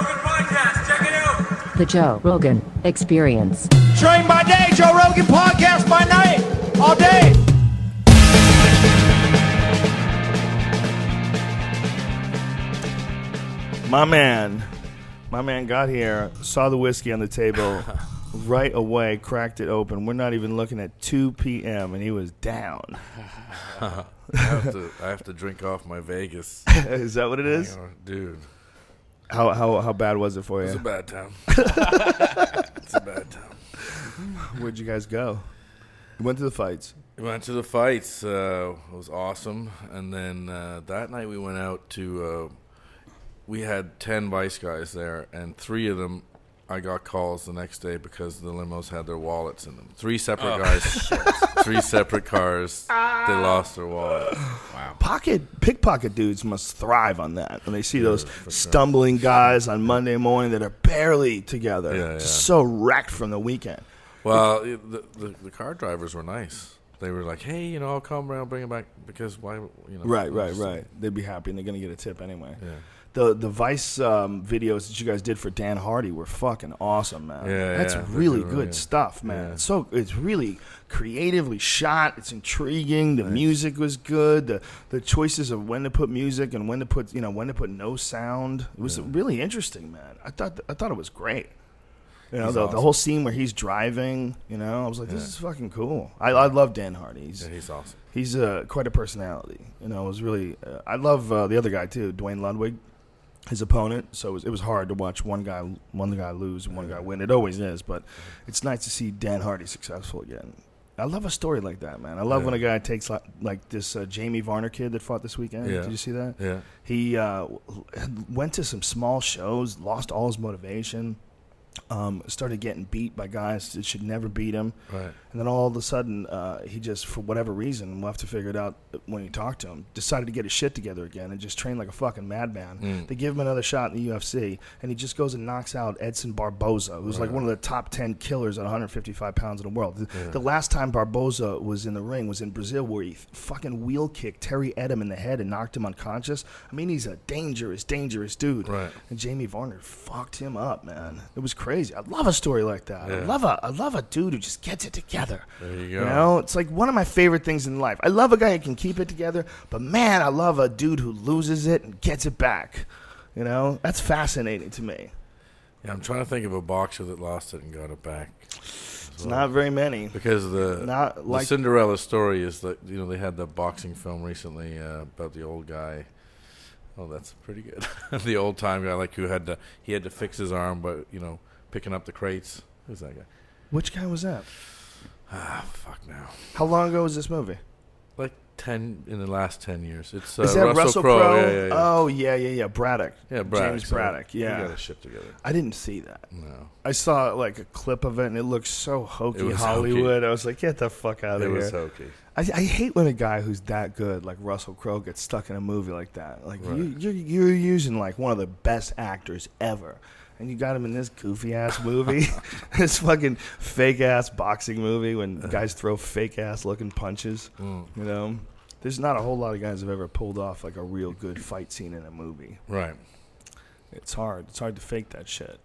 Rogan Podcast. Check it out. The Joe Rogan Experience. Train by day, Joe Rogan podcast by night, all day. My man, my man got here, saw the whiskey on the table right away, cracked it open. We're not even looking at 2 p.m. and he was down. I have to I have to drink off my Vegas. is that what it is? Dude. How how how bad was it for you? It's a bad time. it's a bad time. Where'd you guys go? You went to the fights. We went to the fights. Uh, it was awesome. And then uh, that night we went out to. Uh, we had ten vice guys there, and three of them. I got calls the next day because the limos had their wallets in them. Three separate oh. guys, three separate cars. They ah. lost their wallet. Wow. Pocket pickpocket dudes must thrive on that when they see those stumbling guys on Monday morning that are barely together, Yeah, just yeah. so wrecked from the weekend. Well, it- the, the the car drivers were nice. They were like, "Hey, you know, I'll come around, bring it back because why, you know." Right, right, right. They'd be happy and they're gonna get a tip anyway. Yeah. The the Vice um, videos that you guys did for Dan Hardy were fucking awesome, man. Yeah, that's yeah, really good, yeah. stuff, man. Yeah. It's so it's really creatively shot. It's intriguing. The music was good. The the choices of when to put music and when to put you know when to put no sound. It was really interesting, man. I thought I thought it was great. You know, the, the whole scene where he's driving, you know, I was like, this is fucking cool. I, I love Dan Hardy. He's, Yeah, he's awesome. he's uh, quite a personality. You know, it was really. Uh, I love uh, the other guy too, Duane Ludwig, his opponent. So it was, it was hard to watch one guy one guy lose and one guy win. It always is, but it's nice to see Dan Hardy successful again. I love a story like that, man. I love Yeah. when a guy takes like, like this uh, Jamie Varner kid that fought this weekend. Yeah. Did you see that? Yeah. He uh, went to some small shows, lost all his motivation, um, started getting beat by guys that should never beat him. Right. And then all of a sudden, uh, he just, for whatever reason, we'll have to figure it out when you talk to him, decided to get his shit together again and just train like a fucking madman. Mm. They give him another shot in the UFC, and he just goes and knocks out Edson Barboza, who's like one of the top 10 killers at 155 pounds in the world. The, the last time Barboza was in the ring was in Brazil, where he fucking wheel kicked Terry Etim in the head and knocked him unconscious. I mean, he's a dangerous, dangerous dude. Right. And Jamie Varner fucked him up, man. It was crazy. I love a story like that. I love a I love a dude who just gets it together. There you go. You know, it's like one of my favorite things in life. I love a guy who can keep it together, but man, I love a dude who loses it and gets it back. You know, that's fascinating to me. Yeah, I'm trying to think of a boxer that lost it and got it back. It's not very many. Because the Not like- the Cinderella story is that you know they had the boxing film recently uh, about the old guy. Oh, that's pretty good. the old time guy, like who had to he had to fix his arm, but you know picking up the crates. Who's that guy? Which guy was that? Ah, fuck now. How long ago was this movie? Like ten in the last ten years. It's uh, Is that Russell, Crowe? Crowe. Yeah, yeah, yeah. Oh yeah, yeah, yeah. Braddock. yeah, Braddock. James so Braddock. Yeah. got his ship together. I didn't see that. No, I saw like a clip of it, and it looked so hokey was Hollywood. I was like, get the fuck out of here. it of was hokey. I, I hate when a guy who's that good, like Russell Crowe, gets stuck in a movie like that. Like you, you're you're using like one of the best actors ever, and you got him in this goofy ass movie, this fucking fake ass boxing movie when guys throw fake ass looking punches. Mm. You know, there's not a whole lot of guys have ever pulled off like a real good fight scene in a movie. Right. It's hard. It's hard to fake that shit.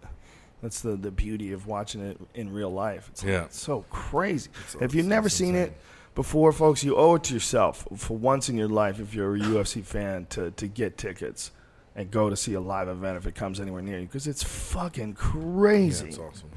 That's the, the beauty of watching it in real life. It's, like, Yeah. it's so crazy. It's- if you've never seen insane. it before, folks, you owe it to yourself for once in your life, if you're a UFC fan, to, to get tickets and go to see a live event if it comes anywhere near you because it's fucking crazy. Yeah, crazy. it's awesome.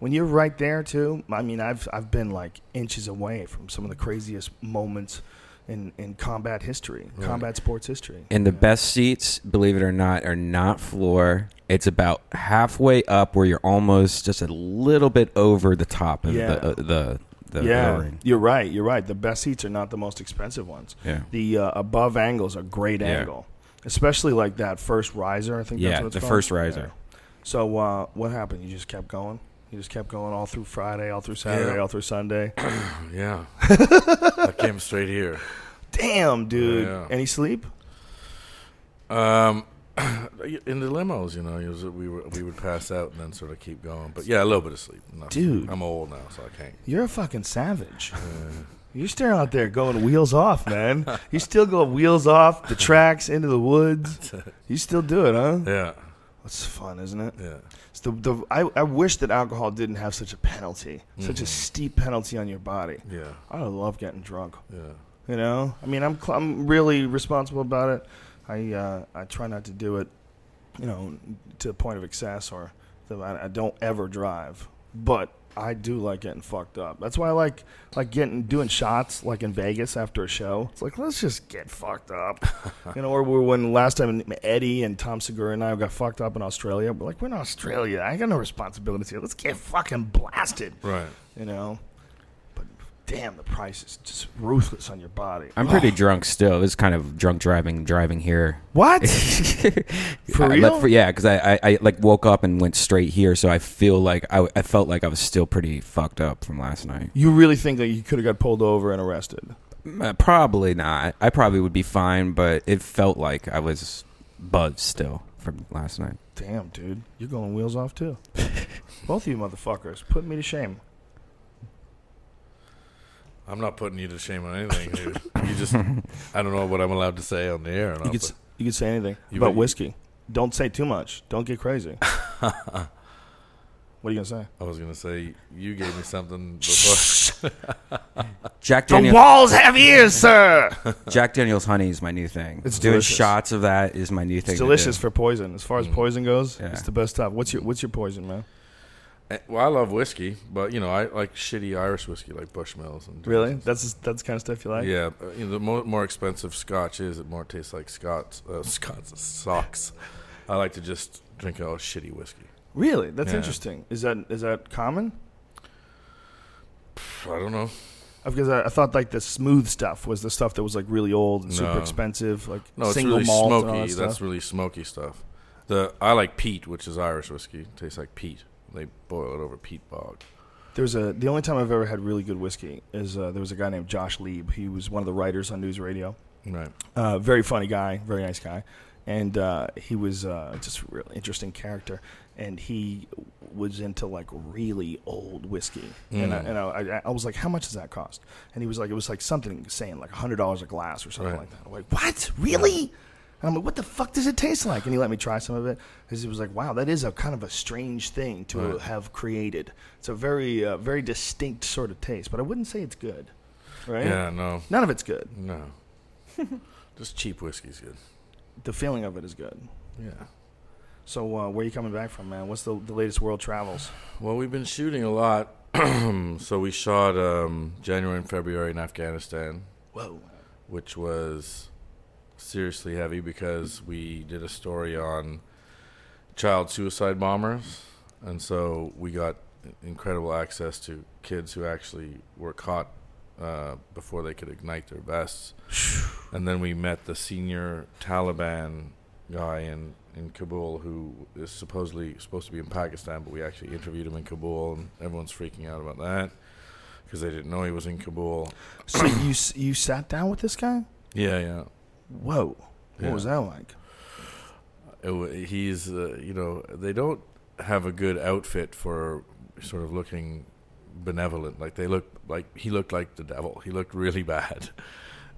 when you're right there too, I mean, I've I've been like inches away from some of the craziest moments in, in combat history, Right. combat sports history. And the best seats, believe it or not, are not floor. It's about halfway up where you're almost just a little bit over the top of Yeah. the, uh, the the yeah, the ring. you're right. You're right. The best seats are not the most expensive ones. Yeah. The uh, above angles are great Yeah. angle, especially like that first riser. I think. Yeah, that's what it's the called. first riser. Yeah. So uh, what happened? You just kept going. You just kept going all through Friday, all through Saturday, Yeah. all through Sunday. Yeah. I came straight here. Damn, dude. Yeah. Any sleep? Um, in the limos, you know, was, we were we would pass out and then sort of keep going. But yeah, a little bit of sleep. Not- Dude. I'm old now, so I can't. You're a fucking savage. You're still out there going wheels off, man. You still go wheels off the tracks into the woods. You still do it, huh? Yeah. It's fun, isn't it? Yeah. It's the, the I, I wish that alcohol didn't have such a penalty, such a Mhm. steep penalty on your body. Yeah. I love getting drunk. Yeah. You know, I mean, I'm cl- I'm really responsible about it. I uh, I try not to do it, you know, to the point of excess or I, I don't ever drive. But I do like getting fucked up. That's why I like like getting doing shots like in Vegas after a show. It's like let's just get fucked up, you know. Or we when last time Eddie and Tom Segura and I got fucked up in Australia. We're like we're in Australia. I got no responsibilities here. Let's get fucking blasted, Right. you know. Damn, the price is just ruthless on your body. I'm pretty drunk still. It was kind of drunk driving, driving here. What? For I real? left for- yeah, because I, I, I like woke up and went straight here, so I feel like I, I felt like I was still pretty fucked up from last night. You really think that you could have got pulled over and arrested? Uh, probably not. I probably would be fine, but it felt like I was buzzed still from last night. Damn, dude, you're going wheels off too. Both of you motherfuckers, put me to shame. I'm not putting you to shame on anything, dude. You just, I don't know what I'm allowed to say on the air. Or You not, could you could say anything You about bet- whiskey. Don't say too much. Don't get crazy. what are you gonna say? I was gonna say you gave me something before. Jack Daniels The walls have ears, sir. Jack Daniel's honey is my new thing. It's Doing delicious. shots of that is my new thing. It's to delicious do. for poison. As far as Mm. poison goes, Yeah. it's the best stuff. What's your What's your poison, man? Well, I love whiskey, but you know, I like shitty Irish whiskey like Bushmills and Really? That's that's the kind of stuff you like. yeah. uh, You know, the more, more expensive Scotch is, it more tastes like Scots, uh, Scots socks. I like to just drink all shitty whiskey. Really? That's Yeah. interesting. Is that is that common? I don't know. Because I, I thought like the smooth stuff was the stuff that was like really old and super No. expensive, like No, it's single really malt smoky. that stuff. That's really smoky stuff. The I like peat, which is Irish whiskey. It tastes like peat. They boil it over peat bog. There's a the only time I've ever had really good whiskey is uh, there was a guy named Josh Lieb. He was one of the writers on News Radio. Right. Uh, very funny guy, very nice guy, and uh, he was uh, just a really interesting character. And he was into like really old whiskey, and, I, Mm. and I, I, I was like, "How much does that cost?" And he was like, "It was like something saying like hundred dollars a glass or something Right. like that." I'm like, "What? Really?" And I'm like, "What the fuck does it taste like?" And he let me try some of it. Because he was like, "Wow, that is a kind of a strange thing to Right. have created. It's a very, uh, very distinct sort of taste, but I wouldn't say it's good, right? Yeah. No. None of it's good. No. Just cheap whiskey's good. The feeling of it is good. Yeah. So, uh, where are you coming back from, man? What's the, the latest world travels? Well, we've been shooting a lot. so we shot um, January and February in Afghanistan, Whoa. which was seriously heavy because we did a story on child suicide bombers, and so we got incredible access to kids who actually were caught uh, before they could ignite their vests. and then we met the senior Taliban guy in, in Kabul who is supposedly supposed to be in Pakistan, but we actually interviewed him in Kabul, and everyone's freaking out about that because they didn't know he was in Kabul. So you you sat down with this guy? Yeah, yeah. Whoa. What Yeah. was that like? It he's uh, you know they don't have a good outfit for sort of looking benevolent like they look like he looked like the devil he looked really bad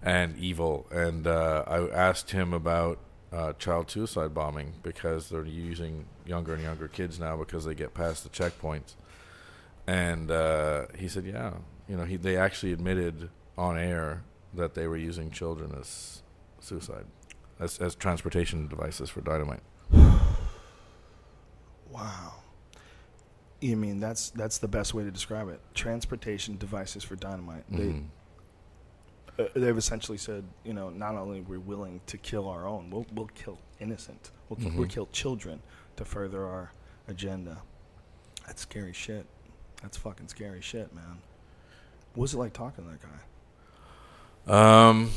and evil and uh, i asked him about uh, child suicide bombing because they're using younger and younger kids now because they get past the checkpoints and uh, he said yeah you know he, they actually admitted on air that they were using children as suicide as, as transportation devices for dynamite. Wow. You mean that's that's the best way to describe it? Transportation devices for dynamite. Mhm. They uh, they've essentially said, you know, not only we're we willing to kill our own, we'll we'll kill innocent, we'll, ki- we'll kill children to further our agenda. That's scary shit. That's fucking scary shit, man. What was it like talking to that guy? Um,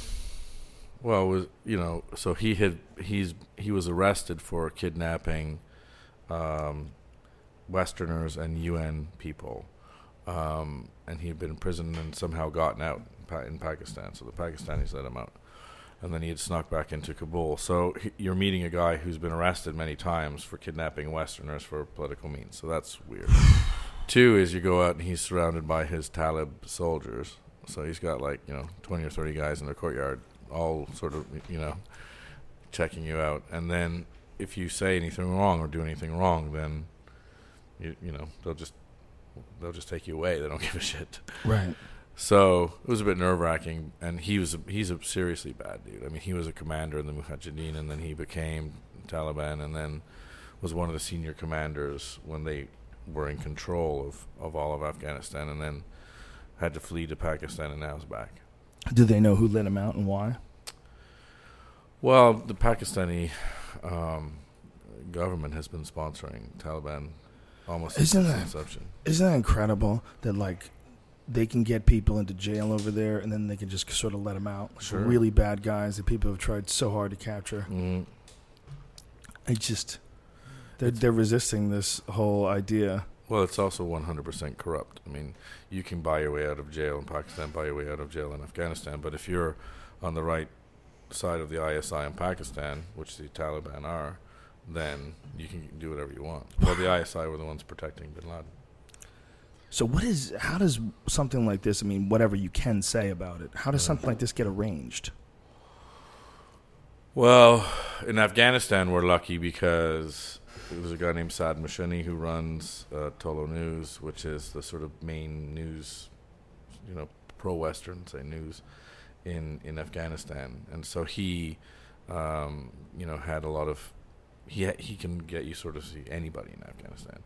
well, was you know, so he had he's he was arrested for kidnapping, um, Westerners and UN people, um, and he had been in prison and somehow gotten out in Pakistan. So the Pakistanis let him out, and then he had snuck back into Kabul. So he, you're meeting a guy who's been arrested many times for kidnapping Westerners for political means. So that's weird. Two is you go out and he's surrounded by his Talib soldiers. So he's got like you know twenty or thirty guys in the courtyard, all sort of you know checking you out. And then if you say anything wrong or do anything wrong, then you you know they'll just they'll just take you away. They don't give a shit. Right. So it was a bit nerve wracking, and he was a, he's a seriously bad dude. I mean, he was a commander in the Mujahideen, and then he became Taliban, and then was one of the senior commanders when they were in control of, of all of Afghanistan, and then had to flee to Pakistan, and now is back. Do they know who let him out and why? Well, the Pakistani um, government has been sponsoring Taliban almost Isn't since that- inception. Isn't that incredible that like they can get people into jail over there and then they can just sort of let them out? Like, Sure. Really bad guys that people have tried so hard to capture. Mm, I just they're they're resisting this whole idea. Well, it's also 100% corrupt. I mean, you can buy your way out of jail in Pakistan, buy your way out of jail in Afghanistan, but if you're on the right side of the ISI in Pakistan, which the Taliban are, then you can do whatever you want. Well, the ISI were the ones protecting bin Laden. So what is how does something like this? I mean, whatever you can say about it, how does something like this get arranged? Well, in Afghanistan, we're lucky because was a guy named Saad Mohseni who runs uh, Tolo News, which is the sort of main news, you know, pro-Western say news in in Afghanistan, and so he, um, you know, had a lot of he he can get you sort of see anybody in Afghanistan.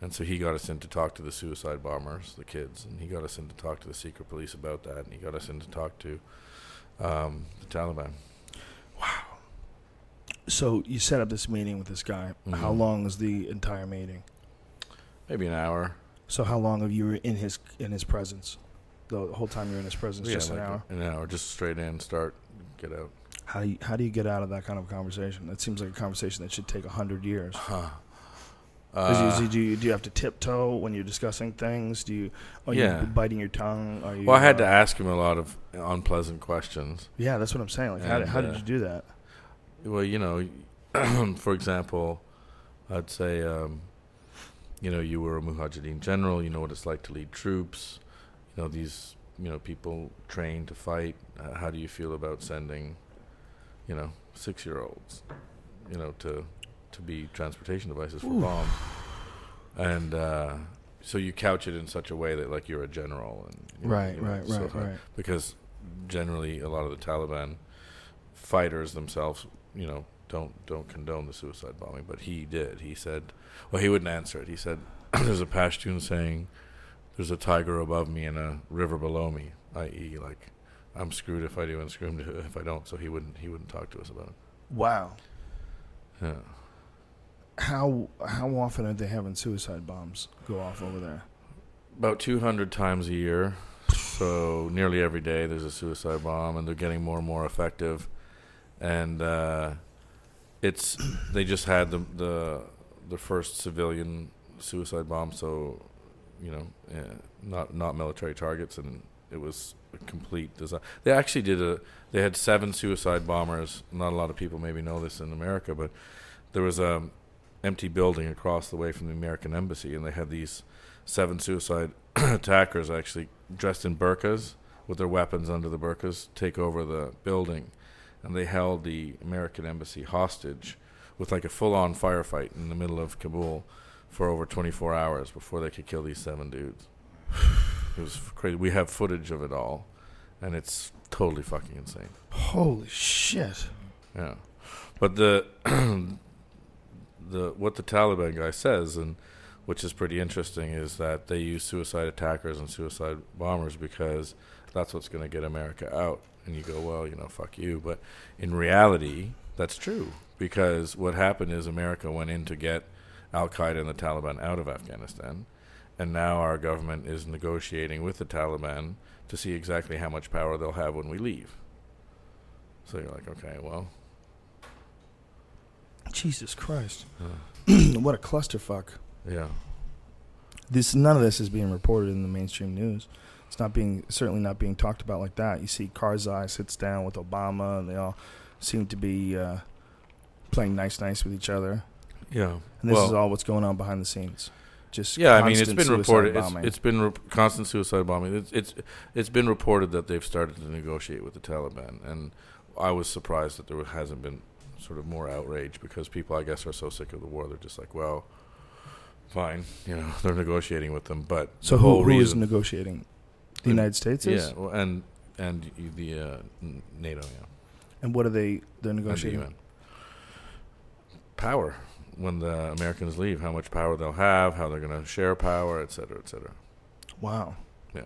And so he got us in to talk to the suicide bombers, the kids, and he got us in to talk to the secret police about that, and he got us in to talk to um, the Taliban. So you set up this meeting with this guy. How Mhm. long is the entire meeting? Maybe an hour. So how long have you were in his in his presence? The whole time you're in his presence, just an like hour. An hour, just straight in, start, get out. How do you, how do you get out of that kind of conversation? That seems like a conversation that should take a hundred years. Huh. Is you- Uh, do, you, do you have to tiptoe when you're discussing things? Do you are Yeah. you biting your tongue? Are you, well, I had to uh, ask him a lot of unpleasant questions. Yeah, that's what I'm saying. Like, how, did, And, how did uh, you do that? Well, you know, for example, I'd say, um, you know, you were a Mujahideen general. You know what it's like to lead troops. You know these, you know, people trained to fight. Uh, how do you feel about sending, you know, six-year-olds, you know, to to be transportation devices for bombs? And uh, so you couch it in such a way that like you're a general, and you know, Right, you know, right, so right, right. because generally a lot of the Taliban fighters themselves, you know, don't don't condone the suicide bombing, but he did. He said, well, he wouldn't answer it. He said, "There's a Pashtun saying, there's a tiger above me and a river below me, i.e., like I'm screwed if I do and screwed if I don't." So he wouldn't he wouldn't talk to us about it. Wow. Yeah. How how often are they having suicide bombs go off over there? About 200 times a year. So nearly every day there's a suicide bomb, and they're getting more and more effective. And uh, it's they just had the the the first civilian suicide bomb, so you know, uh, not not military targets, and it was a complete design. They actually did a. They had seven suicide bombers. Not a lot of people maybe know this in America, but there was a empty building across the way from the American embassy, and they had these seven suicide attackers actually dressed in burqas with their weapons under the burqas take over the building, and they held the American embassy hostage with like a full-on firefight in the middle of Kabul for over 24 hours before they could kill these seven dudes. It was crazy. We have footage of it all, and it's totally fucking insane. Holy shit! Yeah, but the the what the Taliban guy says, and which is pretty interesting, is that they use suicide attackers and suicide bombers because that's what's going to get America out. And you go, well, you know, fuck you. But in reality, that's true because what happened is America went in to get Al Qaeda and the Taliban out of Afghanistan, and now our government is negotiating with the Taliban to see exactly how much power they'll have when we leave. So you're like, okay, well, Jesus Christ! uh, what a clusterfuck! yeah. This none of this is being reported in the mainstream news. It's not being certainly not being talked about like that. You see, Karzai sits down with Obama, and they all seem to be uh, playing nice, nice with each other. Yeah. And this well, is all what's going on behind the scenes. Just yeah, I mean, it's been reported. It's, it's been re- constant suicide bombing. It's, it's it's been reported that they've started to negotiate with the Taliban, and I was surprised that there hasn't been sort of more outrage because people, I guess, are so sick of the war. They're just like, well, fine, you know, they're negotiating with them, but So the who, who is negotiating? The The- United States is. yeah, well, and and the uh, NATO, yeah, And what are they? They're and the negotiating. Power when the Americans leave, how much power they'll have, how they're going to share power, et cetera, et cetera. Wow. Yeah.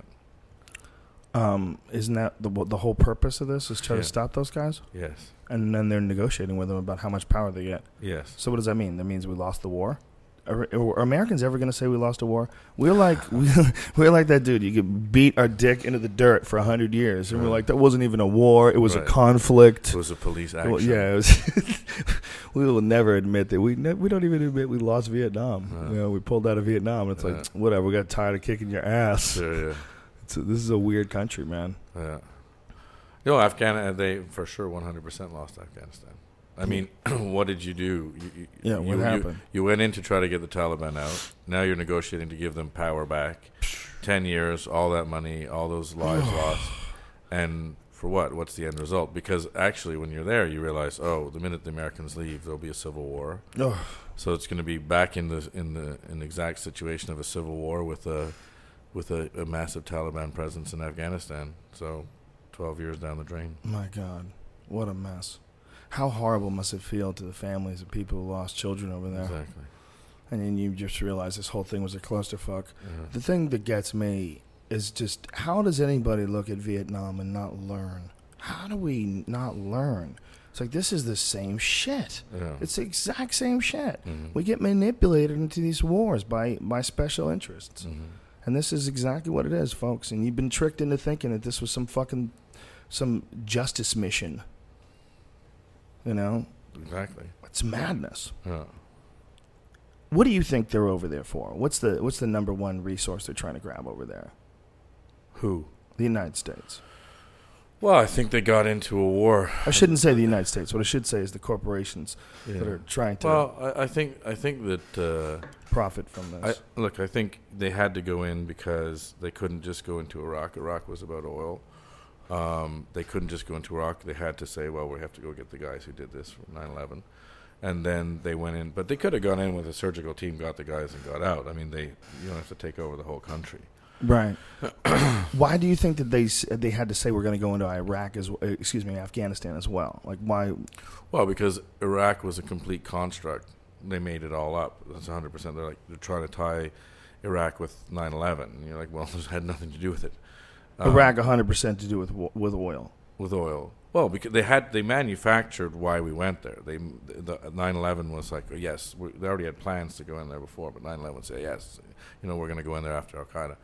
Um, isn't that the the whole purpose of this? Is try Yeah. to stop those guys, Yes, and then they're negotiating with them about how much power they get. yes. So what does that mean? That means we lost the war. Are, are Americans ever going to say we lost a war? We're like we're like that dude. You could beat our dick into the dirt for a hundred years, and we're like that wasn't even a war. It was Right. a conflict. It was a police action. Well, yeah, it was we will never admit that we ne- we don't even admit we lost Vietnam. You know, we pulled out of Vietnam. It's Yeah. like whatever. We got tired of kicking your ass. Sure, yeah. It's a- this is a weird country, man. Yeah. You know, Afghan they for sure 100% lost Afghanistan. I mean, what did you do? You, you, Yeah, what you, happened? You, went in to try to get the Taliban out. Now you're negotiating to give them power back. 10 years, all that money, all those lives lost. And for what? What's the end result? Because actually, when you're there, you realize, oh, the minute the Americans leave, there'll be a civil war. So it's going to be back in the in the in the exact situation of a civil war with a with a, a massive Taliban presence in Afghanistan. So, twelve years down the drain. My God, what a mess! How horrible must it feel to the families of people who lost children over there? Exactly. And then you just realize this whole thing was a clusterfuck. Yeah. The thing that gets me is just how does anybody look at Vietnam and not learn? How do we not learn? It's like this is the same shit. Yeah. It's the exact same shit. Mhm. We get manipulated into these wars by by special interests. Mhm. And this is exactly what it is, folks. And you've been tricked into thinking that this was some fucking some justice mission. You know? Exactly. It's madness. Yeah. What do you think they're over there for? What's the what's the number one resource they're trying to grab over there? Who? The United States. Well, I think they got into a war. I shouldn't say the United States. What I should say is the corporations that are trying to Well, I, I think I think that uh, profit from I, this. look. I think they had to go in because they couldn't just go into Iraq. Iraq was about oil. Um, they couldn't just go into Iraq. They had to say, "Well, we have to go get the guys who did this from 9/11," and then they went in. But they could have gone in with a surgical team, got the guys, and got out. I mean, they you don't have to take over the whole country. right. why do you think that they they had to say we're going to go into Iraq as uh, excuse me Afghanistan as well? Like why? Well, because Iraq was a complete construct. They made it all up. That's 100%. They're like, they're trying to tie Iraq with 9 11. And you're like, well, this had nothing to do with it. Iraq uh-huh. 100 percent to do with with oil. With oil. Well, because they had, they manufactured why we went there. They, the 9 11 was like, oh, yes, we, they already had plans to go in there before, but 9 11 said, yes, you know, we're going to go in there after Al Qaeda.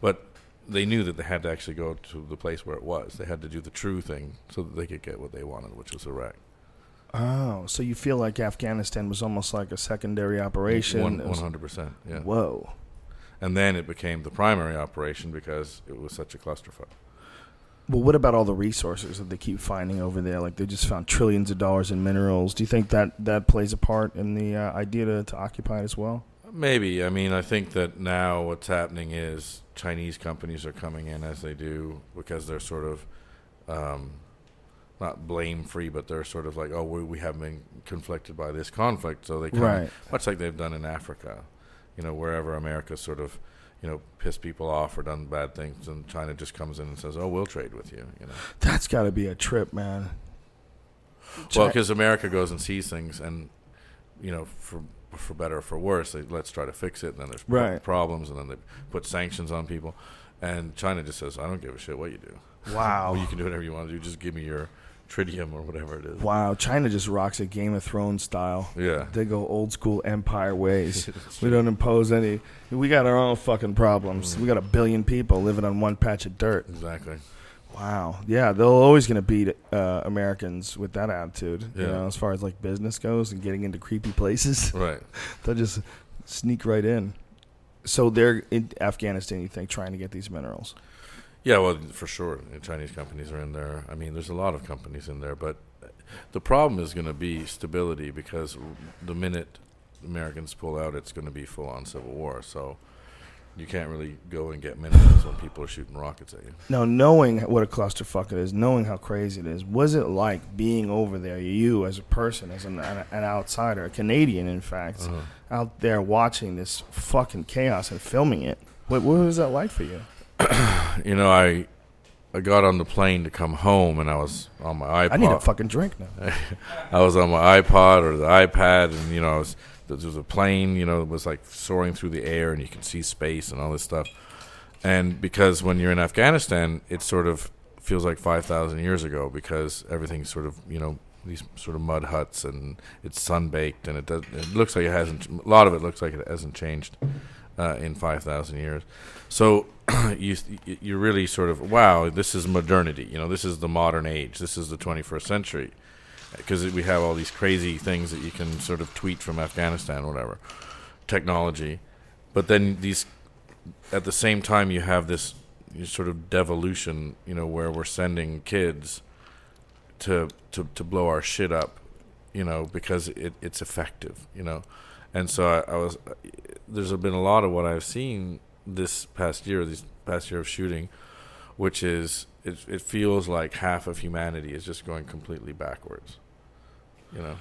But they knew that they had to actually go to the place where it was. They had to do the true thing so that they could get what they wanted, which was Iraq. Oh, so you feel like Afghanistan was almost like a secondary operation? One hundred percent. Yeah. Whoa. And then it became the primary operation because it was such a clusterfuck. Well, what about all the resources that they keep finding over there? Like they just found trillions of dollars in minerals. Do you think that that plays a part in the uh, idea to, to occupy it as well? Maybe. I mean, I think that now what's happening is Chinese companies are coming in as they do because they're sort of um, not blame free, but they're sort of like, oh, we, we haven't been conflicted by this conflict, so they come in, much like they've done in Africa. You know, wherever America sort of, you know, pissed people off or done bad things, and China just comes in and says, oh, we'll trade with you. You know. That's got to be a trip, man. Well, because America goes and sees things, and you know, for for better or for worse, they let's try to fix it. And then there's Right. problems, and then they put sanctions on people. And China just says, "I don't give a shit what you do. Wow. Well, you can do whatever you want to do. Just give me your tritium or whatever it is." Wow, China just rocks a Game of Thrones style. Yeah. They go old school empire ways. we don't impose any. We got our own fucking problems. Mm. We got a billion people living on one patch of dirt. Exactly. Wow. Yeah, they're always going to beat uh, Americans with that attitude. You Yeah. know, as far as like business goes and getting into creepy places, Right. they'll just sneak right in. So they're in Afghanistan, you think, trying to get these minerals. Yeah, well, for sure, Chinese companies are in there. I mean, there's a lot of companies in there, but the problem is going to be stability because the minute Americans pull out, it's going to be full on civil war. So you can't really go and get minerals when people are shooting rockets at you. Now, knowing what a clusterfuck it is, knowing how crazy it is, was it like being over there, you as a person, as an, an, an outsider, a Canadian, in fact, Uh-huh. out there watching this fucking chaos and filming it? What, what was that like for you? You know, I I got on the plane to come home, and I was on my iPod. I need a fucking drink now. I was on my iPod or the iPad, and you know, I was, there was a plane, you know, it was like soaring through the air, and you could see space and all this stuff. And because when you're in Afghanistan, it sort of feels like five thousand years ago because everything's sort of you know these sort of mud huts and it's sun baked, and it does. It looks like it hasn't. A lot of it looks like it hasn't changed uh, in five thousand years. So you you're really sort of wow, this is modernity. You know, this is the modern age. This is the 21st century because we have all these crazy things that you can sort of tweet from Afghanistan, whatever technology. But then these, at the same time, you have this sort of devolution. You know, where we're sending kids to to to blow our shit up. You know, because it, it's effective. You know, and so I, I was. There's been a lot of what I've seen this past year, this past year of shooting, which is it, it feels like half of humanity is just going completely backwards. You know,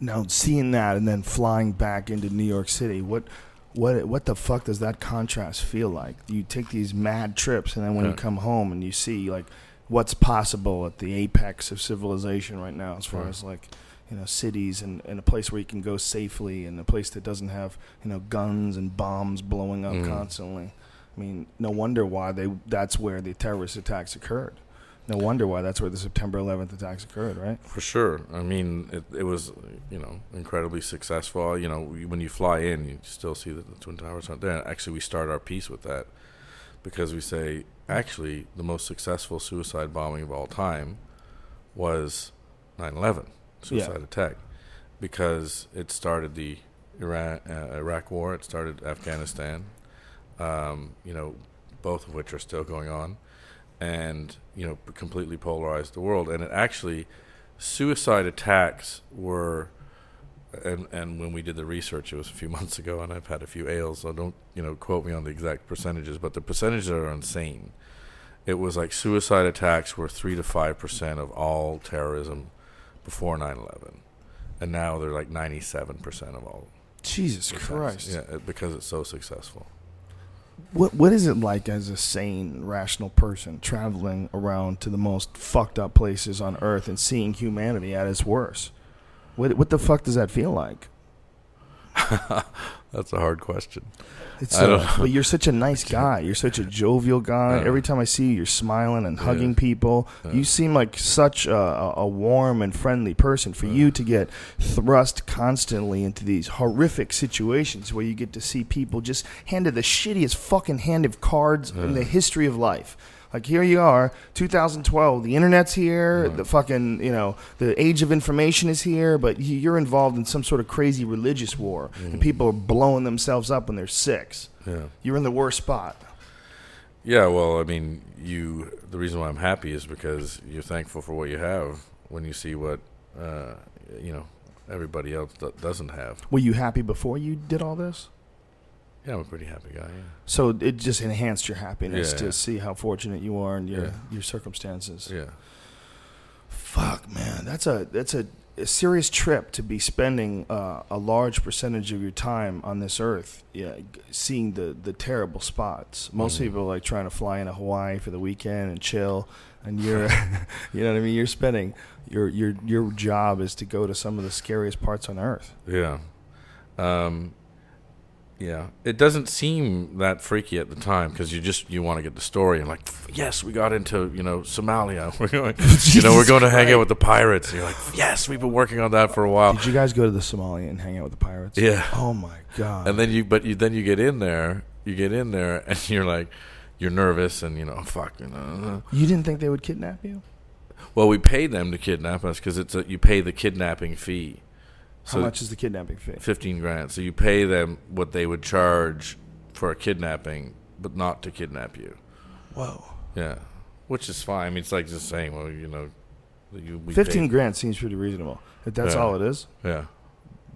Now, seeing that and then flying back into New York City, what, what, what the fuck does that contrast feel like? You take these mad trips, and then when you come home and you see like what's possible at the apex of civilization right now, as far Yeah. as like you know cities and, and a place where you can go safely, and a place that doesn't have you know guns and bombs blowing up Mhm. constantly. I mean, no wonder why they that's where the terrorist attacks occurred. No wonder why that's where the September 11th attacks occurred, right? For sure. I mean, it, it was, you know, incredibly successful. You know, when you fly in, you still see that the Twin Towers aren't there. Actually, we start our piece with that because we say, actually, the most successful suicide bombing of all time was 9 11, suicide Yeah. attack, because it started the Iran, uh, Iraq war, it started Afghanistan, um, you know, both of which are still going on and you know completely polarized the world. And it actually, suicide attacks were, and and when we did the research, it was a few months ago, and I've had a few ales, so don't you know quote me on the exact percentages, but the percentages are insane. It was like suicide attacks were three to five percent of all terrorism before 9/11, and now they're like 97 percent of all. Jesus. Christ. Yeah, it- because it's so successful. What what is it like as a sane, rational person traveling around to the most fucked up places on earth and seeing humanity at its worst? What what the fuck does that feel like? That's a hard question. It's I don't uh, know. but you're such a nice guy. You're such a jovial guy. Yeah. Every time I see you, you're smiling and Yeah. hugging people. Yeah. You seem like such a, a, a warm and friendly person. For you to get thrust constantly into these horrific situations where you get to see people just handed the shittiest fucking hand of cards in the history of life. Like here you are, 2012. The internet's here. The fucking you know the age of information is here. But you- you're involved in some sort of crazy religious war, and people are blowing themselves up when they're six. Yeah. You're in the worst spot. Yeah, well, I mean, you. The reason why I'm happy is because you're thankful for what you have when you see what, uh, you know, everybody else doesn't have. Were you happy before you did all this? Yeah, I'm a pretty happy guy. Yeah. So it just enhanced your happiness Yeah. to see how fortunate you are in your Yeah. your circumstances. Yeah. Fuck, man, that's a that's a, a serious trip to be spending uh, a large percentage of your time on this earth. Yeah, seeing the the terrible spots. Most Mhm. people like trying to fly into Hawaii for the weekend and chill, and you're, you know what I mean. You're spending your your your job is to go to some of the scariest parts on earth. Yeah. Um, yeah. It doesn't seem that freaky at the time because you just you want to get the story and like yes we got into you know Somalia we're going you know we're going to hang out with the pirates and you're like yes we've been working on that for a while Did you guys go to the Somalia and hang out with the pirates? Yeah. Oh my god. and then you but you then you get in there you get in there and you're like you're nervous and you know fuck you know uh. you didn't think they would kidnap you? well we paid them to kidnap us because it's a, you pay the kidnapping fee How much is the kidnapping fee? 15 grand. So you pay them what they would charge for a kidnapping, but not to kidnap you. Whoa. Yeah. Which is fine. I mean, it's like just saying, well, you know, you, we Fifteen paid- grand seems pretty reasonable. If that's Yeah. all it is, Yeah.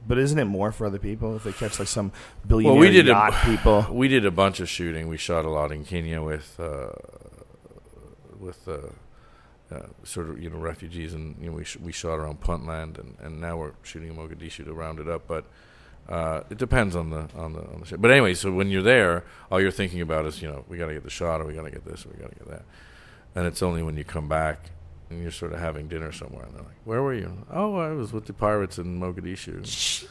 But isn't it more for other people if they catch like some billionaire Well, we did yacht a, people? We did a bunch of shooting. We shot a lot in Kenya with uh, with uh, uh, sort of you know refugees, and you know we sh- we shot around Puntland, and, and now we're shooting in Mogadishu to round it up. But uh, it depends on the on the on the. But anyway, so when you're there, all you're thinking about is you know we got to get the shot, or we got to get this, or we got to get that, and it's only when you come back. And you're sort of having dinner somewhere, and they're like, "Where were you?" Oh, I was with the pirates in Mogadishu.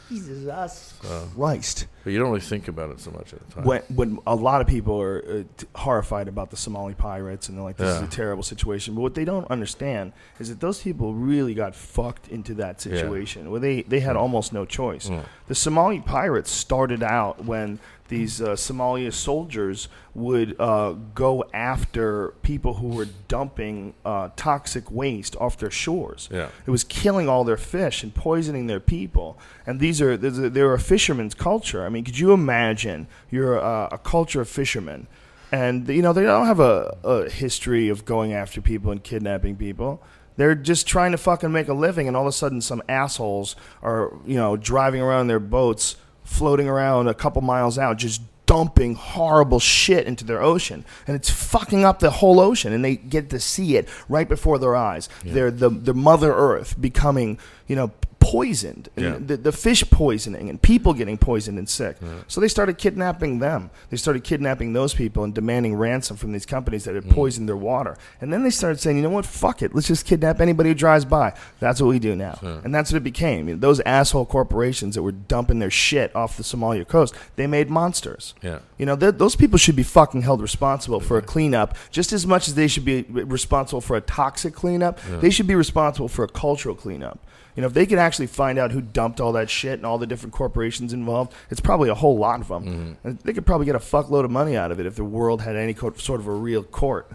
Jesus So, Christ. but you don't really think about it so much at the time. When, when a lot of people are uh, t- horrified about the Somali pirates and they're like, this is a terrible situation. But what they don't understand is that those people really got fucked into that Yeah. situation where they, they had almost no choice. Mm. The Somali pirates started out when these uh, Somalia soldiers would uh, go after people who were dumping uh, toxic waste off their shores. Yeah. It was killing all their fish and poisoning their people. And these are they're a fisherman's culture. I mean, could you imagine you're a, a culture of fishermen, and you know they don't have a, a history of going after people and kidnapping people. They're just trying to fucking make a living, and all of a sudden, some assholes are you know driving around their boats, floating around a couple miles out, just dumping horrible shit into their ocean, and it's fucking up the whole ocean, and they get to see it right before their eyes. They're the the Mother Earth becoming you know poisoned, and Yeah. the, the fish poisoning, and people getting poisoned and sick. So they started kidnapping them. They started kidnapping those people and demanding ransom from these companies that had mm. poisoned their water. And then they started saying, you know what, fuck it, let's just kidnap anybody who drives by. That's what we do now, and that's what it became. You know, those asshole corporations that were dumping their shit off the Somalia coast, they made monsters. Yeah. You know, th- those people should be fucking held responsible for a cleanup just as much as they should be responsible for a toxic cleanup. They should be responsible for a cultural cleanup. You know, if they could actually find out who dumped all that shit and all the different corporations involved, it's probably a whole lot of them. And they could probably get a fuckload of money out of it if the world had any co- sort of a real court.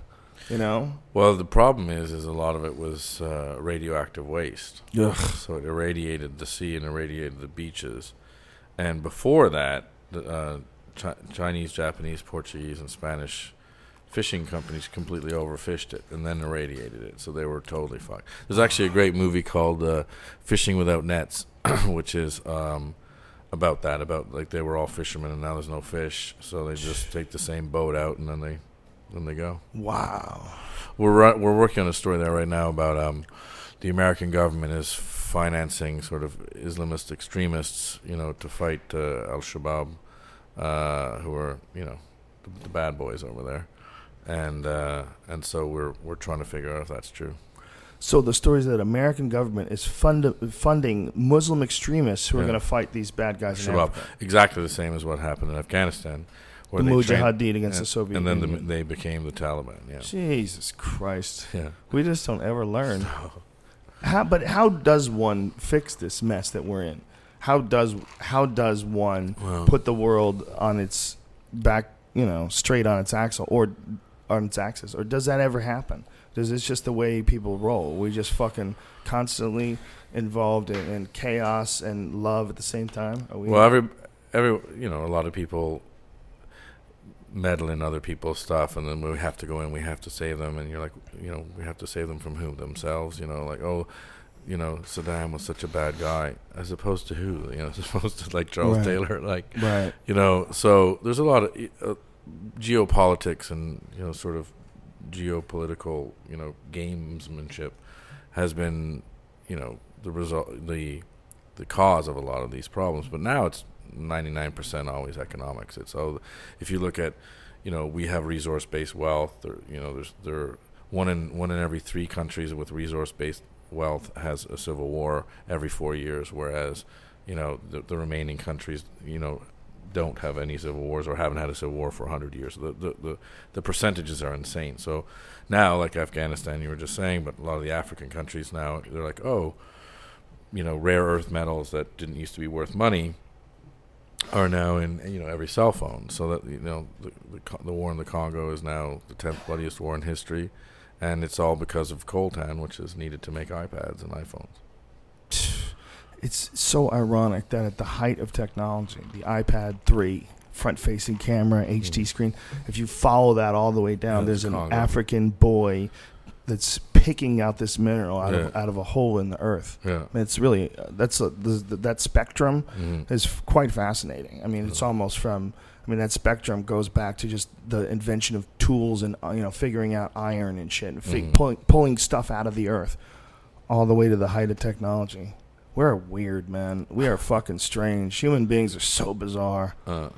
You know? Well, the problem is, is a lot of it was uh, radioactive waste. So it irradiated the sea and irradiated the beaches. And before that, the, uh, Chi- Chinese, Japanese, Portuguese, and Spanish fishing companies completely overfished it and then irradiated it. So they were totally fucked. There's actually a great movie called uh, Fishing Without Nets, which is um, about that. About like they were all fishermen and now there's no fish, so they just take the same boat out and then they then they go. Wow. We're ru- we're working on a story there right now about um, the American government is financing sort of Islamist extremists, you know, to fight uh, Al Shabaab, uh, who are you know the, the bad boys over there, and uh, and so we're we're trying to figure out if that's true. So the story is that American government is fund- funding Muslim extremists who are Yeah. going to fight these bad guys in Shabaab, exactly the same as what happened in Afghanistan, The they trained- Mujahideen against and, the Soviet and then the, they became the Taliban. Yeah, Jesus Christ. yeah. We just don't ever learn. How, but how does one fix this mess that we're in? How does how does one Well- put the world on its back, you know, straight on its axle or on its axis? Or does that ever happen? Does this just the way people roll? We just fucking constantly involved in, in chaos and love at the same time? Are we Well, every every you know, a lot of people meddle in other people's stuff, and then we have to go in, we have to save them, and you're like, you know, we have to save them from who themselves, you know, like oh, you know, Saddam was such a bad guy, as opposed to who, you know, as opposed to like Charles Right. Taylor, like right. you know, so there's a lot of uh, geopolitics and you know, sort of geopolitical, you know, gamesmanship has been, you know, the result, the the cause of a lot of these problems. But now it's 99% always economics. It's oh, if you look at, you know, we have resource-based wealth. There, you know, there's there one in one in every three countries with resource-based wealth has a civil war every four years, whereas, you know, the, the remaining countries, you know, don't have any civil wars or haven't had a civil war for 100 years. The, the, the, the percentages are insane. So now, like Afghanistan, you were just saying, but a lot of the African countries now, they're like, oh, you know, rare earth metals that didn't used to be worth money are now in you know every cell phone. So that you know the the, the war in the Congo is now the tenth bloodiest war in history, and it's all because of coltan, which is needed to make iPads and iPhones. It's so ironic that at the height of technology, the iPad 3, front facing camera, HD screen, if you follow that all the way down, there's an Congo. African boy that's picking out this mineral out of Yeah. out of a hole in the earth. Yeah. It's really uh, that's a, the, that spectrum Mhm. is quite fascinating. I mean, it's almost from. I mean, that spectrum goes back to just the invention of tools and uh, you know figuring out iron and shit, and fi- Mhm. pulling pulling stuff out of the earth, all the way to the height of technology. We're weird, man. We are fucking strange. Human beings are so bizarre. Uh,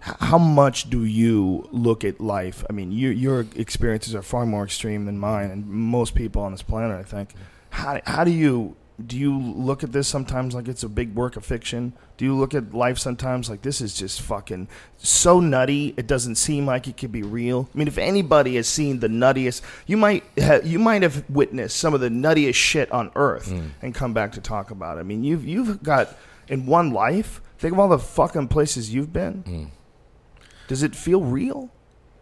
How much do you look at life? I mean, you, your experiences are far more extreme than mine, and most people on this planet, I think. How, how do you do you look at this sometimes like it's a big work of fiction? Do you look at life sometimes like this is just fucking so nutty? It doesn't seem like it could be real. I mean, if anybody has seen the nuttiest, you might ha- you might have witnessed some of the nuttiest shit on earth hmm. and come back to talk about it. I mean, you've you've got in one life. Think of all the fucking places you've been. Hmm. Does it feel real?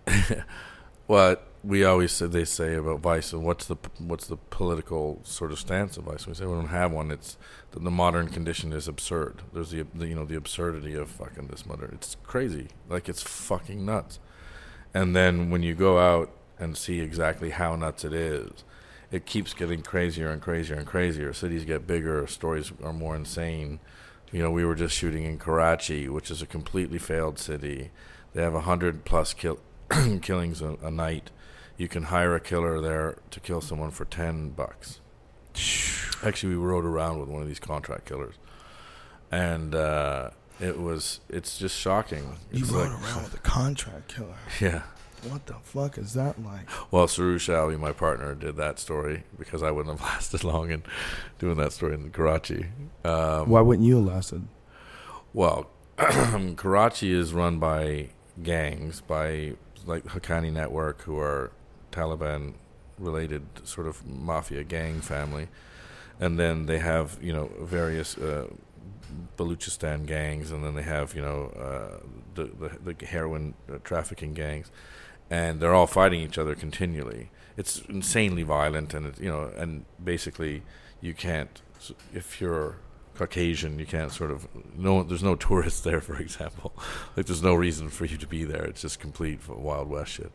what we always say they say about Vice and what's the what's the political sort of stance of Vice? We say we don't have one. It's the, the modern condition is absurd. There's the, the you know the absurdity of fucking this mother. It's crazy. Like it's fucking nuts. And then when you go out and see exactly how nuts it is, it keeps getting crazier and crazier and crazier. Cities get bigger. Stories are more insane. You know, we were just shooting in Karachi, which is a completely failed city. They have a hundred plus kill killings a, a night. You can hire a killer there to kill someone for ten bucks. Actually, we rode around with one of these contract killers, and uh, it was it's just shocking. You It's rode like- around with a contract killer. yeah. What the fuck is that like? Well, Suroosh Alvi, my partner, did that story because I wouldn't have lasted long in doing that story in Karachi. Um, Why wouldn't you have lasted? Well, Karachi is run by gangs, by like Haqqani Network, who are Taliban related sort of mafia gang family. And then they have, you know, various uh, Baluchistan gangs, and then they have, you know, uh, the, the, the heroin uh, trafficking gangs. And they're all fighting each other continually. It's insanely violent, and, it, you know, and basically you can't, if you're Caucasian, you can't sort of no. There's no tourists there, for example. Like there's no reason for you to be there. It's just complete Wild West shit.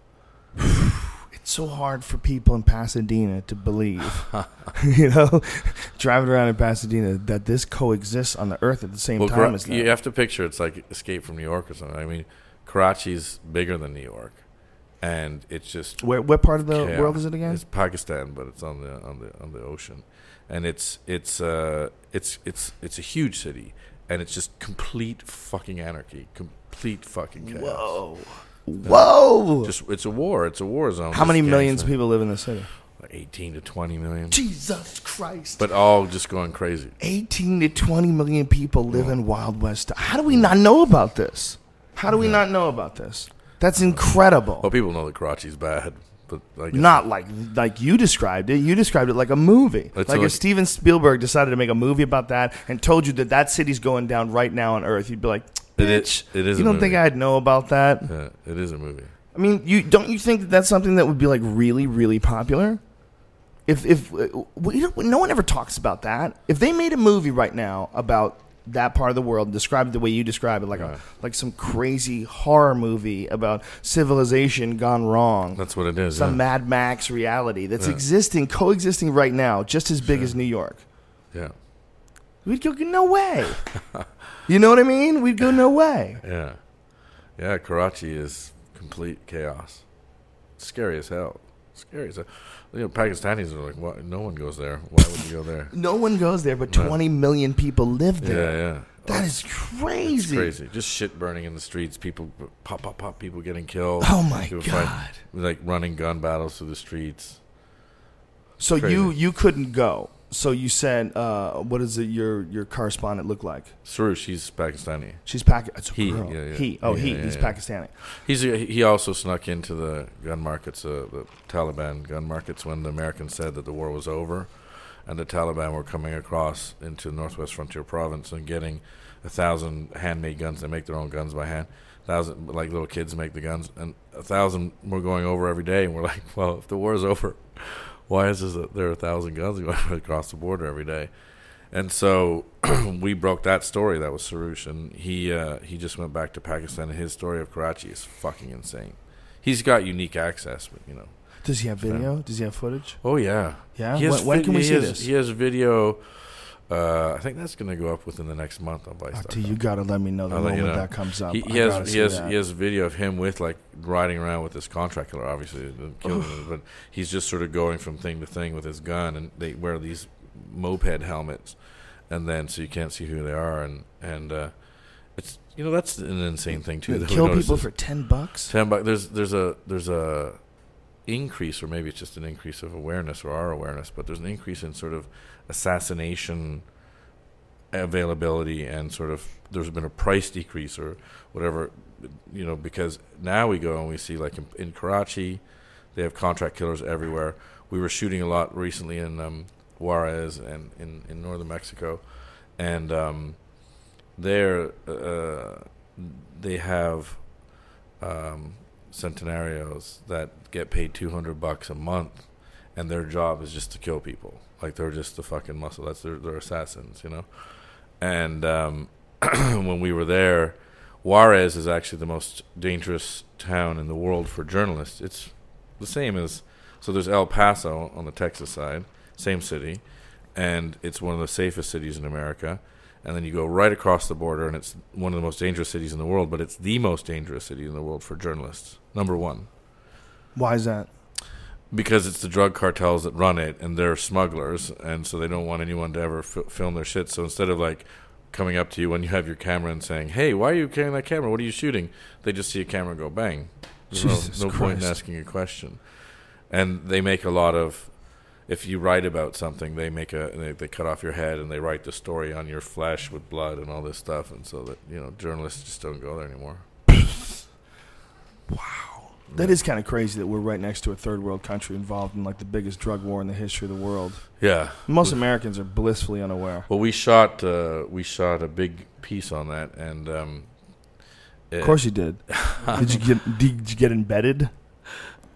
It's so hard for people in Pasadena to believe, you know, driving around in Pasadena that this coexists on the earth at the same Well, time as that. you have to picture it's like Escape from New York or something. I mean, Karachi's bigger than New York, and it's just Where, what part of the chaos. world is it again? It's Pakistan, but it's on the on the on the ocean, and it's it's uh it's it's it's a huge city, and it's just complete fucking anarchy, complete fucking chaos. Whoa, whoa! Just it's a war. It's a war zone. How many gangs millions of people live in the city? Like 18 to 20 million. Jesus Christ! But all just going crazy. 18 to 20 million people live in Wild West. How do we not know about this? How do we not know about this? That's incredible. Well, people know that Karachi's bad, but I guess Not like like you described it. You described it like a movie. It's like like- if Steven Spielberg decided to make a movie about that and told you that that city's going down right now on Earth, you'd be like, It "Bitch, is- it is You don't think. I'd know about that? Yeah, it is a movie. I mean, you don't you think that that's something that would be like really really popular? If if uh, no one ever talks about that. If they made a movie right now about that part of the world, describe it the way you describe it, like Right. a like some crazy horror movie about civilization gone wrong. That's what it is. some yeah. Mad Max reality that's Yeah. existing, coexisting right now, just as big as New York. yeah, We'd go, no way. you know what I mean? We'd go, no way. yeah, yeah. Karachi is complete chaos. Scary as hell. Scary as hell. You know, Pakistanis are like, what? No one goes there. Why would you go there? No one goes there, but Right. 20 million people live there. Yeah, yeah. That is It's crazy. crazy. Just shit burning in the streets. People pop, pop, pop. People getting killed. Oh my People God. like running gun battles through the streets. So Crazy. you you couldn't go. So you said, uh, what does it, your your correspondent look like? Suroosh, she's Pakistani. She's Pakistani. He, girl. yeah, yeah. He. Oh, Yeah, he. yeah, He's. Pakistani. He's he also snuck into the gun markets, uh, the Taliban gun markets, when the Americans said that the war was over, and the Taliban were coming across into Northwest Frontier Province and getting a thousand handmade guns. They make their own guns by hand. Thousand like little kids make the guns, and a thousand were going over every day. And we're like, well, if the war is over, why is this, there a thousand guns going across the border every day? And so we broke that story. That was Suroosh, and he uh, he just went back to Pakistan. And his story of Karachi is fucking insane. He's got unique access, but you know, Does he have video? Does he have footage? Oh yeah, Yeah? He When- when can we he see has, this? He has video. Uh, I think that's going to go up within the next month on Vice. dude, you gotta let me know the I'll moment you know. that comes up. He, he has he has that. he has video of him with like riding around with this contract killer, obviously, him, but he's just sort of going from thing to thing with his gun, and they wear these moped helmets, and then so you can't see who they are, and and uh, it's you know that's an insane thing too. They that kill people for ten bucks. Ten bucks. There's there's a there's a increase, or maybe it's just an increase of awareness or our awareness, but there's an increase in sort of assassination availability and sort of there's been a price decrease or whatever, you know, because now we go and we see like in, in Karachi, they have contract killers everywhere. We were shooting a lot recently in um, Juarez and in, in northern Mexico, and um, there uh, they have um, centenarios that get paid 200 bucks a month and their job is just to kill people like they're just the fucking muscle that's their, they're assassins you know and um, when we were there juarez is actually the most dangerous town in the world for journalists it's the same as so there's el paso on the texas side same city and it's one of the safest cities in america and then you go right across the border, and it's one of the most dangerous cities in the world, but it's the most dangerous city in the world for journalists. Number one, Why is that? Because it's the drug cartels that run it, and they're smugglers, and so they don't want anyone to ever f- film their shit. So instead of like coming up to you when you have your camera and saying, "Hey, why are you carrying that camera? What are you shooting?" They just see a camera and go bang. There's Jesus no, no point in asking a question. And they make a lot of if you write about something, they make a they, they cut off your head and they write the story on your flesh with blood and all this stuff, and so that you know journalists just don't go there anymore. That is kind of crazy that we're right next to a third world country involved in like the biggest drug war in the history of the world. Yeah, Most Americans are blissfully unaware. Well, we shot uh, we shot a big piece on that, and um, Of course you did. did you get did you get embedded?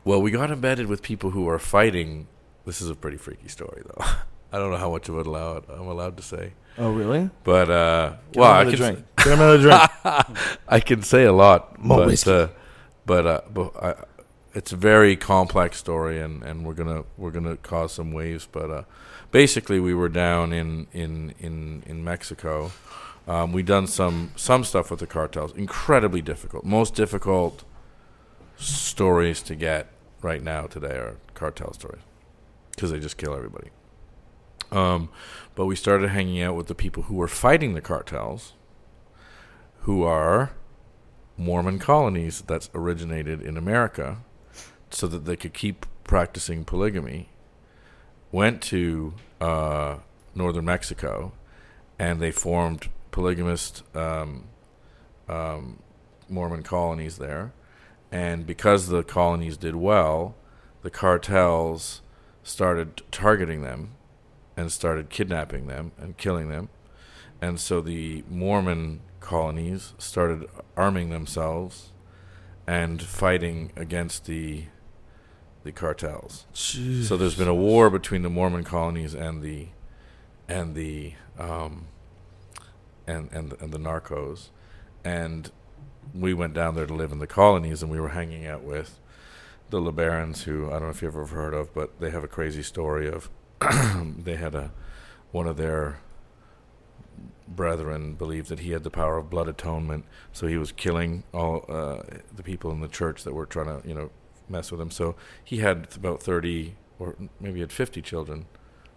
Well, we got embedded with people who are fighting. This is a pretty freaky story, though. I don't know how much of it allowed I'm allowed to say, Oh really? but uh, Get well, I can drink. Get another drink. I can say a lot, More but uh, but, uh, but I, it's a very complex story, and, and we're gonna we're gonna cause some waves. But uh, basically, we were down in in in in Mexico. Um, we done some some stuff with the cartels. Incredibly difficult. Most difficult stories to get right now today are cartel stories because they just kill everybody. Um, but we started hanging out with the people who were fighting the cartels, who are Mormon colonies that's originated in America, so that they could keep practicing polygamy. Went to uh, northern Mexico, and they formed polygamist um, um, Mormon colonies there. And because the colonies did well, the cartels started targeting them and started kidnapping them and killing them. And so the Mormon colonies started arming themselves and fighting against the the cartels. So there's been a war between the Mormon colonies and the and the um, and and and the narcos, and we went down there to live in the colonies, and we were hanging out with the LeBarons, who I don't know if you've ever heard of, but they have a crazy story of they had a one of their brethren believed that he had the power of blood atonement, so he was killing all uh, the people in the church that were trying to you know mess with him. So he had about thirty or maybe he had fifty children,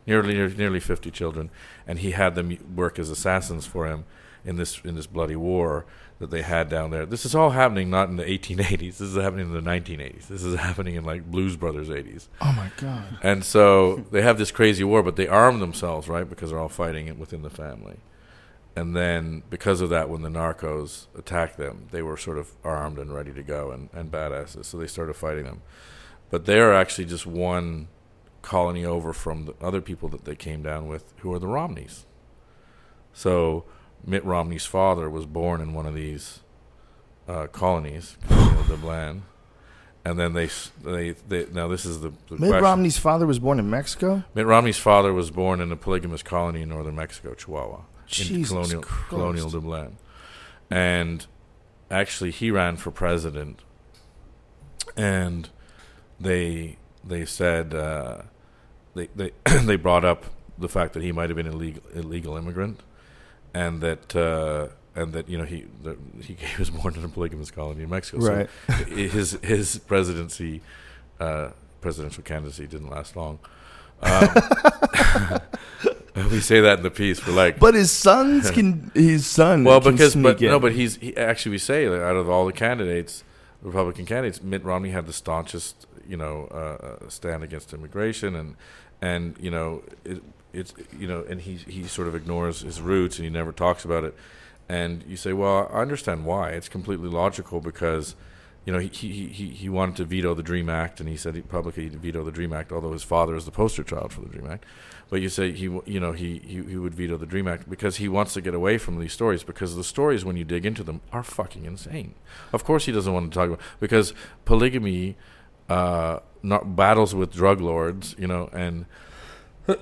nearly nearly fifty children, and he had them work as assassins for him in this in this bloody war that they had down there. This is all happening not in the 1880s. This is happening in the 1980s. This is happening in like Blues Brothers 80s. Oh my god. And so they have this crazy war, but they arm themselves, right? Because they're all fighting it within the family. And then because of that, when the narcos attacked them, they were sort of armed and ready to go and, and badasses. So they started fighting them. But they are actually just one colony over from the other people that they came down with, who are the Romneys. So Mitt Romney's father was born in one of these uh, colonies, Colonia Dublán. And then they, they, they, now this is the, the Mitt question. Romney's father was born in Mexico. Mitt Romney's father was born in a polygamous colony in northern Mexico, Chihuahua, in colonial Christ. Colonia Dublán, and actually he ran for president, and they they said uh, they they they brought up the fact that he might have been illegal illegal immigrant, and that uh, and that you know he that he was born in a polygamous colony in Mexico. Right. So his his presidency uh, presidential candidacy didn't last long. Um, we say that in the piece. We're like, But his sons can. His son. well, can because but in. no, but he's he, actually we say that out of all the candidates, Republican candidates, Mitt Romney had the staunchest, you know, uh, uh, stand against immigration, and and you know it, it's you know, and he he sort of ignores his roots and he never talks about it, and you say, well, I understand why. It's completely logical because. You know, he, he, he, he wanted to veto the DREAM Act, and he said he publicly he'd veto the DREAM Act, although his father is the poster child for the DREAM Act. But you say he, you know, he, he, he would veto the DREAM Act because he wants to get away from these stories because the stories, when you dig into them, are fucking insane. Of course, he doesn't want to talk about because polygamy, uh, not battles with drug lords, you know, and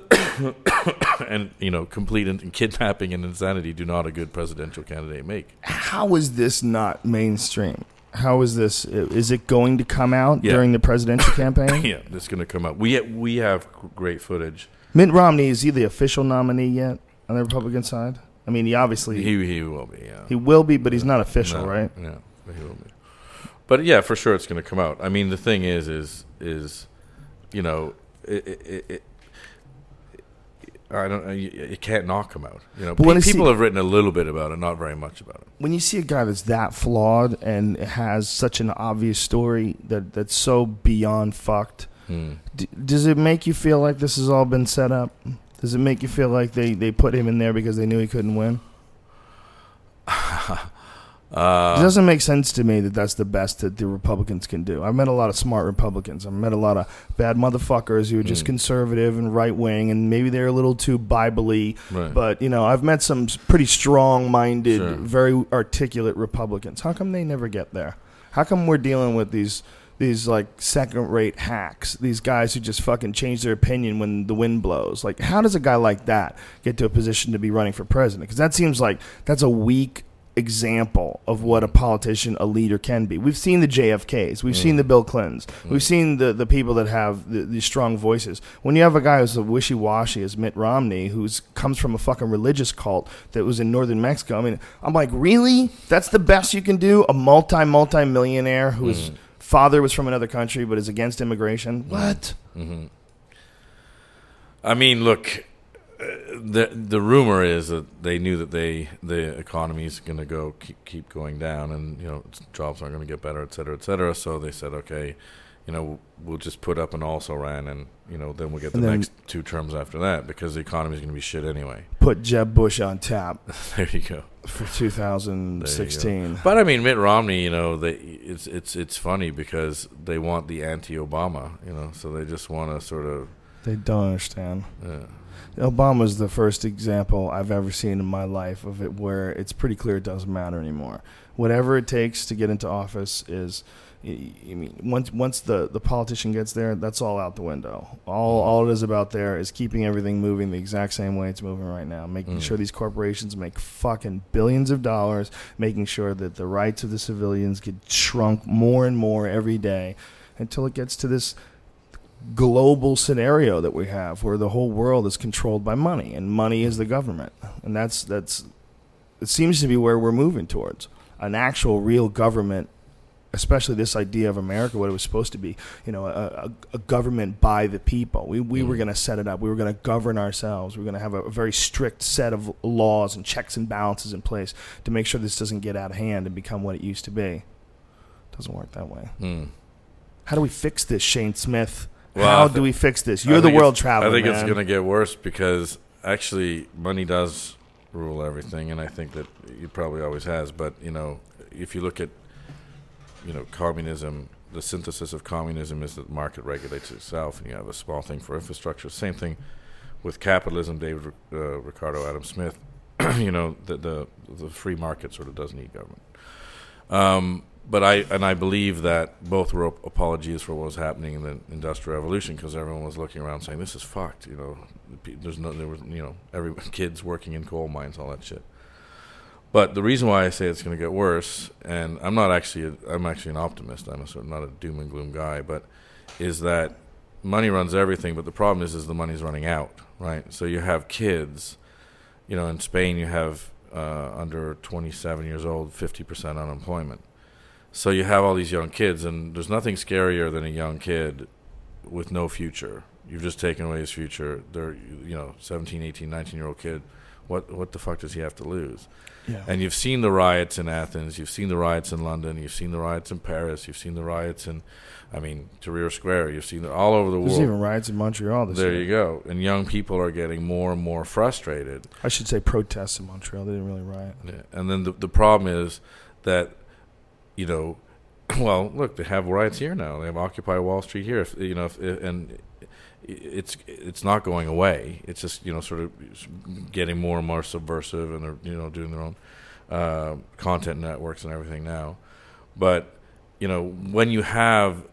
and you know, complete in- kidnapping and insanity do not a good presidential candidate make. how is this not mainstream? How is this? Is it going to come out Yeah. during the presidential campaign? yeah, that's going to come out. We we have great footage. Mitt Romney is he the official nominee yet on the Republican side? I mean, he obviously he, He will be. Yeah. He will be, but he's not official, No, right? Yeah, but he will be. But yeah, for sure, it's going to come out. I mean, the thing is, is is, you know, it, it, it, I don't. know, you- can't knock him out. You know, But when pe- I see- people have written a little bit about it, not very much about it. When you see a guy that's that flawed and has such an obvious story that that's so beyond fucked, Hmm. d- does it make you feel like this has all been set up? Does it make you feel like they, they put him in there because they knew he couldn't win? Uh, it doesn't make sense to me that that's the best that the Republicans can do. I've met a lot of smart Republicans. I've met a lot of bad motherfuckers who are just Mm. conservative and right wing, and maybe they're a little too Bible-y. Right. But you know, I've met some pretty strong-minded, Sure. very articulate Republicans. How come they never get there? How come we're dealing with these? These like second-rate hacks. These guys who just fucking change their opinion when the wind blows. Like, how does a guy like that get to a position to be running for president? Because that seems like that's a weak example of what a politician, a leader can be. We've seen the JFKs, we've seen mm. the Bill Clintons, mm. we've seen the, the people that have the, these strong voices. When you have a guy who's a wishy washy as Mitt Romney, who comes from a fucking religious cult that was in northern Mexico, I mean, I'm like, really? That's the best you can do? A multi multi millionaire whose mm. father was from another country but is against immigration? What? Mm-hmm. I mean, look, the the rumor is that they knew that they the economy is going to go keep, keep going down, and you know jobs aren't going to get better, et cetera, et cetera. So they said, okay, you know, we'll just put up an also ran, and you know, then we'll get the next two terms after that because the economy is going to be shit anyway. Put Jeb Bush on tap there you go. for 2016. But I mean, Mitt Romney, you know, they it's it's it's funny because they want the anti-Obama, you know, so they just want to sort of. They don't understand. Uh, Obama's the first example I've ever seen in my life of it where it's pretty clear it doesn't matter anymore. Whatever it takes to get into office is, I mean, once once the, the politician gets there, that's all out the window. All all it is about there is keeping everything moving the exact same way it's moving right now, making Mm. sure these corporations make fucking billions of dollars, making sure that the rights of the civilians get shrunk more and more every day, until it gets to this global scenario that we have where the whole world is controlled by money and money is the government. And that's that's it seems to be where we're moving towards. An actual real government especially this idea of America what it was supposed to be you know a, a, a government by the people. We, we were going to set it up. We were going to govern ourselves. We were going to have a, a very strict set of laws and checks and balances in place to make sure this doesn't get out of hand and become what it used to be. Doesn't work that way. Hmm. how do we fix this Shane Smith Well, how I do we fix this? You're the world traveler. I think it's man. going to get worse because actually money does rule everything, and I think that it probably always has. But you know, if you look at you know communism, the synthesis of communism is that the market regulates itself, and you have a small thing for infrastructure. Same thing with capitalism. David uh, Ricardo Adam Smith, you know, the, the the free market sort of does need government. Um, but I and I believe that both were ap- apologies for what was happening in the industrial revolution because everyone was looking around saying this is fucked. You know, there's no there was you know every kids working in coal mines, all that shit. But the reason why I say it's going to get worse, and I'm not actually I'm actually an optimist. I'm a sort of not a doom and gloom guy, but is that money runs everything, but the problem is, is the money's running out, right? So you have kids, you know, in Spain you have uh, under 27 years old, 50% unemployment. So you have all these young kids, and there's nothing scarier than a young kid with no future. You've just taken away his future. They're, you know, 17, 18, 19 year old kid. What what the fuck does he have to lose? Yeah. And you've seen the riots in Athens. You've seen the riots in London. You've seen the riots in Paris. You've seen the riots in, I mean, Tahrir Square. You've seen it all over the There's world. even riots in Montreal this There year. you go. And young people are getting more and more frustrated. I should say protests in Montreal. They didn't really riot. Yeah. And then the, the problem is that, you know, well, look, they have riots here now. They have Occupy Wall Street here. If, you know, if, and it's it's not going away. It's just you know sort of getting more and more subversive, and they're you know doing their own uh, content networks and everything now. But you know when you have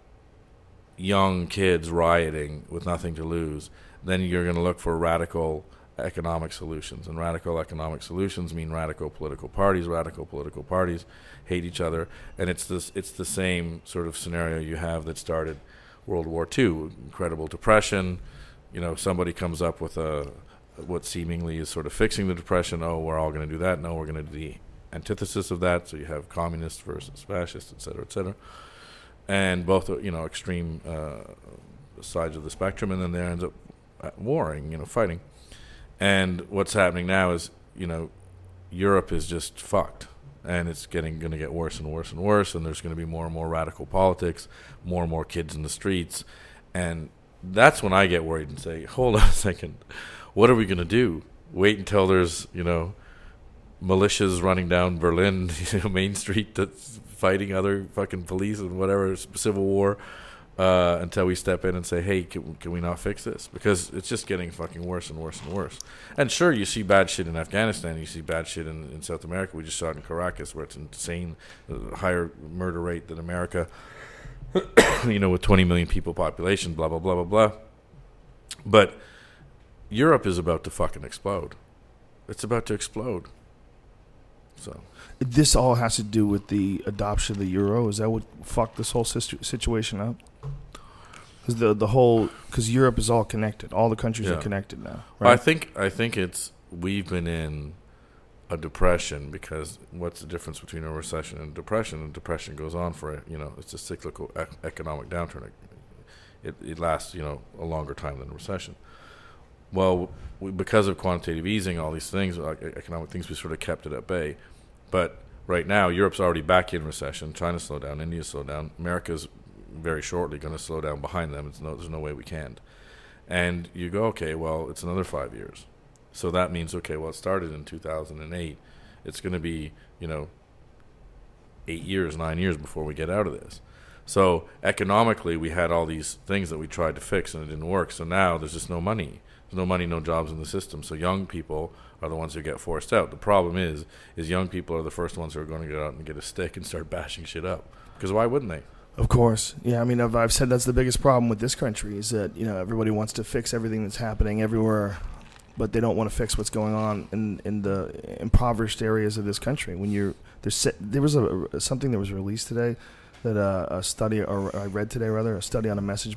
young kids rioting with nothing to lose, then you're going to look for radical economic solutions. And radical economic solutions mean radical political parties. Radical political parties hate each other, and it's this it's the same sort of scenario you have that started World War II, incredible depression. You know, somebody comes up with a what seemingly is sort of fixing the depression. Oh, we're all going to do that. No, we're going to do the antithesis of that. So you have communists versus fascists, et cetera, et cetera, and both are, you know extreme uh, sides of the spectrum, and then they end up warring, you know, fighting. And what's happening now is, you know, Europe is just fucked, and it's getting going to get worse and worse and worse. And there's going to be more and more radical politics, more and more kids in the streets, and that's when I get worried and say, hold on a second, what are we going to do? Wait until there's, you know, militias running down Berlin, you know, Main Street that's fighting other fucking police and whatever civil war uh, until we step in and say, hey, can, can we not fix this? Because it's just getting fucking worse and worse and worse. And sure, you see bad shit in Afghanistan, you see bad shit in, in South America. We just saw it in Caracas, where it's insane, uh, higher murder rate than America. you know, with 20 million people population, blah blah blah blah blah. But Europe is about to fucking explode. It's about to explode. So This all has to do with the adoption of the euro. Is that what fucked this whole situation up? Because the the whole because Europe is all connected. All the countries Yeah. are connected now. I think I think it's we've been in a depression because what's the difference between a recession and depression? And depression goes on for you know it's a cyclical ec- economic downturn. It it lasts you know a longer time than a recession. Well, we, because of quantitative easing, all these things, like economic things, we sort of kept it at bay. But right now, Europe's already back in recession. China's slowed down. India's slowed down. America's very shortly going to slow down behind them. No, there's no way we can't. And you go, okay, well, it's another five years. So that means, okay, well, it started in 2008. It's going to be, you know, eight years, nine years before we get out of this. So economically, we had all these things that we tried to fix and it didn't work. So now there's just no money. There's no money, no jobs in the system. So young people are the ones who get forced out. The problem is, is young people are the first ones who are going to get out and get a stick and start bashing shit up. Because why wouldn't they? Of course, yeah. I mean, I've, I've said that's the biggest problem with this country is that you know everybody wants to fix everything that's happening everywhere, but they don't want to fix what's going on in in the impoverished areas of this country. When you're there's there was a something that was released today that uh, a study or I read today rather a study on a message.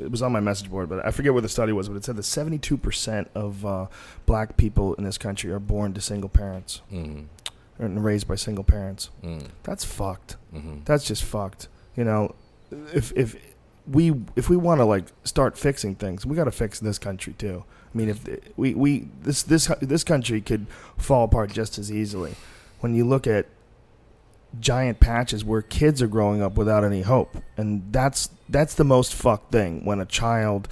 It was on my message board, but I forget where the study was. But it said that 72 percent of uh, black people in this country are born to single parents Mm, and raised by single parents. mm, That's fucked. mm-hmm. That's just fucked. You know, if if we if we want to like start fixing things, we got to fix this country too. I mean, if we we this this this country could fall apart just as easily. When you look at giant patches where kids are growing up without any hope, and that's that's the most fucked thing when a child,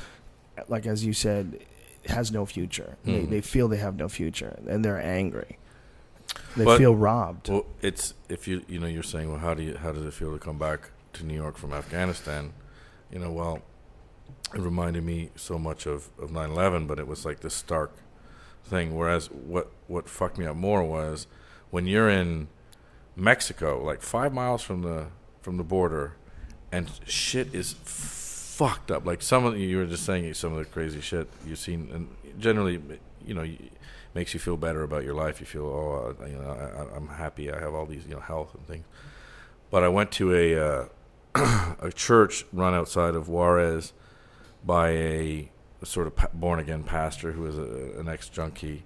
like as you said, has no future. They, Mhm. they feel they have no future, and they're angry. They But- feel robbed. Well, it's if you you know you're saying well how do you how does it feel to come back to New York from Afghanistan? You know, well, it reminded me so much of of 9/11, but it was like this stark thing. Whereas what what fucked me up more was when you're in Mexico, like five miles from the from the border, and shit is fucked up. Like some of you were just saying some of the crazy shit you've seen, and generally, you know, makes you feel better about your life. You feel, oh, uh, you know, I, I- I'm happy. I have all these, you know, health and things. But I went to a uh, a church run outside of Juarez, by a, sort of born again pastor who is a, an ex junkie,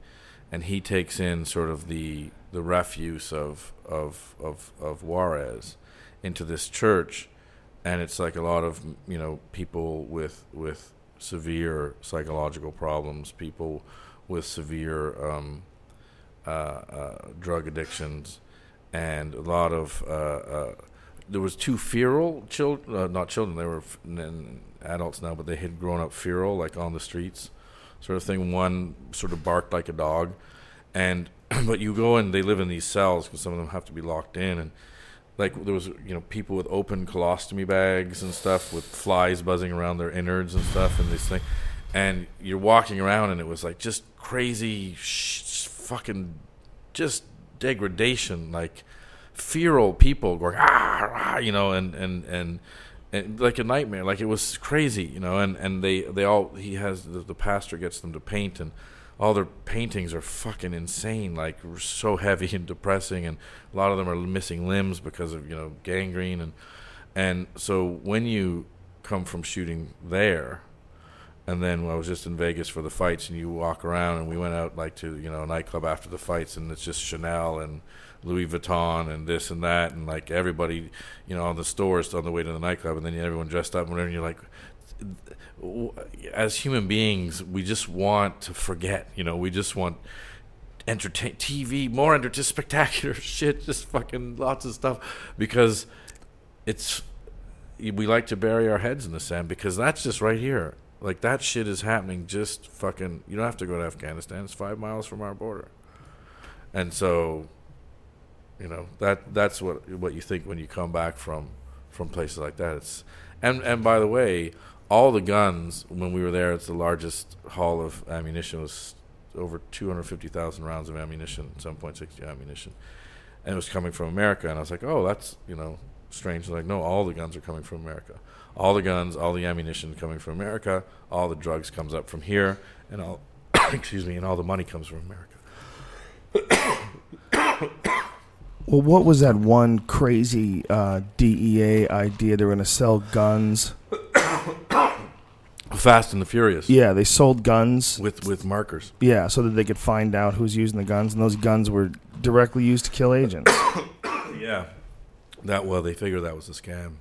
and he takes in sort of the the refuse of of of of Juarez into this church, and it's like a lot of you know people with with severe psychological problems, people with severe um, uh, uh, drug addictions, and a lot of uh, uh, there was two feral children, uh, not children, they were adults now, but they had grown up feral, like on the streets, sort of thing. One sort of barked like a dog, and but you go and they live in these cells because some of them have to be locked in, and like there was you know people with open colostomy bags and stuff with flies buzzing around their innards and stuff, and this thing, and you're walking around and it was like just crazy, sh- fucking, just degradation, like feral people going ah, you know, and and and. And like a nightmare, like it was crazy, you know. And, and they, they all he has the, the pastor gets them to paint, and all their paintings are fucking insane, like so heavy and depressing, and a lot of them are missing limbs because of you know gangrene, and and so when you come from shooting there, and then I was just in Vegas for the fights, and you walk around, and we went out like to you know a nightclub after the fights, and it's just Chanel and Louis Vuitton and this and that, and like everybody, you know, on the stores on the way to the nightclub, and then everyone dressed up, and whatever, and you're like, as human beings, we just want to forget. You know, we just want entertain TV, more enter just spectacular shit, just fucking lots of stuff, because it's we like to bury our heads in the sand because that's just right here. Like that shit is happening. Just fucking. You don't have to go to Afghanistan. It's five miles from our border, and so, you know that that's what what you think when you come back from from places like that. It's and and by the way, all the guns when we were there, it's the largest haul of ammunition it was over two hundred fifty thousand rounds of ammunition, seven point six ammunition, and it was coming from America. And I was like, oh, that's you know strange. Like, no, all the guns are coming from America. All the guns, all the ammunition coming from America. All the drugs comes up from here, and all excuse me, and all the money comes from America. Well, what was that one crazy uh, DEA idea? They were going to sell guns. Fast and the Furious. Yeah, they sold guns. With with markers. Yeah, so that they could find out who's using the guns, and those guns were directly used to kill agents. Yeah. That well, they figured that was a scam.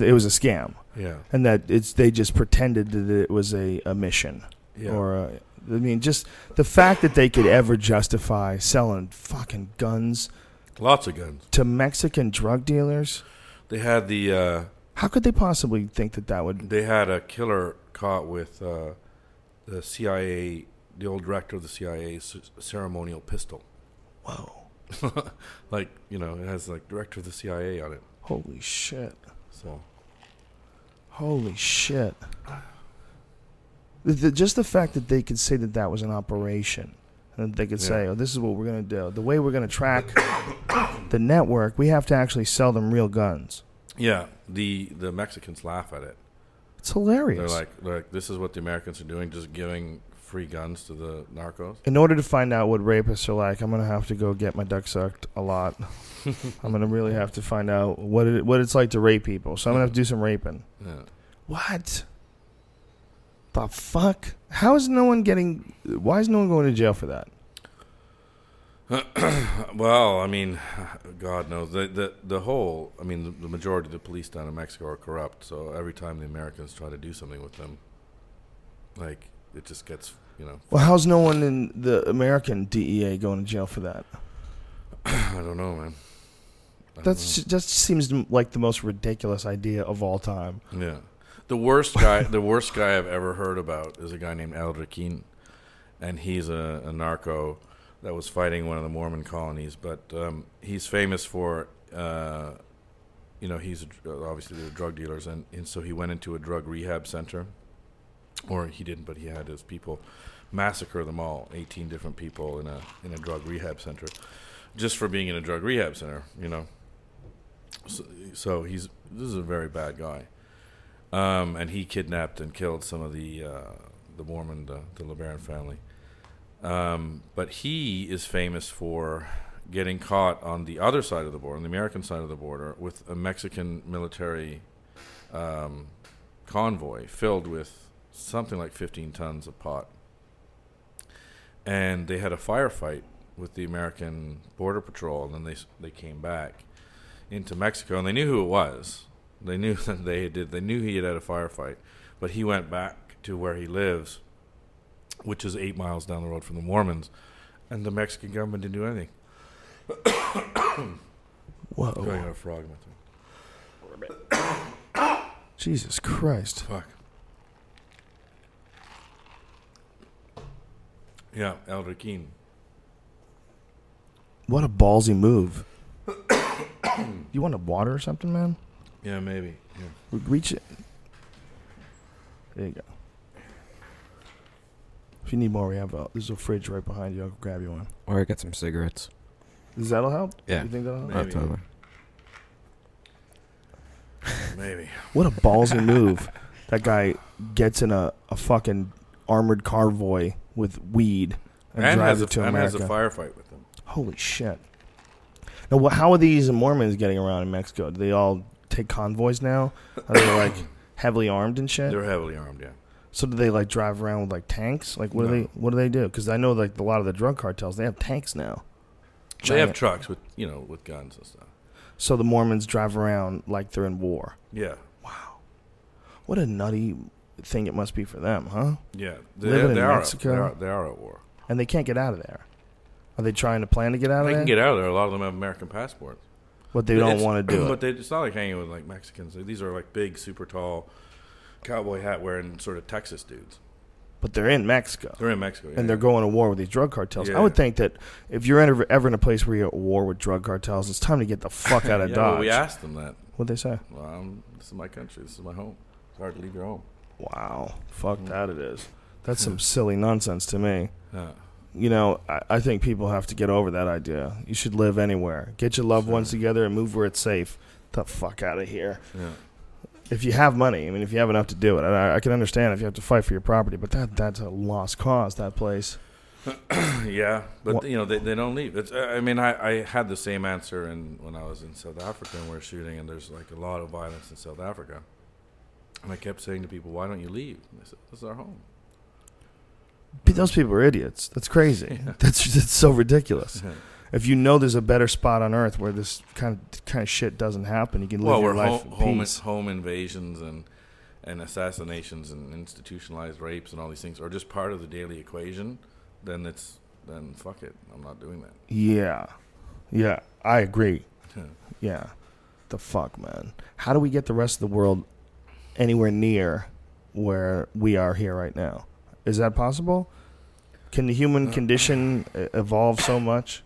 it was a scam, Yeah. and that it's they just pretended that it was a, a mission. Yeah. Or a, I mean, just the fact that they could ever justify selling fucking guns Lots of guns. to Mexican drug dealers. They had the uh, How could they possibly think that that would? they had a killer caught with uh, the CIA, the old director of the CIA's ceremonial pistol. Whoa! like you know, it has like director of the CIA on it. Holy shit! So Holy shit! The, the, just the fact that they could say that that was an operation, and they could say, "Oh, this is what we're gonna do." The way we're gonna track the network, we have to actually sell them real guns. Yeah, the the Mexicans laugh at it. It's hilarious. They're like, they're like, this is what the Americans are doing, just giving free guns to the narcos. in order to find out what rapists are like, I'm gonna have to go get my duck sucked a lot. I'm gonna really have to find out what it, what it's like to rape people. So I'm gonna have to do some raping. Yeah. What? The fuck? How is no one getting? Why is no one going to jail for that? Well, I mean, God knows the the the whole. I mean, the, the majority of the police down in Mexico are corrupt. So every time the Americans try to do something with them, like it just gets you know. Well, how's no one in the American DEA going to jail for that? I don't know, man. That seems like the most ridiculous idea of all time. yeah. The worst guy, the worst guy I've ever heard about is a guy named El Requin, and he's a, a narco that was fighting one of the Mormon colonies. But um, he's famous for, uh, you know, he's obviously they're drug dealers, and, and so he went into a drug rehab center, or he didn't, but he had his people massacre them all, eighteen different people in a in a drug rehab center, just for being in a drug rehab center, you know. So, so he's this is a very bad guy, um, and he kidnapped and killed some of the uh, the Mormon the, the LeBaron family. Um, but he is famous for getting caught on the other side of the border, on the American side of the border, with a Mexican military um, convoy filled with something like 15 tons of pot. And they had a firefight with the American Border Patrol, and then they they came back into Mexico, and they knew who it was. They knew that they did. They knew he had had a firefight, but he went back to where he lives, which is eight miles down the road from the Mormons, and the Mexican government didn't do anything. Whoa. I got a frog in my throat. Jesus Christ. Fuck. Yeah, Elder Keen. What a ballsy move. you want a water or something, man? Yeah, maybe. Yeah. Reach it. There you go. If you need more, we have a, there's a fridge right behind you. I'll grab you one. Or I get some cigarettes. Does that'll help? Yeah. You think that'll help? Oh, Maybe. totally. Maybe. What a ballsy move. That guy gets in a, a fucking armored convoy with weed and, And, drives has, it to a, and has America. a firefight with them. Holy shit. Now, wha how are these Mormons getting around in Mexico? Do they all take convoys now? Are they like heavily armed and shit? They're heavily armed, yeah. So do they like drive around with like tanks? Like what do they what do they do? Because I know like a lot of the drug cartels they have tanks now. They have trucks with, you know, with guns and stuff. So the Mormons drive around like they're in war. Yeah. Wow. What a nutty thing it must be for them, huh? Yeah. They, Living in they are, Mexico? They are, they are at war. And they can't get out of there. Are they trying to plan to get out They of there? They can get out of there. A lot of them have American passports. but they But don't want to do But it. they, it's not like hanging with like Mexicans. These are like big, super tall, cowboy hat wearing sort of Texas dudes. But they're in Mexico. They're in Mexico. yeah. and they're going to war with these drug cartels. I would think that if you're ever, ever in a place where you're at war with drug cartels, it's time to get the fuck out of yeah, Dodge. well, we asked them that. What'd they say? Well, I'm, this is my country. This is my home. It's hard to leave your home. Wow, fuck Mm. that it is. That's some silly nonsense to me. Yeah. You know, I, I think people have to get over that idea. You should live anywhere. Get your loved ones together and move where it's safe. The fuck out of here. Yeah. If you have money, I mean, if you have enough to do it, I, I can understand if you have to fight for your property, but that that's a lost cause. That place. Yeah, but What- you know they, they don't leave. It's, I mean, I, I had the same answer in, when I was in South Africa and we are shooting, and there's like a lot of violence in South Africa. And I kept saying to people, "Why don't you leave?" And they said, "This is our home." But Those people are idiots. That's crazy. That's that's so ridiculous. If you know there's a better spot on Earth where this kind of kind of shit doesn't happen, you can live well, your life home, in home, peace. home invasions and and assassinations and institutionalized rapes and all these things are just part of the daily equation. Then it's then fuck it. I'm not doing that. Yeah, yeah, I agree. Yeah, the fuck, man. How do we get the rest of the world anywhere near where we are here right now? Is that possible? Can the human uh, condition e- evolve so much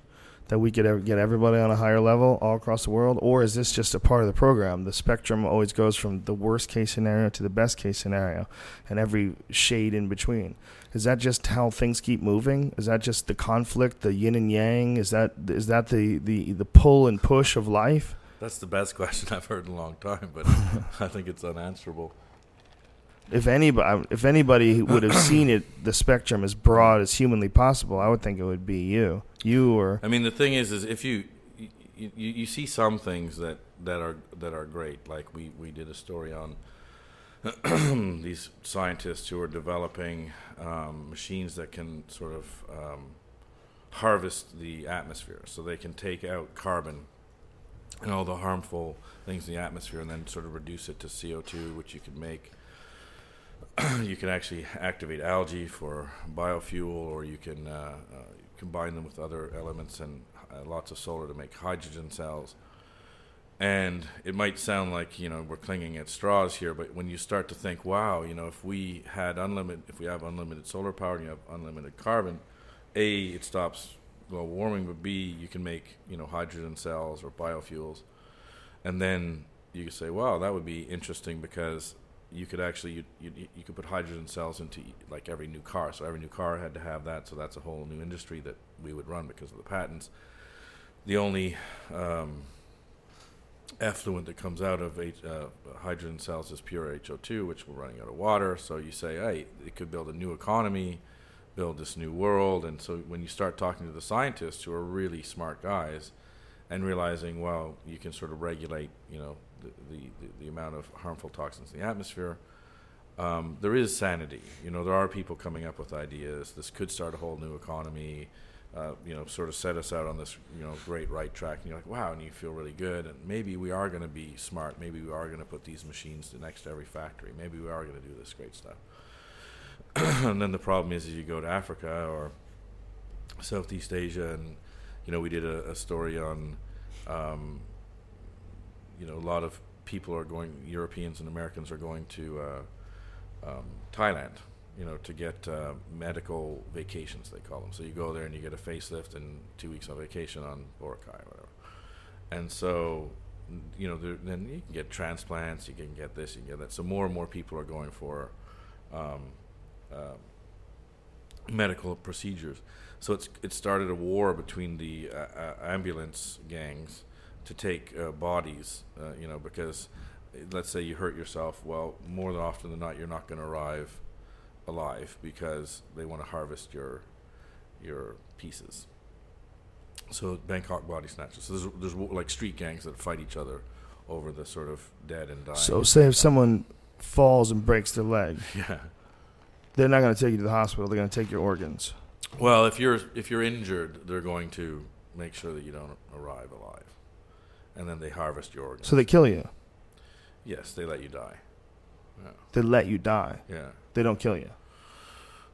that we could get everybody on a higher level all across the world, or is this just a part of the program? The spectrum always goes from the worst case scenario to the best case scenario, and every shade in between. Is that just how things keep moving? Is that just the conflict, the yin and yang? Is that is that the the, the pull and push of life? That's the best question I've heard in a long time, but I think it's unanswerable. If anybody if anybody would have seen it, the spectrum as broad as humanly possible, I would think it would be you, you or I mean, the thing is, is if you you, you, see some things that, that are that are great, like we, we did a story on these scientists who are developing um, machines that can sort of um, harvest the atmosphere, so they can take out carbon and all the harmful things in the atmosphere, and then sort of reduce it to CO two, which you can make. you can actually activate algae for biofuel, or you can uh, uh, combine them with other elements and uh, lots of solar to make hydrogen cells. And it might sound like you know we're clinging at straws here, but when you start to think, wow, you know, if we had unlimited, if we have unlimited solar power and you have unlimited carbon, a it stops global warming, but b you can make you know hydrogen cells or biofuels, and then you say, wow, that would be interesting because you could actually you, you you could put hydrogen cells into like every new car. So every new car had to have that. So that's a whole new industry that we would run because of the patents. The only um, effluent that comes out of H, uh, hydrogen cells is pure HO2, which we're running out of water. So you say, hey, it could build a new economy, build this new world. And so when you start talking to the scientists who are really smart guys and realizing, well, you can sort of regulate, you know, the, the, the amount of harmful toxins in the atmosphere, um, there is sanity. You know, there are people coming up with ideas. This could start a whole new economy. Uh, you know, sort of set us out on this, you know, great right track, and you're like, wow, and you feel really good, and maybe we are going to be smart. Maybe we are going to put these machines next to every factory. Maybe we are going to do this great stuff. and then the problem is, is you go to Africa or Southeast Asia, and you know, we did a, a story on, um, you know, a lot of people are going, Europeans and Americans are going to uh, um, Thailand, you know, to get uh, medical vacations, they call them. So you go there and you get a facelift and two weeks on vacation on Boracay or whatever. And so, you know, there, then you can get transplants, you can get this, you can get that. So more and more people are going for um, um medical procedures. So it's it started a war between the uh, uh, ambulance gangs to take uh, bodies, uh, you know, because let's say you hurt yourself. Well, more than often than not, you're not going to arrive alive because they want to harvest your your pieces. So Bangkok body snatchers. So there's, there's like street gangs that fight each other over the sort of dead and dying. So, say if someone falls and breaks their leg, yeah. they're not going to take you to the hospital. They're going to take your organs. Well, if you're if you're injured, they're going to make sure that you don't arrive alive, and then they harvest your organs. So they kill you. yes, they let you die. They let you die. Yeah. They don't kill you.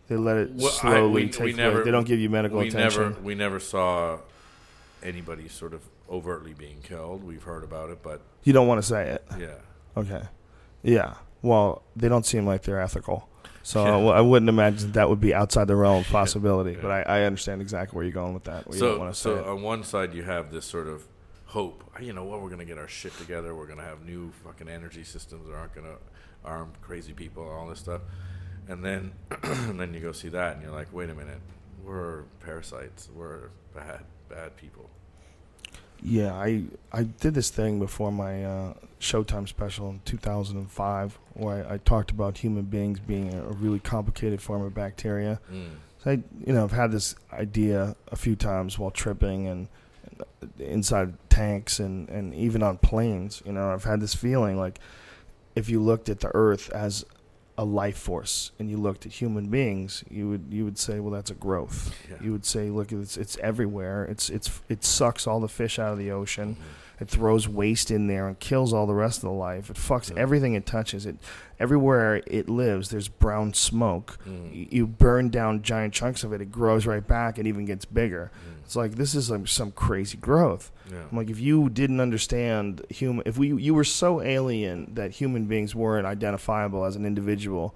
They let it Well, I- slowly we- take we never- they don't give you medical we attention. never we never saw anybody sort of overtly being killed. We've heard about it, but You don't want to say it. yeah, Okay. Yeah. Well, they don't seem like they're ethical. So Yeah. I, I wouldn't imagine that would be outside the realm of possibility. yeah. But I, I understand exactly where you're going with that. Where you don't so want to say so on one side you have this sort of hope. You know what? We're to get our shit together. We're to have new fucking energy systems that aren't to arm crazy people and all this stuff. And then and then you go see that and you're like, wait a minute, we're parasites. We're bad bad people. Yeah, I I did this thing before my uh, Showtime special in 2005, where I, I talked about human beings being a, a really complicated form of bacteria. Mm. So I, you know, I've had this idea a few times while tripping and inside tanks and and even on planes. You know, I've had this feeling like if you looked at the Earth as a life force and you looked at human beings, you would you would say, well, that's a growth. Yeah. You would say, look, it's it's everywhere. It's it's it sucks all the fish out of the ocean. Mhm. It throws waste in there and kills all the rest of the life. It fucks Yeah. everything it touches. It everywhere it lives. There's brown smoke. Mm. Y- You burn down giant chunks of it. It grows right back and even gets bigger. Mm. It's like this is like some crazy growth. Yeah. I'm like, if you didn't understand human, if we you were so alien that human beings weren't identifiable as an individual,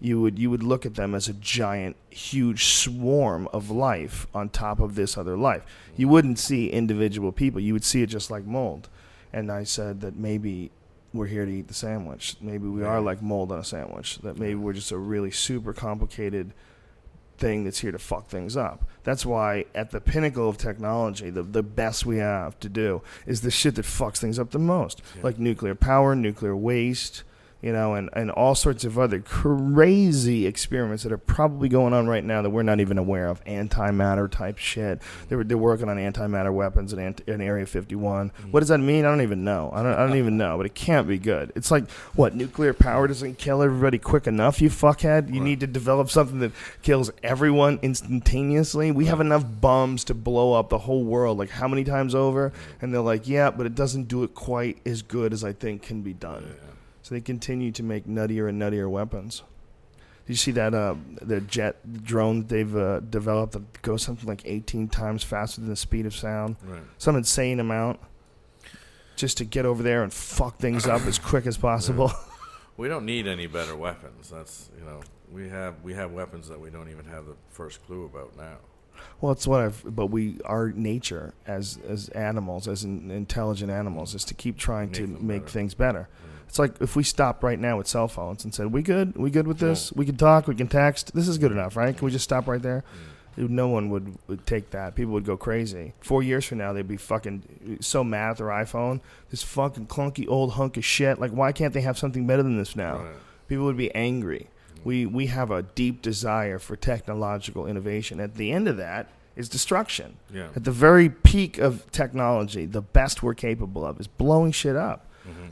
you would you would look at them as a giant, huge swarm of life on top of this other life. You mm-hmm. wouldn't see individual people. You would see it just like mold. And I said that maybe we're here to eat the sandwich. Maybe we are like mold on a sandwich. That maybe we're just a really super complicated thing that's here to fuck things up. That's why at the pinnacle of technology, the the best we have to do is the shit that fucks things up the most. Yeah. Like nuclear power, nuclear waste, you know, and, and all sorts of other crazy experiments that are probably going on right now that we're not even aware of. Antimatter type shit. They're, they're working on antimatter weapons in, ant- in Area 51. Mm. What does that mean? I don't even know. I don't, I don't even know, but it can't be good. It's like, what, nuclear power doesn't kill everybody quick enough, you fuckhead? You Right. need to develop something that kills everyone instantaneously. We have enough bombs to blow up the whole world, like how many times over? And they're like, yeah, but it doesn't do it quite as good as I think can be done. Yeah. So they continue to make nuttier and nuttier weapons. Did you see that uh, the jet drone they've uh, developed that goes something like 18 times faster than the speed of sound? Right. Some insane amount. Just to get over there and fuck things up as quick as possible. We don't need any better weapons. That's you know we have we have weapons that we don't even have the first clue about now. Well, it's what I've. But we, our nature as as animals, as in, intelligent animals, is to keep trying Make to make better. things better. It's like if we stopped right now with cell phones and said, "We good? We good with this? We can talk. We can text. This is good enough, right? Can we just stop right there?" No one would, would take that. People would go crazy. Four years from now, they'd be fucking so mad at their iPhone. This fucking clunky old hunk of shit. Like, why can't they have something better than this now? Right. People would be angry. We we have a deep desire for technological innovation. At the end of that is destruction. Yeah. At the very peak of technology, the best we're capable of is blowing shit up.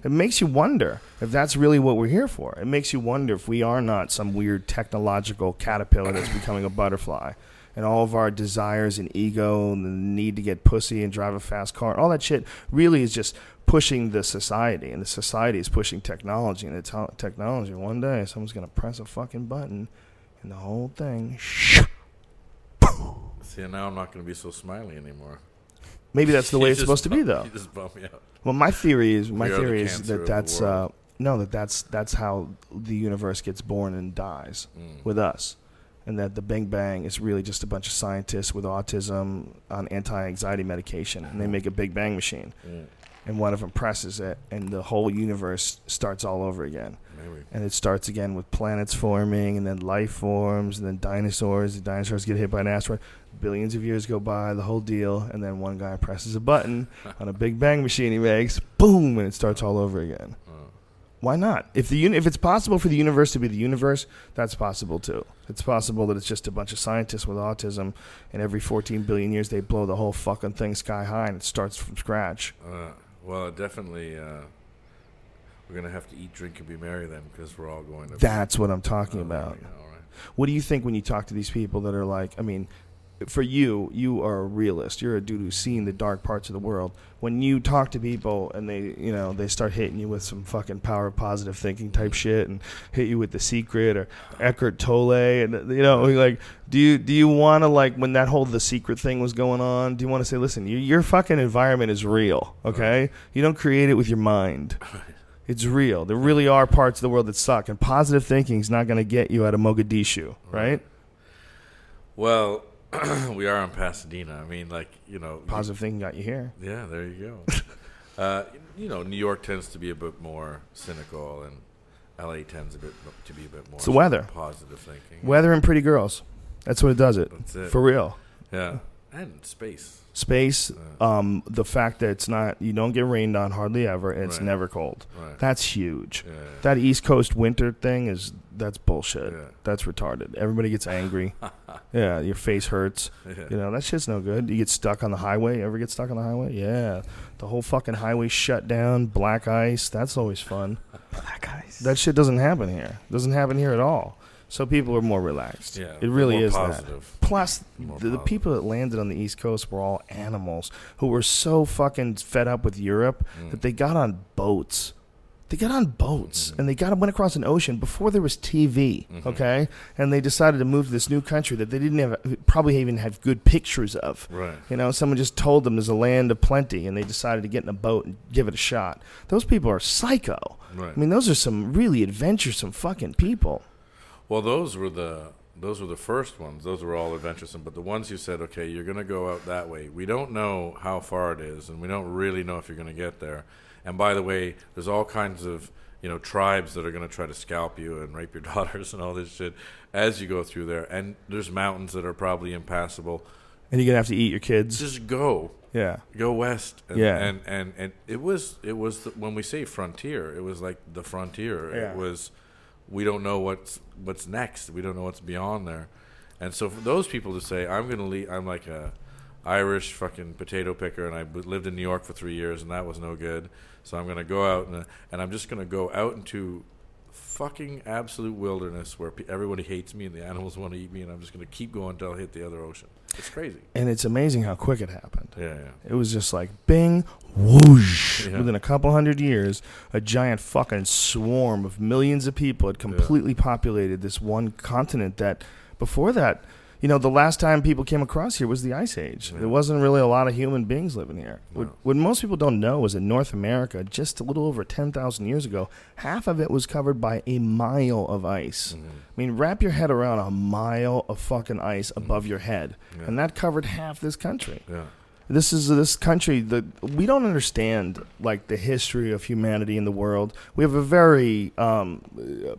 It makes you wonder if that's really what we're here for. It makes you wonder if we are not some weird technological caterpillar that's becoming a butterfly. And all of our desires and ego and the need to get pussy and drive a fast car, all that shit really is just pushing the society. And the society is pushing technology. And the te- technology, one day, someone's going to press a fucking button and the whole thing. See, now I'm not going to be so smiley anymore. Maybe that's the way it's supposed to be, though. You just bum me out. Well, my theory is my theory is that that's uh, no, that that's that's how the universe gets born and dies Mm. with us, and that the Big Bang is really just a bunch of scientists with autism on anti-anxiety medication, and they make a Big Bang machine, Mm. and one of them presses it, and the whole universe starts all over again, Maybe. and it starts again with planets forming, and then life forms, and then dinosaurs. The dinosaurs get hit by an asteroid. Billions of years go by, the whole deal, and then one guy presses a button on a Big Bang machine he makes, boom, and it starts all over again. Oh. Why not? If the uni- if it's possible for the universe to be the universe, that's possible too. It's possible that it's just a bunch of scientists with autism, and every 14 billion years they blow the whole fucking thing sky high, and it starts from scratch. Uh, well, definitely, uh, we're going to have to eat, drink, and be merry then because we're all going to. That's what I'm talking about. yeah, all right. What do you think when you talk to these people that are like, I mean, for you, you are a realist. You're a dude who's seen the dark parts of the world. When you talk to people and they, you know, they start hitting you with some fucking power of positive thinking type shit and hit you with the secret or Eckhart Tolle and you know, like, do you do you want to like when that whole the secret thing was going on? Do you want to say, listen, your your fucking environment is real, okay? You don't create it with your mind. It's real. There really are parts of the world that suck, and positive thinking is not going to get you out of Mogadishu, right? Well, we are in Pasadena. I mean, like, you know. Positive thinking got you here. Yeah, there you go. uh, you know, New York tends to be a bit more cynical, and LA tends a bit to be a bit more It's the weather. positive thinking. Weather and pretty girls. That's what it does it. That's it. For real. Yeah, and space. Space, um, the fact that it's not, you don't get rained on hardly ever, and it's Right. never cold. Right. That's huge. yeah. That East Coast winter thing is, that's bullshit. Yeah. That's retarded. Everybody gets angry. yeah, your face hurts. yeah. You know, that shit's no good. You get stuck on the highway. Ever get stuck on the highway? Yeah. The whole fucking highway shut down, black ice. That's always fun. Black ice. That shit doesn't happen here. Doesn't happen here at all. So people are more relaxed. Yeah, it really is that. Plus, the, the people that landed on the East Coast were all animals who were so fucking fed up with Europe Mm. that they got on boats. They got on boats Mm-hmm. and they got went across an ocean before there was TV. Okay, and they decided to move to this new country that they didn't have probably even have good pictures of. Right. You know, someone just told them there's a land of plenty, and they decided to get in a boat and give it a shot. Those people are psycho. Right. I mean, those are some really adventuresome fucking people. Well, those were the those were the first ones. Those were all adventuresome. But the ones you said, okay, you're going to go out that way. We don't know how far it is, and we don't really know if you're going to get there. And by the way, there's all kinds of you know tribes that are going to try to scalp you and rape your daughters and all this shit as you go through there. And there's mountains that are probably impassable. And you're gonna have to eat your kids. Just go. Yeah. Go west, and, Yeah. and and and it was it was the, when we say frontier, it was like the frontier. Yeah. It was we don't know what's what's next. We don't know what's beyond there, and so for those people to say, I'm going to leave, I'm like a Irish fucking potato picker, and I lived in New York for three years, and that was no good. So I'm going to go out and and I'm just going to go out into fucking absolute wilderness where pe- everybody hates me and the animals want to eat me, and I'm just going to keep going until I hit the other ocean. It's crazy. And it's amazing how quick it happened. Yeah, yeah. It was just like bing, whoosh. Yeah. Within a couple hundred years, a giant fucking swarm of millions of people had completely populated this one continent that before that, you know, the last time people came across here was the Ice Age. Yeah. There wasn't really a lot of human beings living here. What, No. what most people don't know is that North America, just a little over 10,000 years ago, half of it was covered by a mile of ice. Mm-hmm. I mean, wrap your head around a mile of fucking ice above your head. Yeah. And that covered half this country Yeah. This is this country that we don't understand like the history of humanity in the world. We have a very um,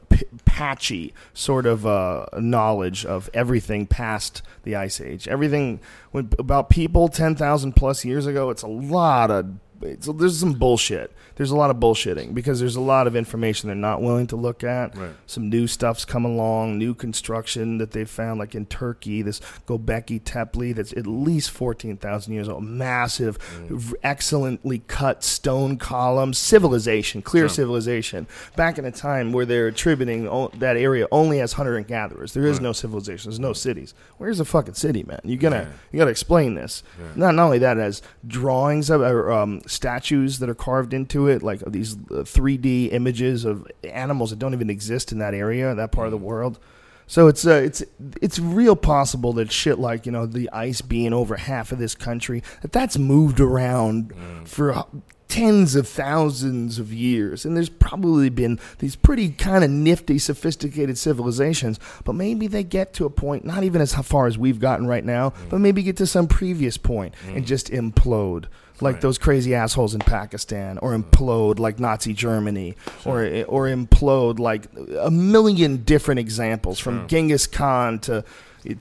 p- patchy sort of uh, knowledge of everything past the ice age. Everything when, about people ten thousand plus years ago. It's a lot of so there's some bullshit. There's a lot of bullshitting because there's a lot of information they're not willing to look at. Right. Some new stuff's come along, new construction that they found, like in Turkey, this Gobekli Tepe that's at least 14,000 years old. Massive, v- excellently cut stone columns, civilization, clear Sure. civilization. Back in a time where they're attributing o- that area only as hunter and gatherers. There is Right. no civilization, there's no cities. Where's the fucking city, man? You gotta, Yeah. you gotta explain this. Not, not only that, as drawings of um, statues that are carved into it, like these uh, 3D images of animals that don't even exist in that area, that part of the world. So it's uh, it's it's real possible that shit like you know the ice being over half of this country that that's moved around for uh, tens of thousands of years, and there's probably been these pretty kind of nifty, sophisticated civilizations, but maybe they get to a point not even as far as we've gotten right now, but maybe get to some previous point and just implode. Like Right. those crazy assholes in Pakistan, or implode like Nazi Germany, or or implode like a million different examples from Sure. Genghis Khan to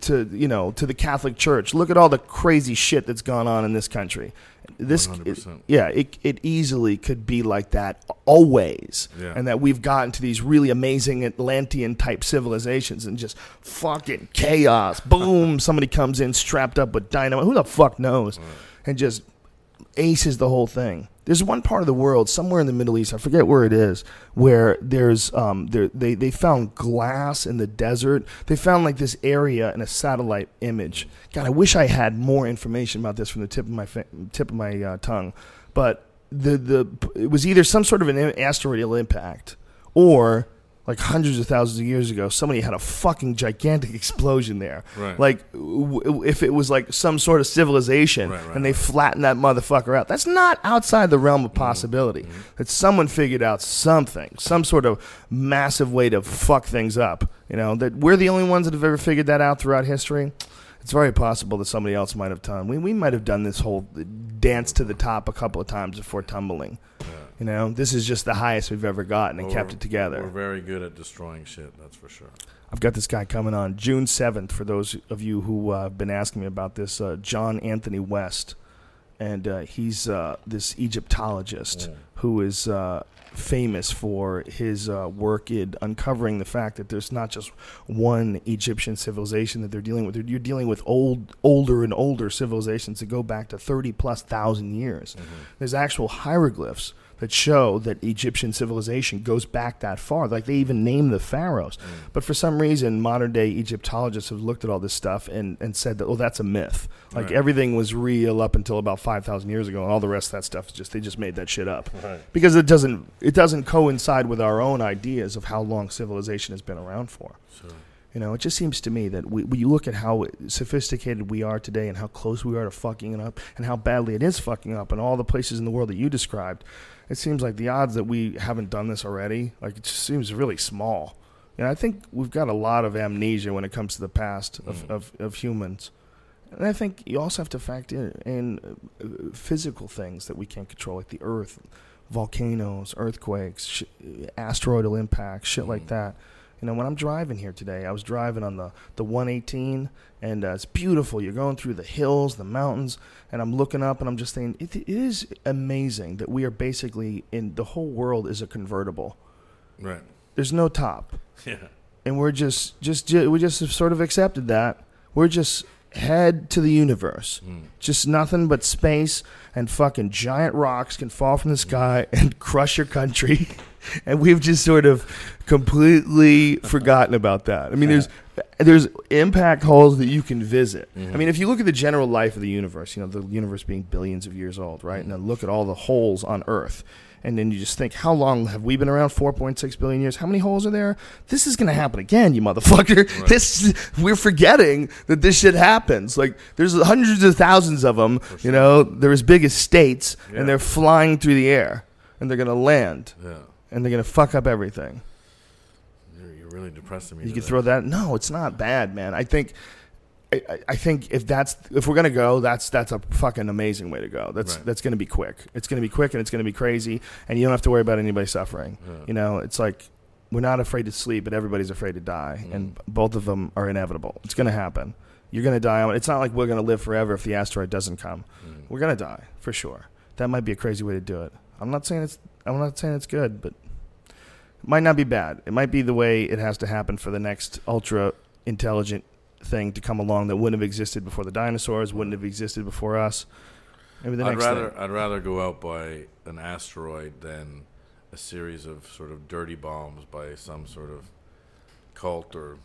to you know to the Catholic Church. Look at all the crazy shit that's gone on in this country. This, it- 100%. yeah, it it easily could be like that always, Yeah. and that we've gotten to these really amazing Atlantean type civilizations and just fucking chaos. Boom! Somebody comes in strapped up with dynamite. Who the fuck knows? And just aces the whole thing. There's one part of the world, somewhere in the Middle East, I forget where it is, where there's um, there, they they found glass in the desert. They found like this area in a satellite image. God, I wish I had more information about this from the tip of my tip of my uh, tongue, but the the it was either some sort of an asteroidal impact or like hundreds of thousands of years ago, somebody had a fucking gigantic explosion there. Right. Like w- if it was like some sort of civilization Right, right, and they flattened that motherfucker out. That's not outside the realm of Mm-hmm. possibility. That someone figured out something, some sort of massive way to fuck things up. You know, that we're the only ones that have ever figured that out throughout history. It's very possible that somebody else might have done. We we might have done this whole dance to the top a couple of times before tumbling. You know, this is just the highest we've ever gotten and kept it together. We're very good at destroying shit. That's for sure. I've got this guy coming on June 7th for those of you who uh, have been asking me about this, uh, John Anthony West. And uh, he's uh, this Egyptologist Mm. who is uh, famous for his uh, work in uncovering the fact that there's not just one Egyptian civilization that they're dealing with. You're dealing with old, older and older civilizations that go back to 30 plus thousand years. There's actual hieroglyphs that show that Egyptian civilization goes back that far. Like they even name the pharaohs. Mm. But for some reason, modern day Egyptologists have looked at all this stuff and, and said that, oh, that's a myth. Like Right. everything was real up until about 5,000 years ago, and all the rest of that stuff is just, they just made that shit up. Right. Because it doesn't, it doesn't coincide with our own ideas of how long civilization has been around for. Sure. You know, it just seems to me that we, when you look at how sophisticated we are today and how close we are to fucking it up and how badly it is fucking up and all the places in the world that you described, it seems like the odds that we haven't done this already, like it just seems really small. And I think we've got a lot of amnesia when it comes to the past of, mm. of, of humans. And I think you also have to factor in uh, physical things that we can't control, like the earth, volcanoes, earthquakes, sh- uh, asteroidal impacts, shit like mm. that. You know, when I'm driving here today, I was driving on the, the 118, and uh, it's beautiful. You're going through the hills, the mountains, and I'm looking up, and I'm just thinking, it, it is amazing that we are basically in the whole world is a convertible. Right. There's no top Yeah. and we're just just we just have sort of accepted that we're just head to the universe. Hmm. Just nothing but space and fucking giant rocks can fall from the hmm. sky and crush your country. And we've just sort of completely forgotten about that. I mean there's there's impact holes that you can visit. I mm-hmm. mean if you look at the general life of the universe you know the universe being billions of years old right? Mm-hmm. And then look at all the holes on earth and then you just think, how long have we been around? 4.6 billion years. How many holes are there? This is going to happen again, you motherfucker. This we're forgetting that this shit happens. Like there's hundreds of thousands of them. You know, they're as big as states, Yeah. and they're flying through the air, and they're going to land, Yeah. and they're going to fuck up everything. You're, you're really depressing me. You could throw that. No, it's not bad, man. I think. I, I- think if that's if we're gonna go, that's that's a fucking amazing way to go. That's Right. that's gonna be quick. It's gonna be quick and it's gonna be crazy, and you don't have to worry about anybody suffering. Yeah. You know, it's like we're not afraid to sleep, but everybody's afraid to die, and Mm. both of them are inevitable. It's gonna happen. You're gonna die. It's not like we're gonna live forever if the asteroid doesn't come. Mm. We're gonna die for sure. That might be a crazy way to do it. I'm not saying it's. I'm not saying it's good, but it might not be bad. It might be the way it has to happen for the next ultra intelligent thing to come along that wouldn't have existed before the dinosaurs, wouldn't have existed before us. Maybe the I'd next rather thing. I'd rather go out by an asteroid than a series of sort of dirty bombs by some sort of cult or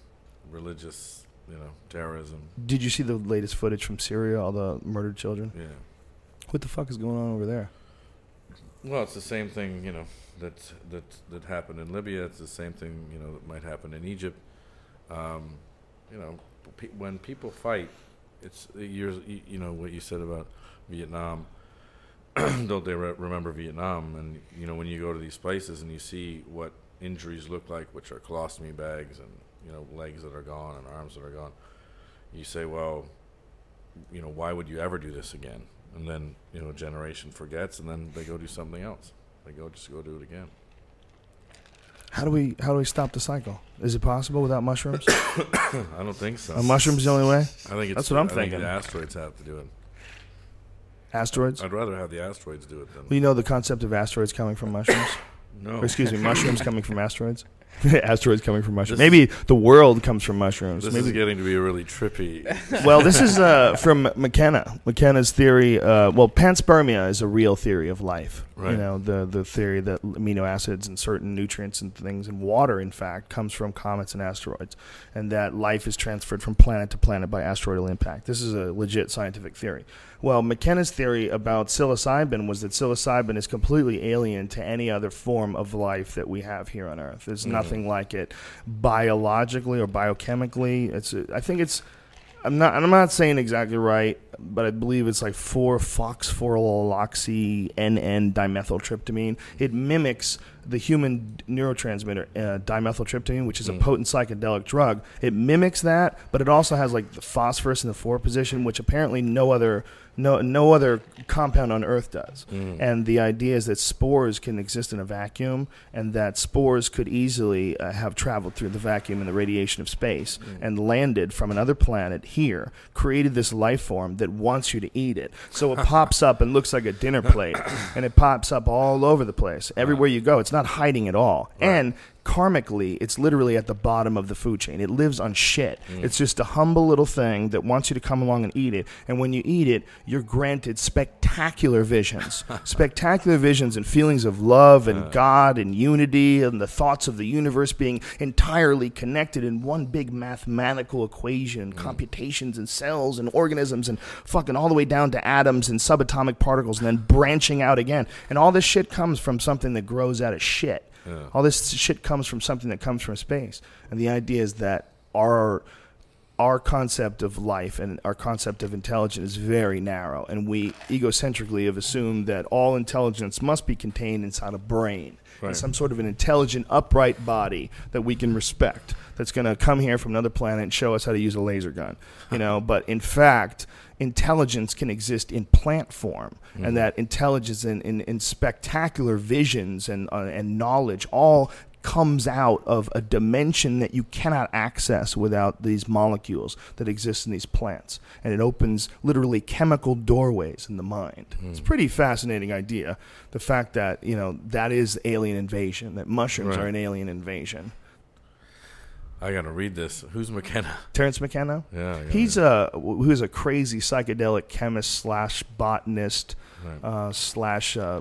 religious, you know, terrorism. Did you see the latest footage from Syria? All the murdered children. Yeah. What the fuck is going on over there? Well, it's the same thing, you know, that that that happened in Libya. It's the same thing, you know, that might happen in Egypt. Um, you know, when people fight, it's you you know what you said about Vietnam. Don't they re- remember Vietnam? And you know, when you go to these places and you see what injuries look like, which are colostomy bags and you know legs that are gone and arms that are gone, you say, well, you know, why would you ever do this again? And then you know, a generation forgets, and then they go do something else. They go just go do it again. How do we how do we stop the cycle? Is it possible without mushrooms? I don't think so. Are mushrooms the only way? I think it's That's what I'm I think thinking. the asteroids have to do it. Asteroids? I'd rather have the asteroids do it than Well, you know the concept of asteroids coming from mushrooms? no. Or excuse me, mushrooms coming from asteroids? asteroids coming from mushrooms. This- Maybe the world comes from mushrooms. This Maybe is getting to be a really trippy. well, this is uh, from McKenna. McKenna's theory. Uh, well, panspermia is a real theory of life. You know, the the theory that amino acids and certain nutrients and things and water, in fact, comes from comets and asteroids, and that life is transferred from planet to planet by asteroidal impact. This is a legit scientific theory. Well, McKenna's theory about psilocybin was that psilocybin is completely alien to any other form of life that we have here on Earth. There's mm-hmm. nothing like it biologically or biochemically. It's I think it's I'm not. I'm not saying exactly right, but I believe it's like four phosphoryloxy NN dimethyltryptamine. It mimics the human neurotransmitter uh, dimethyltryptamine, which is a potent psychedelic drug. It mimics that, but it also has like the phosphorus in the four position, which apparently no other no no other compound on Earth does. And the idea is that spores can exist in a vacuum, and that spores could easily uh, have traveled through the vacuum and the radiation of space and landed from another planet here, created this life form that wants you to eat it. So it pops up and looks like a dinner plate, and it pops up all over the place, everywhere you go. It's not hiding at all, and karmically, it's literally at the bottom of the food chain. It lives on shit. Mm. It's just a humble little thing that wants you to come along and eat it. And when you eat it, you're granted spectacular visions, spectacular visions and feelings of love and God and unity and the thoughts of the universe being entirely connected in one big mathematical equation, mm. computations and cells and organisms and fucking all the way down to atoms and subatomic particles and then branching out again. And all this shit comes from something that grows out of shit. All this shit comes from something that comes from space. And the idea is that our our concept of life and our concept of intelligence is very narrow, and we egocentrically have assumed that all intelligence must be contained inside a brain, Right. some sort of an intelligent, upright body that we can respect. That's going to come here from another planet and show us how to use a laser gun, you know. but in fact, intelligence can exist in plant form, and that intelligence in, in, in spectacular visions and uh, and knowledge all comes out of a dimension that you cannot access without these molecules that exist in these plants. And it opens literally chemical doorways in the mind. It's a pretty fascinating idea. The fact that, you know, that is alien invasion, that mushrooms Right. are an alien invasion. I gotta read this. Who's McKenna? Terence McKenna? Yeah, He's read- a who's a crazy psychedelic chemist slash botanist Right. uh, slash uh,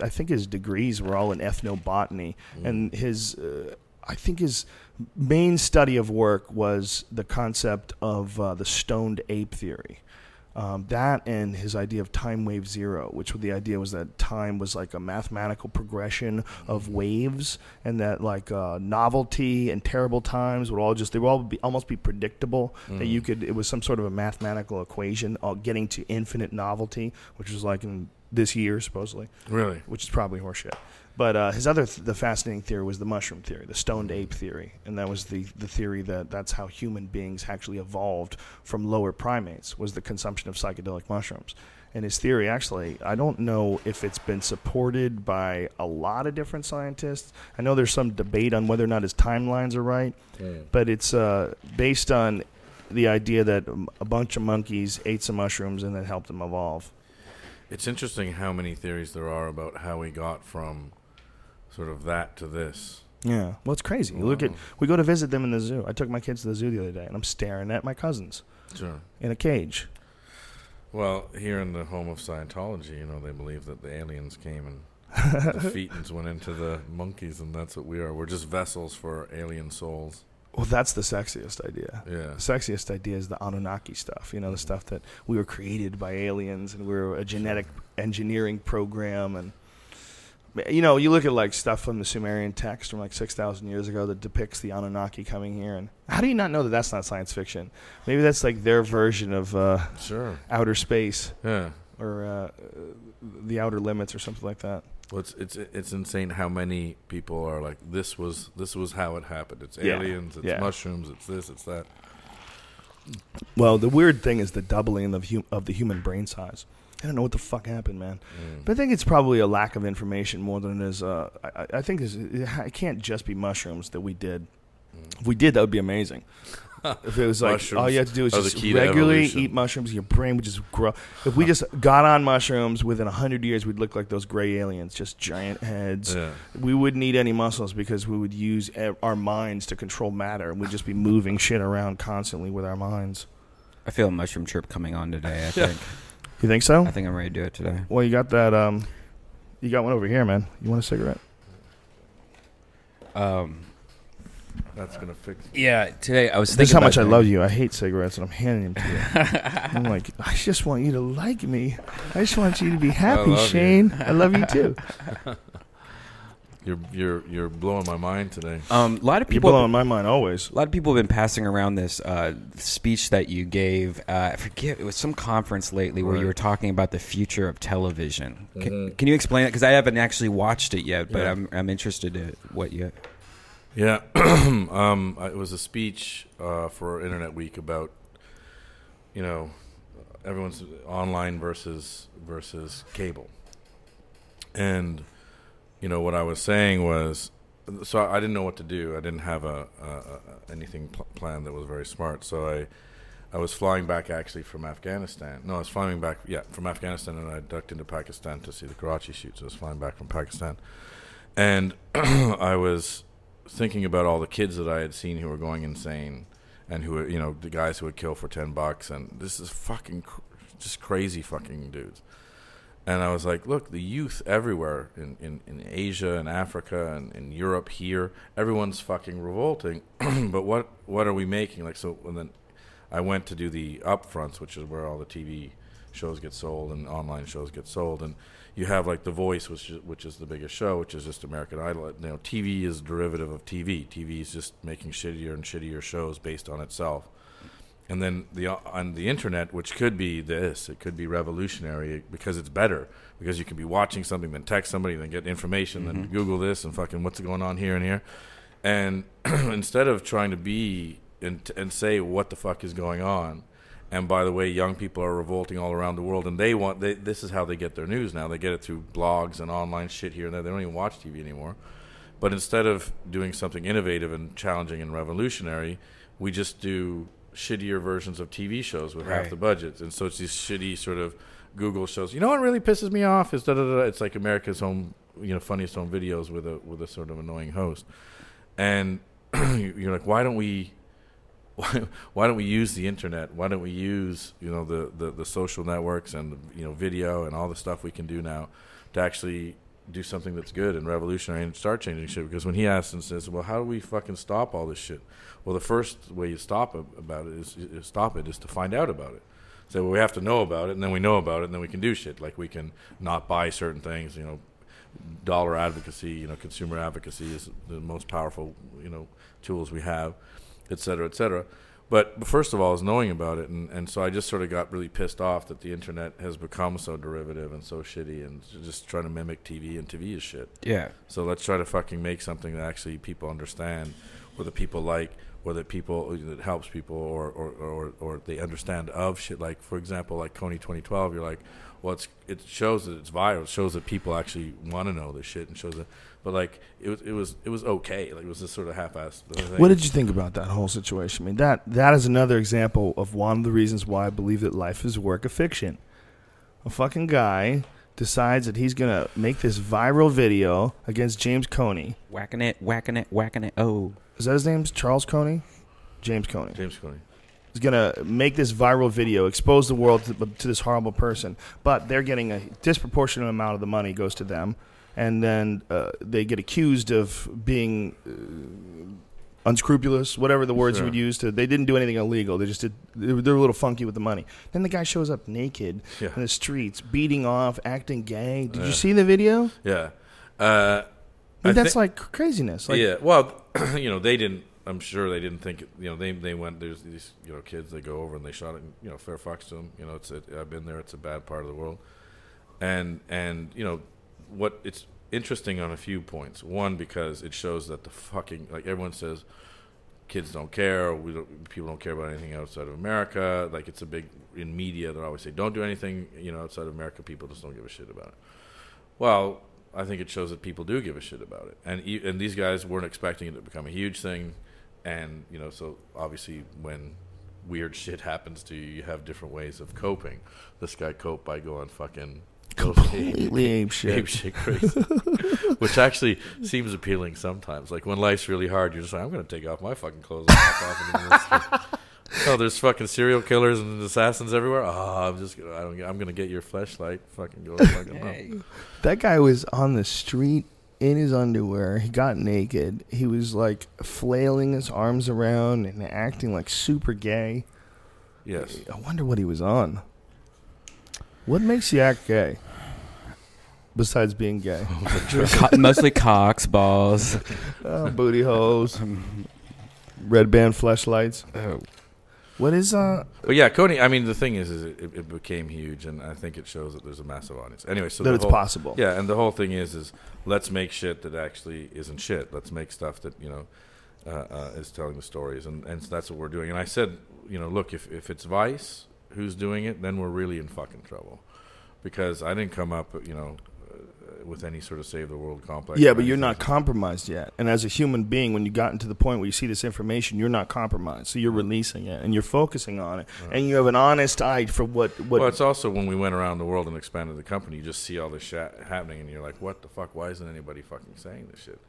I think his degrees were all in ethnobotany, Mm. and his uh, I think his main study of work was the concept of uh, the stoned ape theory. Um, that and his idea of time wave zero, which the idea was that time was like a mathematical progression of waves, and that like uh, novelty and terrible times would all just they would all be almost be predictable. That you could it was some sort of a mathematical equation, all getting to infinite novelty, which was like in this year supposedly really. which is probably horseshit. But uh, his other, th- the fascinating theory was the mushroom theory, the stoned ape theory, and that was the the theory that that's how human beings actually evolved from lower primates was the consumption of psychedelic mushrooms. And his theory, actually, I don't know if it's been supported by a lot of different scientists. I know there's some debate on whether or not his timelines are right, but it's uh, based on the idea that a bunch of monkeys ate some mushrooms and that helped them evolve. It's interesting how many theories there are about how we got from sort of that to this. Yeah. Well, it's crazy. You look at we go to visit them in the zoo. I took my kids to the zoo the other day, and I'm staring at my cousins Sure. in a cage. Well, here in the home of Scientology, you know, they believe that the aliens came and the Thetans went into the monkeys, and that's what we are. We're just vessels for alien souls. Well, that's the sexiest idea. Yeah. The sexiest idea is the Anunnaki stuff. You know, the mm-hmm. stuff that we were created by aliens and we're a genetic engineering program. And, you know, you look at like stuff from the Sumerian text from like 6,000 years ago that depicts the Anunnaki coming here. And how do you not know that that's not science fiction? Maybe that's like their version of uh, Sure. outer space Yeah. or uh, the outer limits or something like that. Well, it's it's it's insane how many people are like this was this was how it happened. It's Yeah. aliens, it's Yeah. mushrooms, it's this, it's that. Well, the weird thing is the doubling of hum- of the human brain size. I don't know what the fuck happened, man. Mm. But I think it's probably a lack of information more than it is. Uh, I, I think it's, it can't just be mushrooms that we did. If we did, that would be amazing. if it was like Mushrooms all you have to do is just regularly eat mushrooms, your brain would just grow. If we just got on mushrooms within hundred years, we'd look like those gray aliens, just giant heads. Yeah. We wouldn't need any muscles because we would use our minds to control matter, and we'd just be moving shit around constantly with our minds. I feel a mushroom trip coming on today. I think. You think so? I think I'm ready to do it today. Well, you got that. Um, you got one over here, man. You want a cigarette? Um, That's gonna fix. yeah, today I was. This is how thinking much I about love you. I hate cigarettes, and I'm handing them to you. I'm like, I just want you to like me. I just want you to be happy, love you. Shane. I love you too. You're you're you're blowing my mind today. Um, a lot of You're people. blowing my mind always. A lot of people have been passing around this uh, speech that you gave. Uh, I forget it was some conference lately where you were talking about the future of television. Can, can you explain it? Because I haven't actually watched it yet, but Yeah. I'm I'm interested in what you. Yeah, um, it was a speech uh, for Internet Week about, you know, everyone's online versus versus cable, and you know what I was saying was, so I didn't know what to do. I didn't have a, a, a anything pl- planned that was very smart. So I, I was flying back actually from Afghanistan. No, I was flying back, yeah, from Afghanistan, and I ducked into Pakistan to see the Karachi shoot. So I was flying back from Pakistan, and I was thinking about all the kids that I had seen who were going insane, and who were, you know, the guys who would kill for ten bucks, and this is fucking cr- just crazy fucking dudes. And I was like, look, the youth everywhere in, in, in Asia and Africa and in Europe here, everyone's fucking revolting. but what what are we making? Like so and then I went to do the upfronts, which is where all the TV shows get sold and online shows get sold, and you have like The Voice, which is, which is the biggest show, which is just American Idol. You know, TV is derivative of TV. TV is just making shittier and shittier shows based on itself. And then the on the internet, which could be this, it could be revolutionary because it's better because you can be watching something, then text somebody, then get information, then mm-hmm. Google this and fucking what's going on here and here. And instead of trying to be and, and say what the fuck is going on, and by the way, young people are revolting all around the world, and they want they, this is how they get their news now. They get it through blogs and online shit here and there. They don't even watch TV anymore. But instead of doing something innovative and challenging and revolutionary, we just do shittier versions of TV shows with half the budgets. And so it's these shitty sort of Google shows. You know what really pisses me off is da da da. It's like America's home, you know, funniest home videos with a with a sort of annoying host. And you're like, why don't we? Why, why don't we use the internet? Why don't we use you know the, the, the social networks and you know video and all the stuff we can do now to actually do something that's good and revolutionary and start changing shit? Because when he asks and says, "Well, how do we fucking stop all this shit?" Well, the first way you stop about it is, is stop it is to find out about it. Say, well, we have to know about it, and then we know about it, and then we can do shit. Like we can not buy certain things. You know, dollar advocacy. You know, consumer advocacy is the most powerful you know tools we have, et cetera, et cetera. But first of all, is knowing about it, and, and so I just sort of got really pissed off that the internet has become so derivative and so shitty, and just trying to mimic TV, and TV is shit. Yeah. So let's try to fucking make something that actually people understand, or that people like, or that people uh, that helps people, or or, or, or they understand of shit. Like for example, like Kony 2012, you're like, well, it's, it shows that it's viral. It shows that people actually want to know this shit, and shows that. But like it was it was it was okay. Like it was just sort of half-assed. thing. What did you think about that whole situation? I mean, that that is another example of one of the reasons why I believe that life is a work of fiction. a fucking guy decides that he's gonna make this viral video against James Kony. Whacking it, whacking it, whacking it. Oh, Is that his name? Charles Kony? James Kony. James Kony. He's gonna make this viral video, expose the world to, to this horrible person. But they're getting a disproportionate amount of the money goes to them, and then uh, they get accused of being uh, unscrupulous, whatever the words Sure. you would use. To they didn't do anything illegal. They just did. They were, they were a little funky with the money. Then the guy shows up naked Yeah. in the streets, beating off, acting gay. Did Yeah. you see the video? Yeah. Uh, I mean, that's thi- like craziness. Like, yeah. Well, you know, they didn't. I'm sure they didn't think. You know, they they went. There's these you know kids. They go over and they shot it. You know, fair fucks to them. You know, it's. A, I've been there. It's a bad part of the world. And and you know, what it's interesting on a few points. One because it shows that the fucking like everyone says. Kids don't care. We don't, people don't care about anything outside of America. Like it's a big in media. They always say, "Don't do anything," you know, outside of America. People just don't give a shit about it. Well, I think it shows that people do give a shit about it, and and these guys weren't expecting it to become a huge thing, and you know, so obviously when weird shit happens to you, you have different ways of coping. This guy coped by going fucking completely ape shit. ape shit crazy, which actually seems appealing sometimes. Like when life's really hard, you're just like, I'm going to take off my fucking clothes. And walk off into. Oh, there's fucking serial killers and assassins everywhere. Oh, I'm just, gonna, I don't, get- I'm gonna get your flashlight. Fucking go, fucking up. That guy was on the street in his underwear. He got naked. He was like flailing his arms around and acting like super gay. Yes. I wonder what he was on. What makes you act gay? Besides being gay, Co- mostly cocks, balls. oh, booty holes, red band flashlights. Oh, What is uh? But yeah, Kony. I mean, the thing is, is it, it became huge, and I think it shows that there's a massive audience. Anyway, so that it's whole- possible. Yeah, and the whole thing is, is let's make shit that actually isn't shit. Let's make stuff that you know uh, uh, is telling the stories, and and so that's what we're doing. And I said, you know, look, if if it's Vice who's doing it, then we're really in fucking trouble, because I didn't come up, you know, with any sort of save the world complex. Yeah, but you're not compromised yet. And as a human being, when you gotten to the point where you see this information, you're not compromised. So you're releasing it and you're focusing on it, and you have an honest eye for what what. Well, it's also when we went around the world and expanded the company, you just see all this shit happening, and you're like, "What the fuck? Why isn't anybody fucking saying this shit?"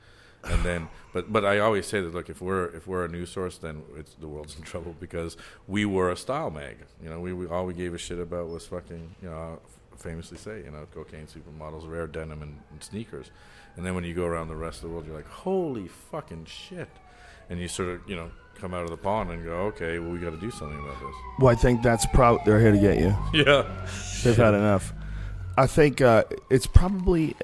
And then, but but I always say that look, if we're if we're a news source, then it's the world's in trouble because we were a style mag. You know, we, we all we gave a shit about was fucking you know famously say you know cocaine supermodels, rare denim, and, and sneakers. And then when you go around the rest of the world, you're like, "Holy fucking shit!" And you sort of you know come out of the pond and go, "Okay, well we got to do something about this." well, I think that's probably they're here to get you. Yeah. They've had enough. I think uh, it's probably,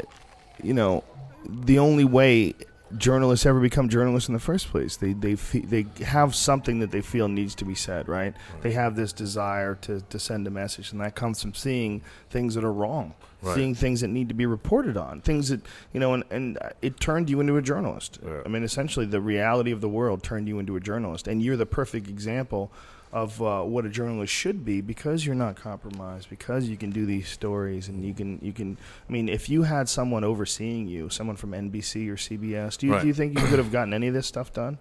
you know, the only way journalists ever become journalists in the first place. They they fe- they have something that they feel needs to be said, right? They have this desire to, to send a message, and that comes from seeing things that are wrong, Right. seeing things that need to be reported on, things that you know, and and it turned you into a journalist. Yeah. I mean, essentially, the reality of the world turned you into a journalist, and you're the perfect example of uh, what a journalist should be because you're not compromised because you can do these stories and you can you can I mean if you had someone overseeing you someone from NBC or CBS do you, Right. do you think you could have gotten any of this stuff done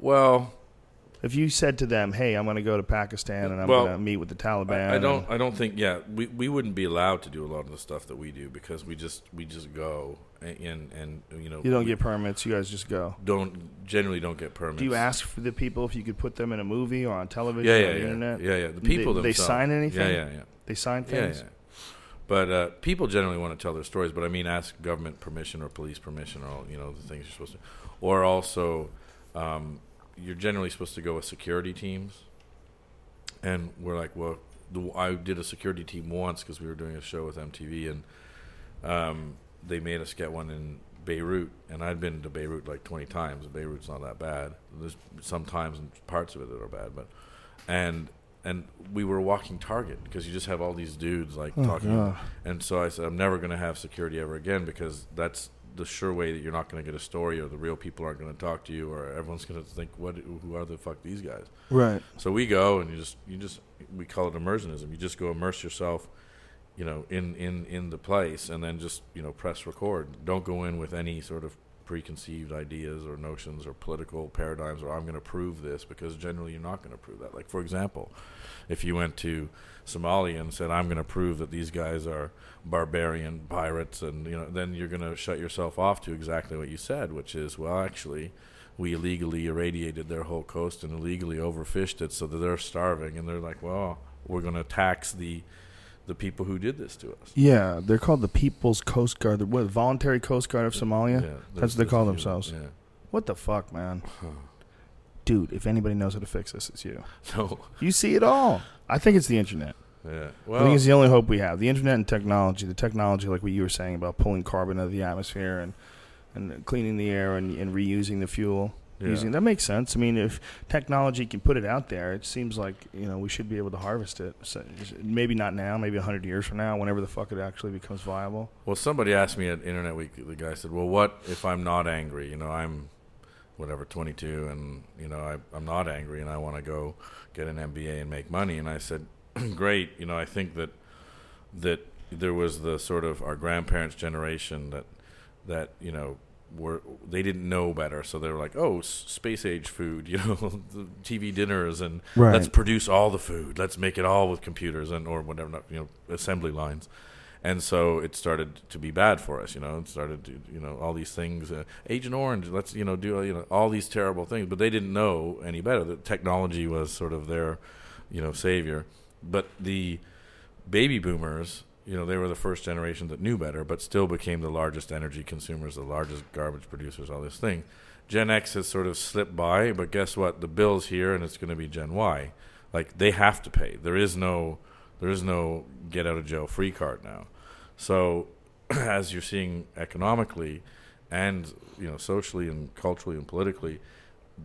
Well, if you said to them hey I'm going to go to Pakistan and I'm Well, going to meet with the Taliban I, I don't. I don't think. Yeah, we, we wouldn't be allowed to do a lot of the stuff that we do because we just we just go and and, you know you don't get permits you guys just go don't generally don't get permits. do you ask for the people if you could put them in a movie or on television Yeah, yeah, yeah, internet yeah, yeah. The They- people they, themselves. sign anything Yeah, yeah, yeah. they sign things yeah. But uh, people generally want to tell their stories. But I mean, ask government permission or police permission, or all, you know the things you're supposed to. Or also, um, you're generally supposed to go with security teams. And we're like, well, the, I did a security team once because we were doing a show with MTV, and um, they made us get one in Beirut, and I'd been to Beirut like 20 times. Beirut's not that bad. There's some times and parts of it that are bad, but and and we were walking Target because you just have all these dudes like oh, talking, God. and so I said I'm never going to have security ever again because that's the sure way that you're not going to get a story or the real people aren't going to talk to you or everyone's going to think what who are the fuck these guys. right So we go and you just you just we call it immersionism. You just go immerse yourself, you know, in in in the place and then just you know press record. Don't go in with any sort of preconceived ideas or notions or political paradigms, or I'm going to prove this because generally you're not going to prove that. Like for example, if you went to Somalia and said, "I'm going to prove that these guys are barbarian pirates," and you know, then you're going to shut yourself off to exactly what you said, which is, well, actually, we illegally irradiated their whole coast and illegally overfished it, so that they're starving, and they're like, well, we're going to tax the the people who did this to us. Yeah, they're called the People's Coast Guard. The what, Voluntary Coast Guard of Somalia. Yeah, That's what they call there's a few- themselves. Yeah. What the fuck, man? Dude, if anybody knows how to fix this, it's you. So You see it all. I think it's the internet. yeah. I think it's the only hope we have. The internet and technology. The technology, like what you were saying about pulling carbon out of the atmosphere and and cleaning the air and, and reusing the fuel. Yeah. Using that makes sense. I mean, if technology can put it out there, it seems like you know we should be able to harvest it. So, maybe not now, maybe hundred years from now, whenever the fuck it actually becomes viable. Well, somebody asked me at Internet Week. The guy said, "Well, what if I'm not angry? You know, I'm whatever 22, and you know, I, I'm not angry, and I want to go get an MBA and make money." And I said, "Great. You know, I think that that there was the sort of our grandparents' generation that that you know." Were they didn't know better, so they were like, "Oh, space age food, you know, TV dinners, and Right. let's produce all the food. Let's make it all with computers and or whatever, not, you know, assembly lines." and so it started to be bad for us. You know, it started to you know all these things. Uh, Agent Orange, let's you know do you know all these terrible things, but they didn't know any better. That technology was sort of their you know savior, but the baby boomers. You know, they were the first generation that knew better, but still became the largest energy consumers, the largest garbage producers, all this thing. Gen X has sort of slipped by, but guess what? The bill's here, and it's going to be Gen Y. Like they have to pay. There is no, there is no get out of jail free card now. So, as you're seeing economically, and you know socially and culturally and politically,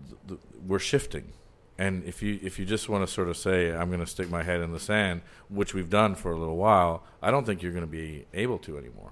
th- th- we're shifting. And if you if you just want to sort of say I'm going to stick my head in the sand, which we've done for a little while, I don't think you're going to be able to anymore.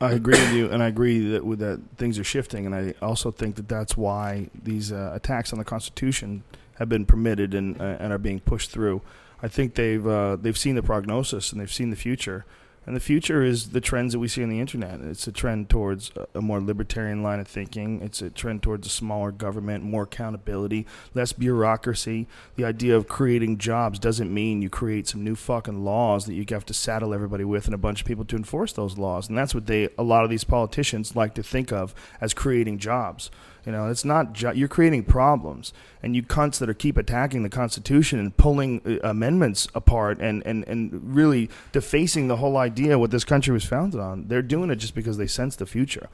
I agree with you, and I agree that with that things are shifting, and I also think that that's why these uh, attacks on the Constitution have been permitted and uh, and are being pushed through. I think they've uh, they've seen the prognosis and they've seen the future, and the future is the trends that we see on the internet. It's a trend towards a- more libertarian line of thinking. It's a trend towards a smaller government, more accountability, less bureaucracy. The idea of creating jobs doesn't mean you create some new fucking laws that you have to saddle everybody with and a bunch of people to enforce those laws. And that's what they a lot of these politicians like to think of as creating jobs. You know, it's not jo- you're creating problems, and you cunts that are keep attacking the Constitution and pulling uh, amendments apart and, and, and really defacing the whole idea what this country was founded on. They're doing it just because they sense the future.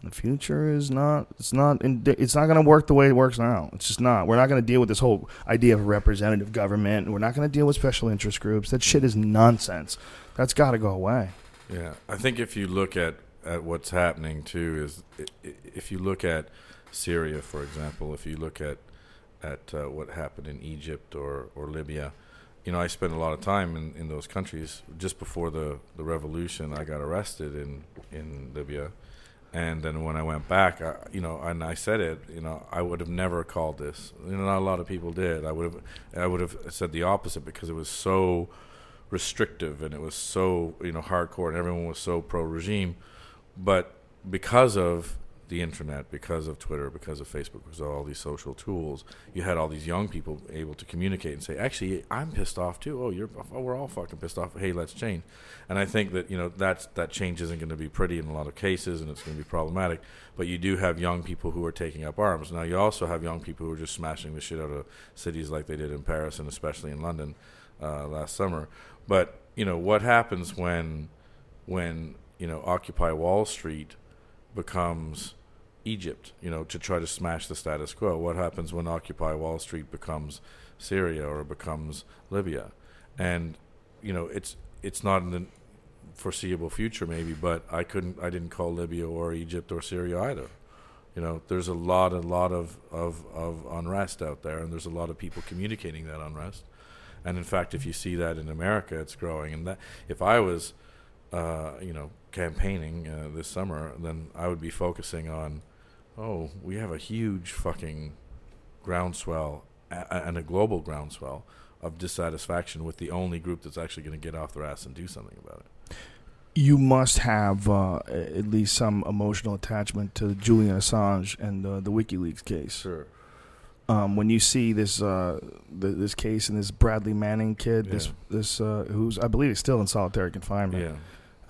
And the future is not it's not in, it's not going to work the way it works now. It's just not. We're not going to deal with this whole idea of representative government. We're not going to deal with special interest groups. That shit is nonsense. That's got to go away. Yeah, I think if you look at, at what's happening too is if you look at Syria, for example, if you look at at uh, what happened in Egypt or, or Libya, you know, I spent a lot of time in, in those countries. Just before the, the revolution, I got arrested in, in Libya, and then when I went back, I, you know, and I said it, you know, I would have never called this. You know, not a lot of people did. I would have, I would have said the opposite because it was so restrictive and it was so you know hardcore and everyone was so pro regime but because of the internet because of twitter because of facebook because of all these social tools. You had all these young people able to communicate and say actually i'm pissed off too. Oh you're oh, we're all fucking pissed off. Hey let's change. And i think that you know that's that change isn't going to be pretty in a lot of cases and it's going to be problematic. But you do have young people who are taking up arms. Now you also have young people who are just smashing the shit out of cities like they did in paris and especially in london uh, last summer. But you know what happens when when you know Occupy Wall Street becomes Egypt, you know, to try to smash the status quo. What happens when Occupy Wall Street becomes Syria or becomes Libya? And you know, it's it's not in the foreseeable future maybe, but I couldn't I didn't call Libya or Egypt or Syria either. You know, there's a lot a lot of, of, of unrest out there and there's a lot of people communicating that unrest. And in fact, if you see that in America, it's growing. And that if I was, uh, you know, campaigning uh, this summer, then I would be focusing on, oh, we have a huge fucking groundswell a- and a global groundswell of dissatisfaction with the only group that's actually going to get off their ass and do something about it. you must have uh, at least some emotional attachment to Julian Assange and uh, the WikiLeaks case. Sure. Um, when you see this uh, th- this case and this Bradley Manning kid, this Yeah. this uh, who's I believe is still in solitary confinement. Yeah.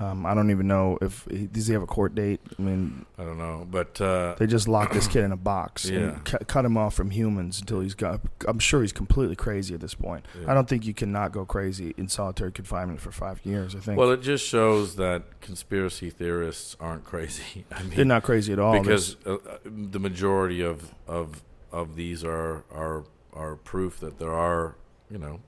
Um, I don't even know if he, does he have a court date. I mean, I don't know, but uh, they just locked this kid in a box Yeah. and cu- cut him off from humans until he's got. I'm sure he's completely crazy at this point. Yeah. I don't think you cannot go crazy in solitary confinement for five years. I think well, it just shows that conspiracy theorists aren't crazy. I mean, they're not crazy at all. because uh, uh, the majority of of of these are are are proof that there are you know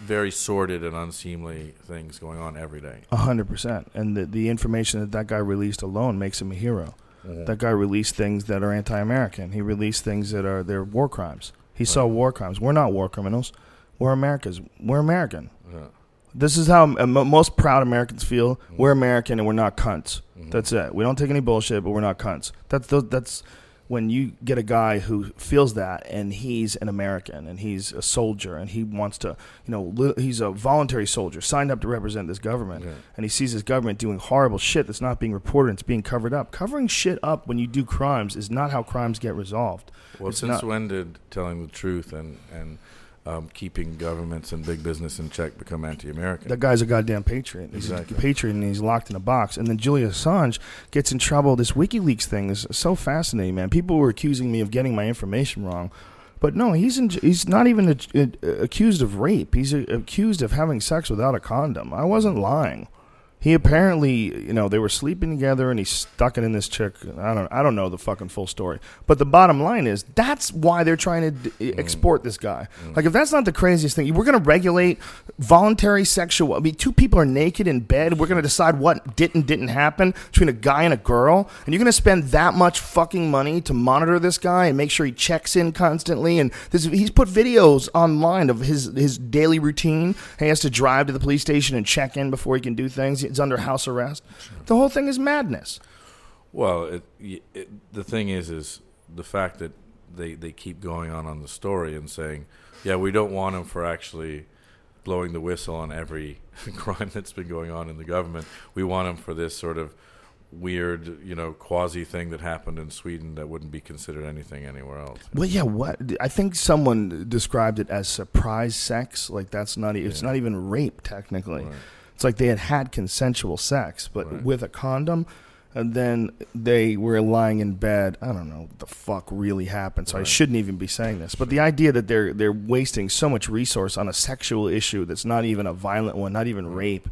very sordid and unseemly things going on every day. A hundred percent, and the the information that that guy released alone makes him a hero. That guy released things that are anti-American. He released things that are they're war crimes. He saw war crimes. We're not war criminals. We're Americans. We're American. Yeah. This is how uh, mo most proud Americans feel. We're American and we're not cunts. Mm-hmm. That's it. We don't take any bullshit, but we're not cunts. That's the, that's when you get a guy who feels that and he's an American and he's a soldier and he wants to, you know, li- he's a voluntary soldier signed up to represent this government Yeah. and he sees this government doing horrible shit that's not being reported, and it's being covered up. Covering shit up when you do crimes is not how crimes get resolved. Well, It's since not- when did telling the truth and and um, keeping governments and big business in check become anti-American? That guy's a goddamn patriot. He's Exactly. a patriot and he's locked in a box. And then Julian Assange gets in trouble. This WikiLeaks thing is so fascinating, man. People were accusing me of getting my information wrong. But no, he's in, he's not even a, a- accused of rape. He's a, accused of having sex without a condom. I wasn't lying. He apparently, you know, they were sleeping together and he stuck it in this chick. I don't I don't know the fucking full story. But the bottom line is that's why they're trying to d- mm. export this guy. Mm. Like if that's not the craziest thing, we're going to regulate voluntary sexual I mean two people are naked in bed, we're going to decide what did and didn't happen between a guy and a girl, and you're going to spend that much fucking money to monitor this guy and make sure he checks in constantly and this, he's put videos online of his his daily routine. He has to drive to the police station and check in before he can do things. He's under house arrest. The whole thing is madness. Well, it, it, the thing is, is the fact that they, they keep going on on the story and saying, yeah, we don't want him for actually blowing the whistle on every crime that's been going on in the government. We want him for this sort of weird, you know, quasi thing that happened in Sweden that wouldn't be considered anything anywhere else. Well, yeah. What I think someone described it as surprise sex. Like that's not. e- It's not even rape technically. Right. It's like they had had consensual sex, but Right. with a condom. And then they were lying in bed. I don't know what the fuck really happened, so I shouldn't even be saying this. But the idea that they're they're wasting so much resource on a sexual issue that's not even a violent one, not even rape.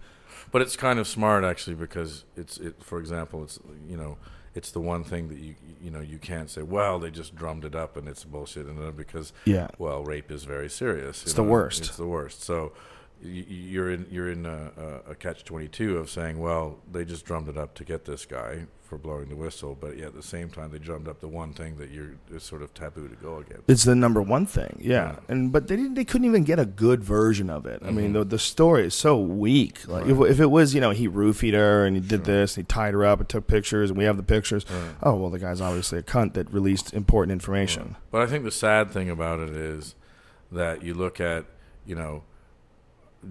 But it's kind of smart actually because it's it. For example, it's you know it's the one thing that you you know you can't say well they just drummed it up and it's bullshit and because Yeah. well rape is very serious. It's the worst. It's the worst. So you're in you're in a, a, catch twenty two of saying well they just drummed it up to get this guy for blowing the whistle, but yet at the same time they drummed up the one thing that you're is sort of taboo to go against. It's the number one thing, yeah. Yeah. And but they didn't. They couldn't even get a good version of it. I mean, Mhm. the the story is so weak. Like if, Right. if it was, you know, he roofied her and he did this, and he tied her up and took pictures, and we have the pictures. Right. Oh well, the guy's obviously a cunt that released important information. But I think the sad thing about it is that you look at, you know,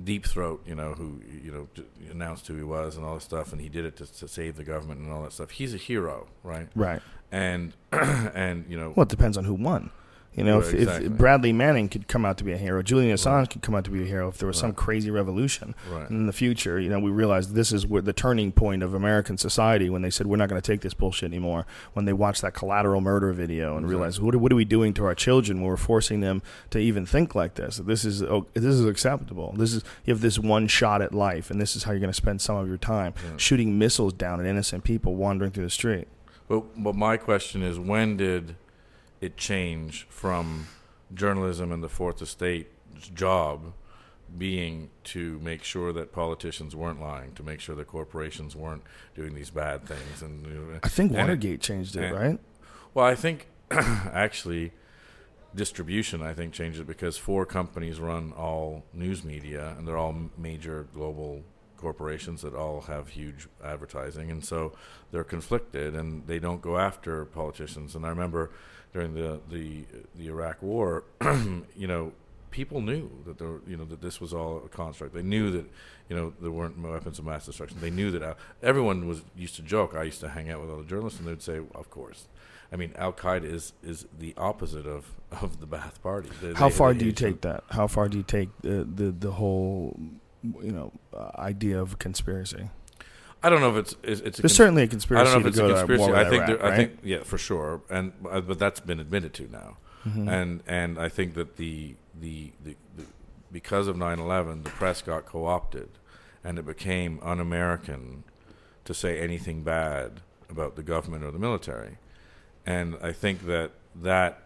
Deep Throat, you know, who you know announced who he was and all this stuff, and he did it to, to save the government and all that stuff. He's a hero, right? Right. And and you know, Well, it depends on who won. You know, Right, if, exactly. if Bradley Manning could come out to be a hero, Julian Assange Right. could come out to be a hero if there was some crazy revolution. Right. And in the future, you know, we realized this is where the turning point of American society when they said we're not going to take this bullshit anymore. When they watched that collateral murder video and realized what, are- what are we doing to our children when we're forcing them to even think like this? This is oh, this is acceptable. This is you have this one shot at life, and this is how you're going to spend some of your time shooting missiles down at innocent people wandering through the street. but but my question is, when did it change from journalism and the Fourth Estate's job being to make sure that politicians weren't lying, to make sure that corporations weren't doing these bad things, and I think and Watergate changed it, and- right? Well, I think actually distribution. I think changed it because four companies run all news media, and they're all major global corporations that all have huge advertising, and so they're conflicted, and they don't go after politicians. And I remember during the the the Iraq War, you know. people knew that there, were- you know, that this was all a construct. They knew that, you know, there weren't weapons of mass destruction. They knew that Al- everyone was used to joke. I used to hang out with other journalists, and they'd say, "Of course." I mean, Al Qaeda is is the opposite of of the Ba'ath Party. They- How they- far they do you take that? How far do you take the the, the whole you know uh, idea of conspiracy? I don't know if it's it's, it's a There's cons- certainly a conspiracy I don't know if it's a conspiracy. I think Iraq, there, I think yeah, for sure, and uh, but that's been admitted to now, Mm-hmm. and and I think that the the, the the because of 9/11, the press got co-opted, and it became un-American to say anything bad about the government or the military, and I think that that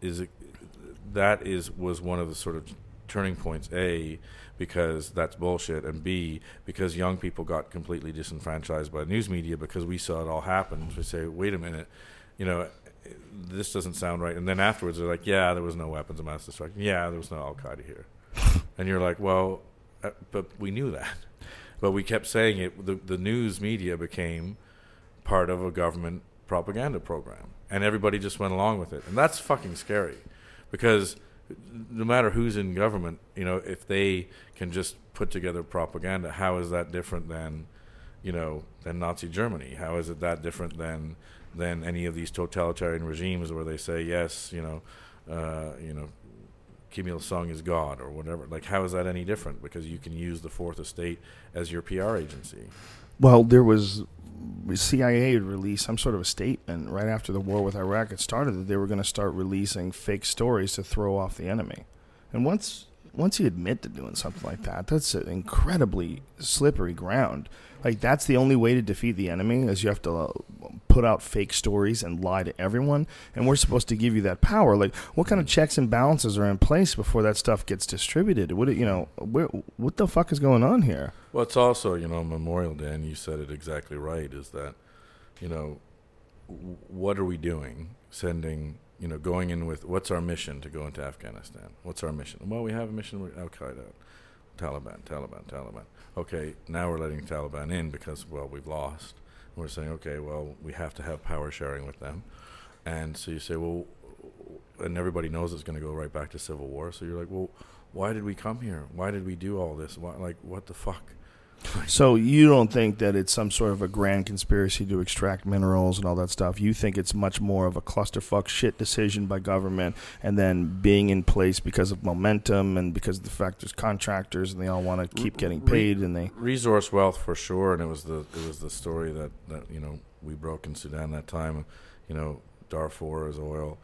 is that is was one of the sort of turning points. A because that's bullshit, and B because young people got completely disenfranchised by news media because we saw it all happen. We say, wait a minute, you know. This doesn't sound right, and then afterwards they're like, "Yeah, there was no weapons of mass destruction. Yeah, there was no Al Qaeda here," and you're like, "Well, uh, but we knew that, but we kept saying it." The, the news media became part of a government propaganda program, and everybody just went along with it, and that's fucking scary, because no matter who's in government, you know, if they can just put together propaganda, how is that different than, you know, than Nazi Germany? How is it that different than than any of these totalitarian regimes where they say yes, you know, uh, you know, Kim Il Sung is God or whatever? Like, how is that any different? Because you can use the Fourth Estate as your PR agency. Well, there was CIA had released some sort of a statement right after the war with Iraq had started that they were going to start releasing fake stories to throw off the enemy. And once once you admit to doing something like that, that's an incredibly slippery ground. Like that's the only way to defeat the enemy is you have to uh, put out fake stories and lie to everyone. And we're supposed to give you that power. Like what kind of checks and balances are in place before that stuff gets distributed? What you know? Where, what the fuck is going on here? Well, it's also, you know, Memorial Day, and you said it exactly right, is that, you know, what are we doing? Sending, you know, going in with, what's our mission to go into Afghanistan? What's our mission? Well, we have a mission with Al Qaeda, Taliban, Taliban, Taliban. Okay, now we're letting Taliban in because, well, we've lost. And we're saying, okay, well, we have to have power sharing with them. And so you say, well, and everybody knows it's going to go right back to civil war. So you're like, well, why did we come here? Why did we do all this? Why, like, what the fuck? So you don't think that it's some sort of a grand conspiracy to extract minerals and all that stuff. You think it's much more of a clusterfuck shit decision by government and then being in place because of momentum and because of the fact there's contractors and they all want to keep getting paid and they resource wealth for sure, and it was the it was the story that that you know we broke in Sudan that time. You know, Darfur is oil.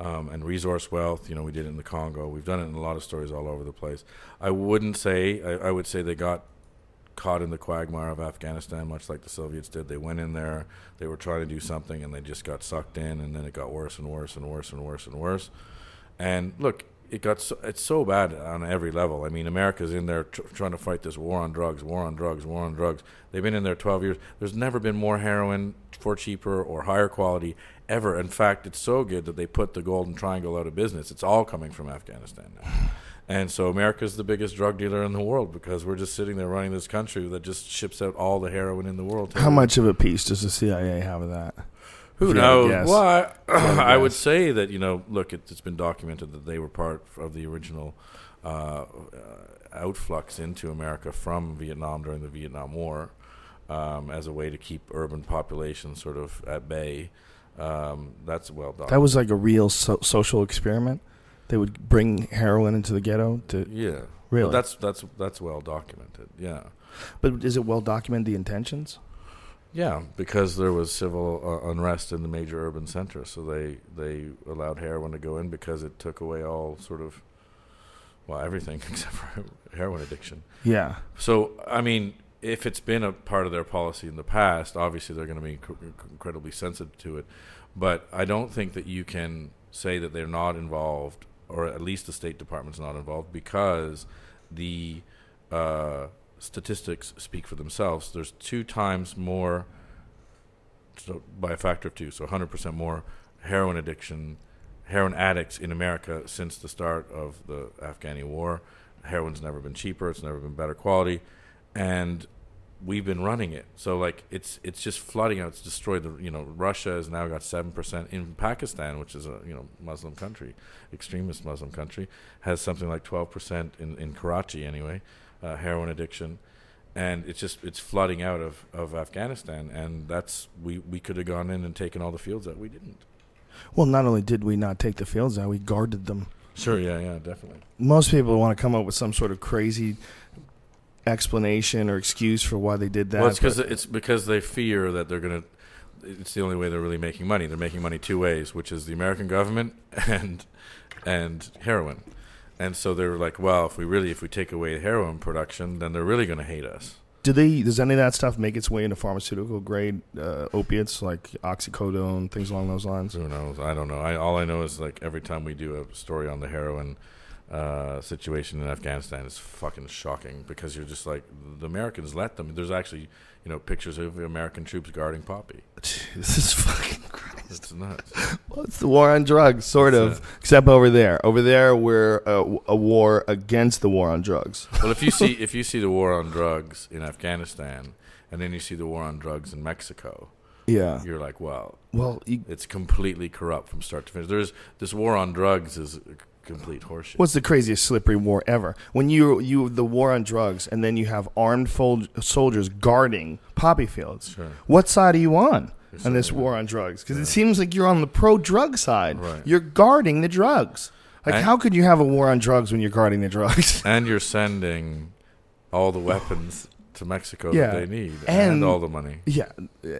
Um, and resource wealth, you know, we did it in the Congo. We've done it in a lot of stories all over the place. I wouldn't say, I, I would say they got caught in the quagmire of Afghanistan, much like the Soviets did. They went in there, they were trying to do something, and they just got sucked in, and then it got worse and worse and worse and worse and worse. And look, it got so, it's so bad on every level. I mean, America's in there tr- trying to fight this war on drugs, war on drugs, war on drugs. They've been in there 12 years. There's never been more heroin for cheaper or higher quality ever. In fact, it's so good that they put the Golden Triangle out of business. It's all coming from Afghanistan now. And so America's the biggest drug dealer in the world because we're just sitting there running this country that just ships out all the heroin in the world. How much of a piece does the CIA have of that? Who If you had to knows? Well, I, I would say that you know, look, it, it's been documented that they were part of the original uh, uh, outflux into America from Vietnam during the Vietnam War, um, as a way to keep urban populations sort of at bay. Um, that's well documented. That was like a real so- social experiment. They would bring heroin into the ghetto to yeah, Really? But that's that's that's well documented. Yeah. But is it well documented the intentions? Yeah, because there was civil uh, unrest in the major urban centers, so they they allowed heroin to go in because it took away all sort of well everything except for heroin addiction. Yeah. So I mean, if it's been a part of their policy in the past, obviously they're going to be inc- incredibly sensitive to it. But I don't think that you can say that they're not involved, or at least the State Department's not involved, because the uh, statistics speak for themselves. There's two times more, so by a factor of two, so 100% more heroin addiction, heroin addicts in America since the start of the Afghani war. Heroin's never been cheaper. It's never been better quality, and we've been running it. So like it's it's just flooding out. It's destroyed the you know Russia has now got seven percent in Pakistan, which is a you know Muslim country, extremist Muslim country, has something like twelve percent in in Karachi anyway, uh, heroin addiction. And it's just it's flooding out of, of Afghanistan, and that's we, we could have gone in and taken all the fields that We didn't. Well, not only did we not take the fields out, we guarded them. Sure, yeah, yeah, definitely. Most people want to come up with some sort of crazy explanation or excuse for why they did that. well, it's because it's because they fear that they're going to. It's the only way they're really making money. They're making money two ways, which is the American government and and heroin. And so they're like, well, if we really if we take away heroin production, then they're really going to hate us. do they? Does any of that stuff make its way into pharmaceutical grade uh, opiates like oxycodone, things along those lines? Who knows? I don't know. I all I know is like every time we do a story on the heroin uh, situation in Afghanistan, is fucking shocking because you're just like the Americans let them. There's actually you know pictures of American troops guarding Poppy. This is fucking crazy. It's nuts. Well, it's the war on drugs, sort That's of. Except over there. Over there, we're a, a war against the war on drugs. well, if you see if you see the war on drugs in Afghanistan, and then you see the war on drugs in Mexico, Yeah. you're like, wow, Well, you, it's completely corrupt from start to finish. There's this war on drugs is complete horseshit. what's the craziest slippery war ever? When you you the war on drugs, and then you have armed fol- soldiers guarding poppy fields. Sure. What side are you on? On this war on drugs, because it seems like you're on the pro-drug side. Right. You're guarding the drugs. Like, And- how could you have a war on drugs when you're guarding the drugs? and you're sending all the weapons to Mexico Yeah. that they need And- and, all the money. yeah,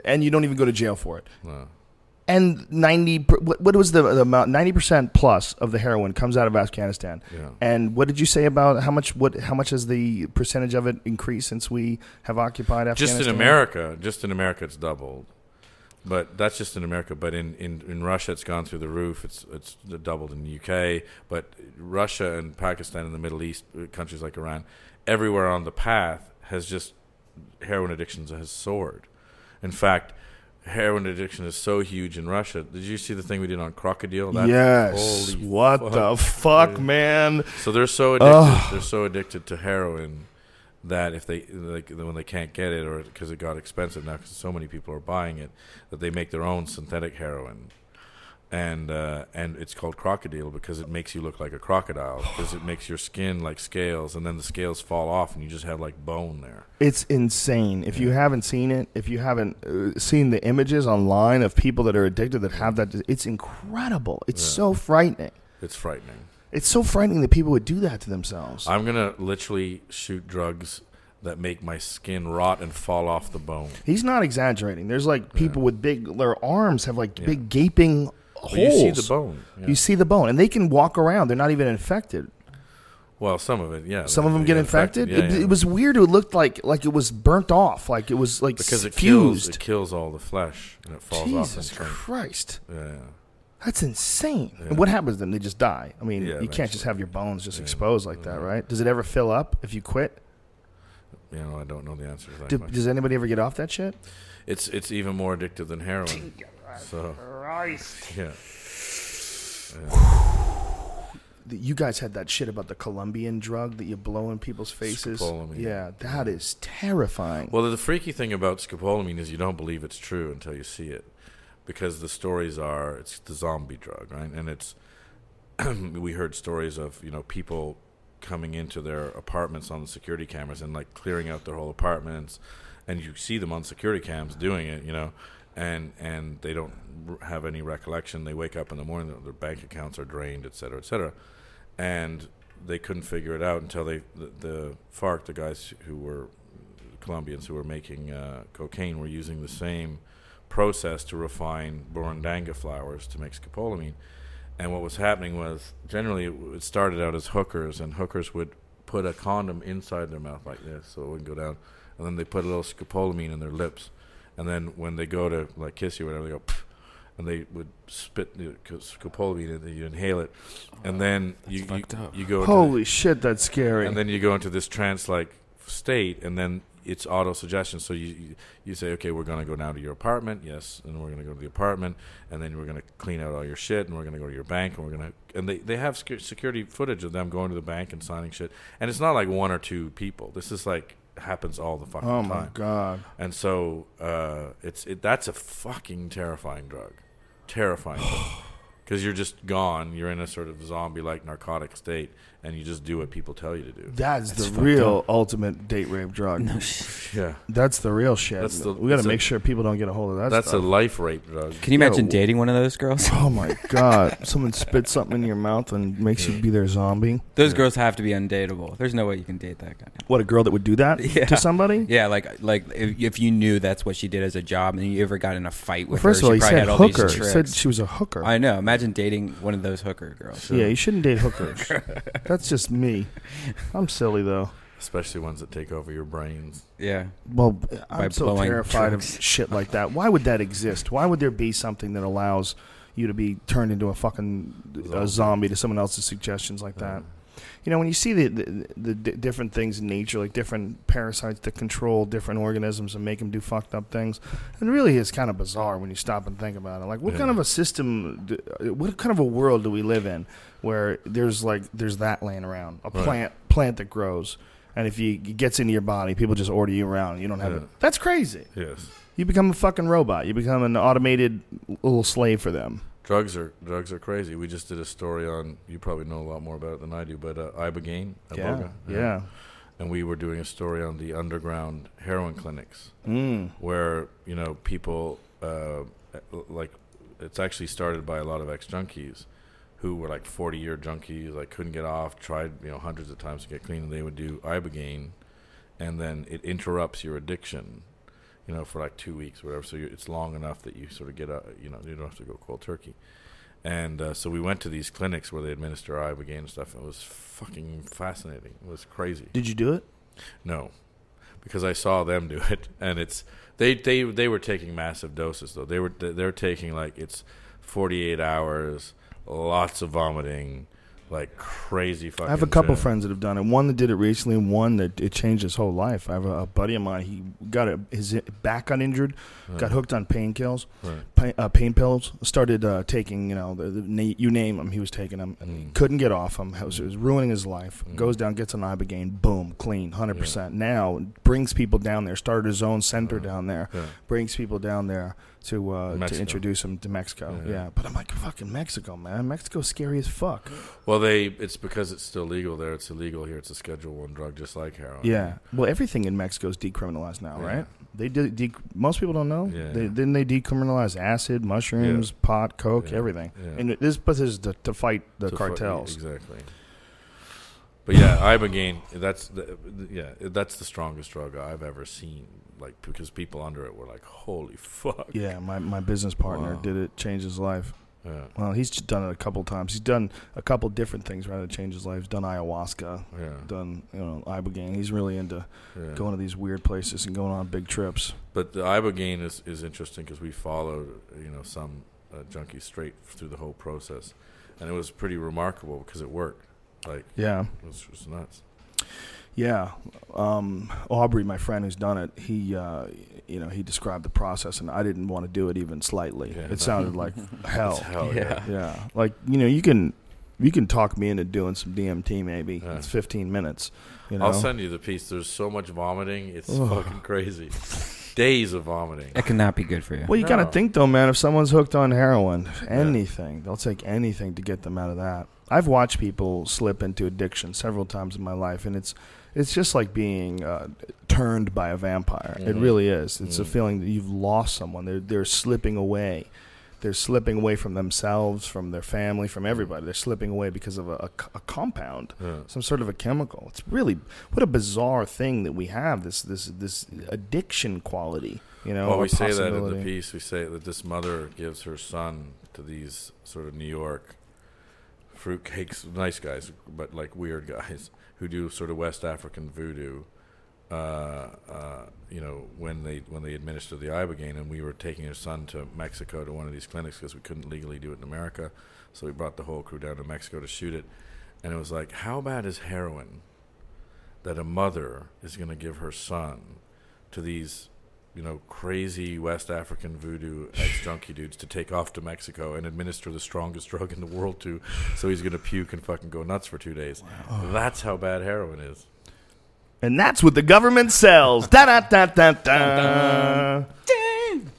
and you don't even go to jail for it. No. And 90 what, what was the, the amount 90% plus of the heroin comes out of Afghanistan Yeah. and what did you say about how much what how much has the percentage of it increased since we have occupied Afghanistan Just in America, just in America, it's doubled. But that's just in America. But in, in, in Russia, it's gone through the roof. It's it's doubled in the UK. But Russia and Pakistan and the Middle East, uh, countries like Iran, everywhere on the path has just heroin addictions has soared. In fact, heroin addiction is so huge in Russia. Did you see the thing we did on crocodile? That- yes holy what fuck, the fuck dude. man So they're so addicted. Ugh. They're so addicted to heroin that if they like when they can't get it or because it got expensive now because so many people are buying it that they make their own synthetic heroin. And uh, and it's called crocodile because it makes you look like a crocodile because it makes your skin like scales and then the scales fall off and you just have like bone there. it's insane if you haven't seen it if you haven't uh, seen the images online of people that are addicted that have that it's incredible it's Yeah. so frightening It's frightening. it's so frightening that people would do that to themselves I'm gonna literally shoot drugs that make my skin rot and fall off the bone. He's not exaggerating. There's like people with big, their arms have like Yeah. big gaping holes. But you see the bone. yeah. You see the bone, and they can walk around. They're not even infected. Well, some of it, yeah. Some of them get get infected. Yeah, it, yeah. it was weird. It looked like like it was burnt off, like it was like because it fused. kills it kills all the flesh and it falls off Jesus. Christ, Yeah, yeah. that's insane. Yeah. And what happens then? They just die. I mean, Yeah, you can't just have your bones just Yeah. exposed like that, right? Does it ever fill up if you quit? You know, I don't know the answer to that Do, does anybody ever get off that shit? It's it's even more addictive than heroin. So yeah, The- You guys had that shit about the Colombian drug that you blow in people's faces. Scopolamine. Yeah, that is terrifying. Well, the freaky thing about scopolamine is you don't believe it's true until you see it, because the stories are it's the zombie drug, right? And it's we heard stories of you know people coming into their apartments on the security cameras and like clearing out their whole apartments, and you see them on security cams doing it, you know, and and they don't have any recollection. They wake up in the morning, their, bank accounts are drained, et cetera, et cetera, and they couldn't figure it out until they the, the FARC, the guys who were Colombians who were making uh, cocaine were using the same process to refine burundanga flowers to make scopolamine. And what was happening was generally it, it started out as hookers, and hookers would put a condom inside their mouth like this, so it wouldn't go down, and then they put a little scopolamine in their lips, and then when they go to like kiss you or whatever, they go. "Pff," And they would spit the scopolamine, and then you inhale it, and then you you, fucked up. you go into Holy shit, that's scary. and then you go into this trance-like state, and then it's auto-suggestion. So you you, you say, okay, we're going to go now to your apartment, yes, and we're going to go to the apartment, and then we're going to clean out all your shit, and we're going to go to your bank, and we're going to, and they they have security footage of them going to the bank and signing shit, and it's not like one or two people. This is like happens all the fucking Oh time. Oh my god. And so uh, it's it, that's a fucking terrifying drug, terrifying. Because you're just gone. You're in a sort of zombie-like narcotic state, and you just do what people tell you to do. That's, the real ultimate date rape drug. Yeah, That's the real shit. That's the- we got that's to a- make sure people don't get a hold of that that's stuff. a life rape drug. Can you imagine Yeah, dating one of those girls? Oh my god! Someone spits something in your mouth and makes you be their zombie. Those girls have to be undateable. There's no way you can date that guy. What a girl that would do that Yeah. to somebody? Yeah, like like if, if you knew that's what she did as a job, and you ever got in a fight Well, with first her, of all, she he said had all hooker. He said she was a hooker. I know. Imagine dating one of those hooker girls. Yeah, you shouldn't date hookers. That's just me. I'm silly though. especially ones that take over your brains. Yeah. Well, I'm so terrified drugs. of shit like that. Why would that exist? Why would there be something that allows you to be turned into a fucking a zombie to someone else's suggestions like that? You know, when you see the, the, the di- different things in nature, like different parasites that control different organisms and make them do fucked up things, it really is kind of bizarre when you stop and think about it. Like, what Yeah. kind of a system, what kind of a world do we live in where there's like there's that laying around, a Right. plant plant that grows, and if you it gets into your body, people just order you around. You don't have Yeah. it. That's crazy. Yes, You become a fucking robot. You become an automated little slave for them. Drugs are drugs are crazy. We just did a story on. You probably know a lot more about it than I do, but uh, ibogaine, Yeah, iboga, yeah. and we were doing a story on the underground heroin clinics. Mm. where you know people uh, like it's actually started by a lot of ex junkies who were like 40 year junkies like couldn't get off tried you know hundreds of times to get clean and they would do ibogaine and then it interrupts your addiction you know for like two weeks or whatever. So it's long enough that you sort of get a you know you don't have to go cold turkey. And uh, so we went to these clinics where they administer ibogaine and stuff. And it was fucking fascinating. It was crazy. Did you do it? no, because I saw them do it, and it's they they they were taking massive doses though. They were they're taking like it's forty eight hours, lots of vomiting, like crazy fucking. I have a couple shit. friends that have done it. One that did it recently, and one that it changed his whole life. I have a, a buddy of mine. He got a, his back got injured, got hooked on painkillers, Right. pain, uh, pain pills. Started uh, taking, you know, the, the, you name them, he was taking them. Mm. Couldn't get off them. It was, it was ruining his life. Mm. Goes down, gets an ibogaine, boom, clean, hundred percent. Now brings people down there. Started his own center down there. Yeah. Brings people down there to uh, to introduce them to Mexico. Yeah. Yeah. but I'm like, fucking Mexico, man. Mexico's scary as fuck. Well, they it's because it's still legal there. It's illegal here. It's a Schedule One drug, just like heroin. Yeah. Well, everything in Mexico is decriminalized now, Yeah. right? They did. De- most people don't know. Yeah. They, didn't they decriminalize acid, mushrooms, pot, coke, Yeah. everything? Yeah. And this, but this is to, to fight the To cartels. exactly. But yeah, ibogaine. That's the, yeah, that's the strongest drug I've ever seen. Like because people under it were like, "Holy fuck!" Yeah, my, my business partner Wow. did it, changed his life. Yeah. Well, he's done it a couple times. He's done a couple different things rather to change his life. He's done ayahuasca, Yeah. done you know ibogaine. He's really into yeah. going to these weird places and going on big trips. But the ibogaine is, is interesting because we followed you know some uh, junkies straight through the whole process, and it was pretty remarkable because it worked. Like Yeah, it was, it was nuts. Yeah. Um, Aubrey, my friend who's done it, he uh, you know he described the process, and I didn't want to do it even slightly. Yeah. It sounded like hell. It's hell yeah. Yeah, like you know, you can you can talk me into doing some DMT. Maybe Yeah. it's 15 minutes. You know, I'll send you the piece. There's so much vomiting. It's Ugh. fucking crazy. Days of vomiting. That cannot be good for you. well, you gotta No. think though, man. If someone's hooked on heroin, anything they'll take anything to get them out of that. I've watched people slip into addiction several times in my life, and it's it's just like being uh, turned by a vampire. It Mhm. really is. It's a Mhm. feeling that you've lost someone. They're they're slipping away. They're slipping away from themselves, from their family, from mm. everybody. They're slipping away because of a compound, Yeah. some sort of a chemical. It's really what a bizarre thing that we have. This this this addiction quality. You know, well, we say that in the piece. We say that this mother gives her son to these sort of New York fruitcakes, nice guys, but like weird guys who do sort of West African voodoo. Uh, uh, you know, when they when they administer the ibogaine, and we were taking her son to Mexico to one of these clinics because we couldn't legally do it in America, so we brought the whole crew down to Mexico to shoot it, and it was like, how bad is heroin that a mother is going to give her son to these you know, crazy West African voodoo ex junkie dudes to take off to Mexico and administer the strongest drug in the world to, so he's gonna puke and fucking go nuts for two days. That's how bad heroin is. And that's what the government sells. da da da da da.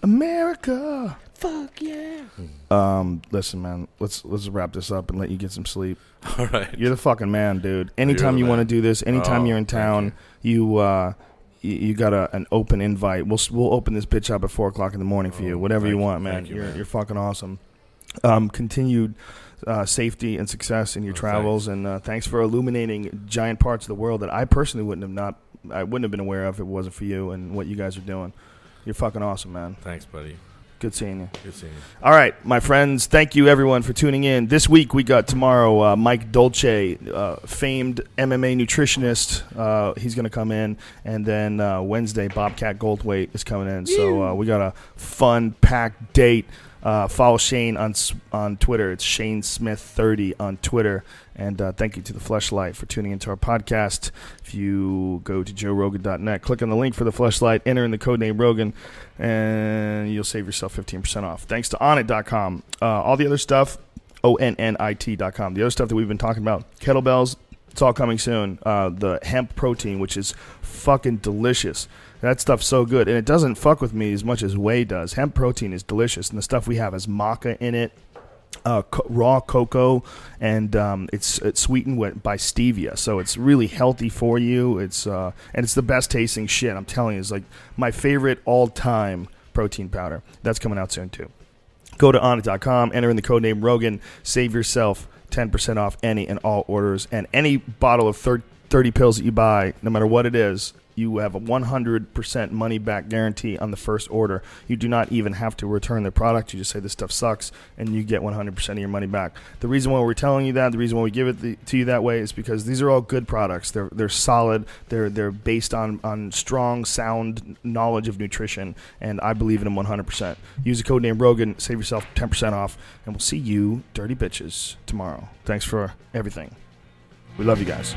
America. Fuck yeah. Um, listen, man. Let's let's wrap this up and let you get some sleep. All right. You're the fucking man, dude. Anytime the you want to do this, anytime Oh, you're in town, you uh, you, you got a, an open invite. We'll we'll open this bitch up at four o'clock in the morning for you. Oh, Whatever you thank you, want, man. thank you, you're you're fucking awesome. Um, continued uh, safety and success in your Oh, travels, and uh, thanks for illuminating giant parts of the world that I personally wouldn't have not I wouldn't have been aware of if it wasn't for you and what you guys are doing. You're fucking awesome, man. Thanks, buddy. Good seeing you. Good seeing you. All right, my friends. Thank you, everyone, for tuning in. This week, we got tomorrow uh, Mike Dolce, uh, famed MMA nutritionist. Uh, he's going to come in. And then uh, Wednesday, Bobcat Goldthwait is coming in. So uh, we got a fun, packed date. Uh, follow Shane on on Twitter. It's Shane Smith 30 on Twitter. And uh, thank you to the Fleshlight for tuning into our podcast. If you go to joerogan.net, click on the link for the Fleshlight, enter in the code name Rogan, and you'll save yourself 15% off. Thanks to Onnit.com. Uh, all the other stuff, O-N-N-I-T.com. The other stuff that we've been talking about, kettlebells, it's all coming soon. Uh, the hemp protein, which is fucking delicious. That stuff's so good. And it doesn't fuck with me as much as whey does. Hemp protein is delicious. And the stuff we have has maca in it, uh, co- raw cocoa, and um, it's it's sweetened with, by stevia, so it's really healthy for you. It's uh, and it's the best tasting shit. I'm telling you, it's like my favorite all time protein powder. That's coming out soon too. Go to onnit.com, enter in the code name Rogan, save yourself 10% off any and all orders, and any bottle of thir- 30 pills that you buy, no matter what it is, you have a 100% money back guarantee on the first order. You do not even have to return the product. You just say this stuff sucks, and you get 100% of your money back. The reason why we're telling you that, the reason why we give it the, to you that way, is because these are all good products. They're they're solid. They're they're based on on strong, sound knowledge of nutrition, and I believe in them 100%. Use the code name Rogan, save yourself 10% off, and we'll see you, dirty bitches, tomorrow. Thanks for everything. We love you guys.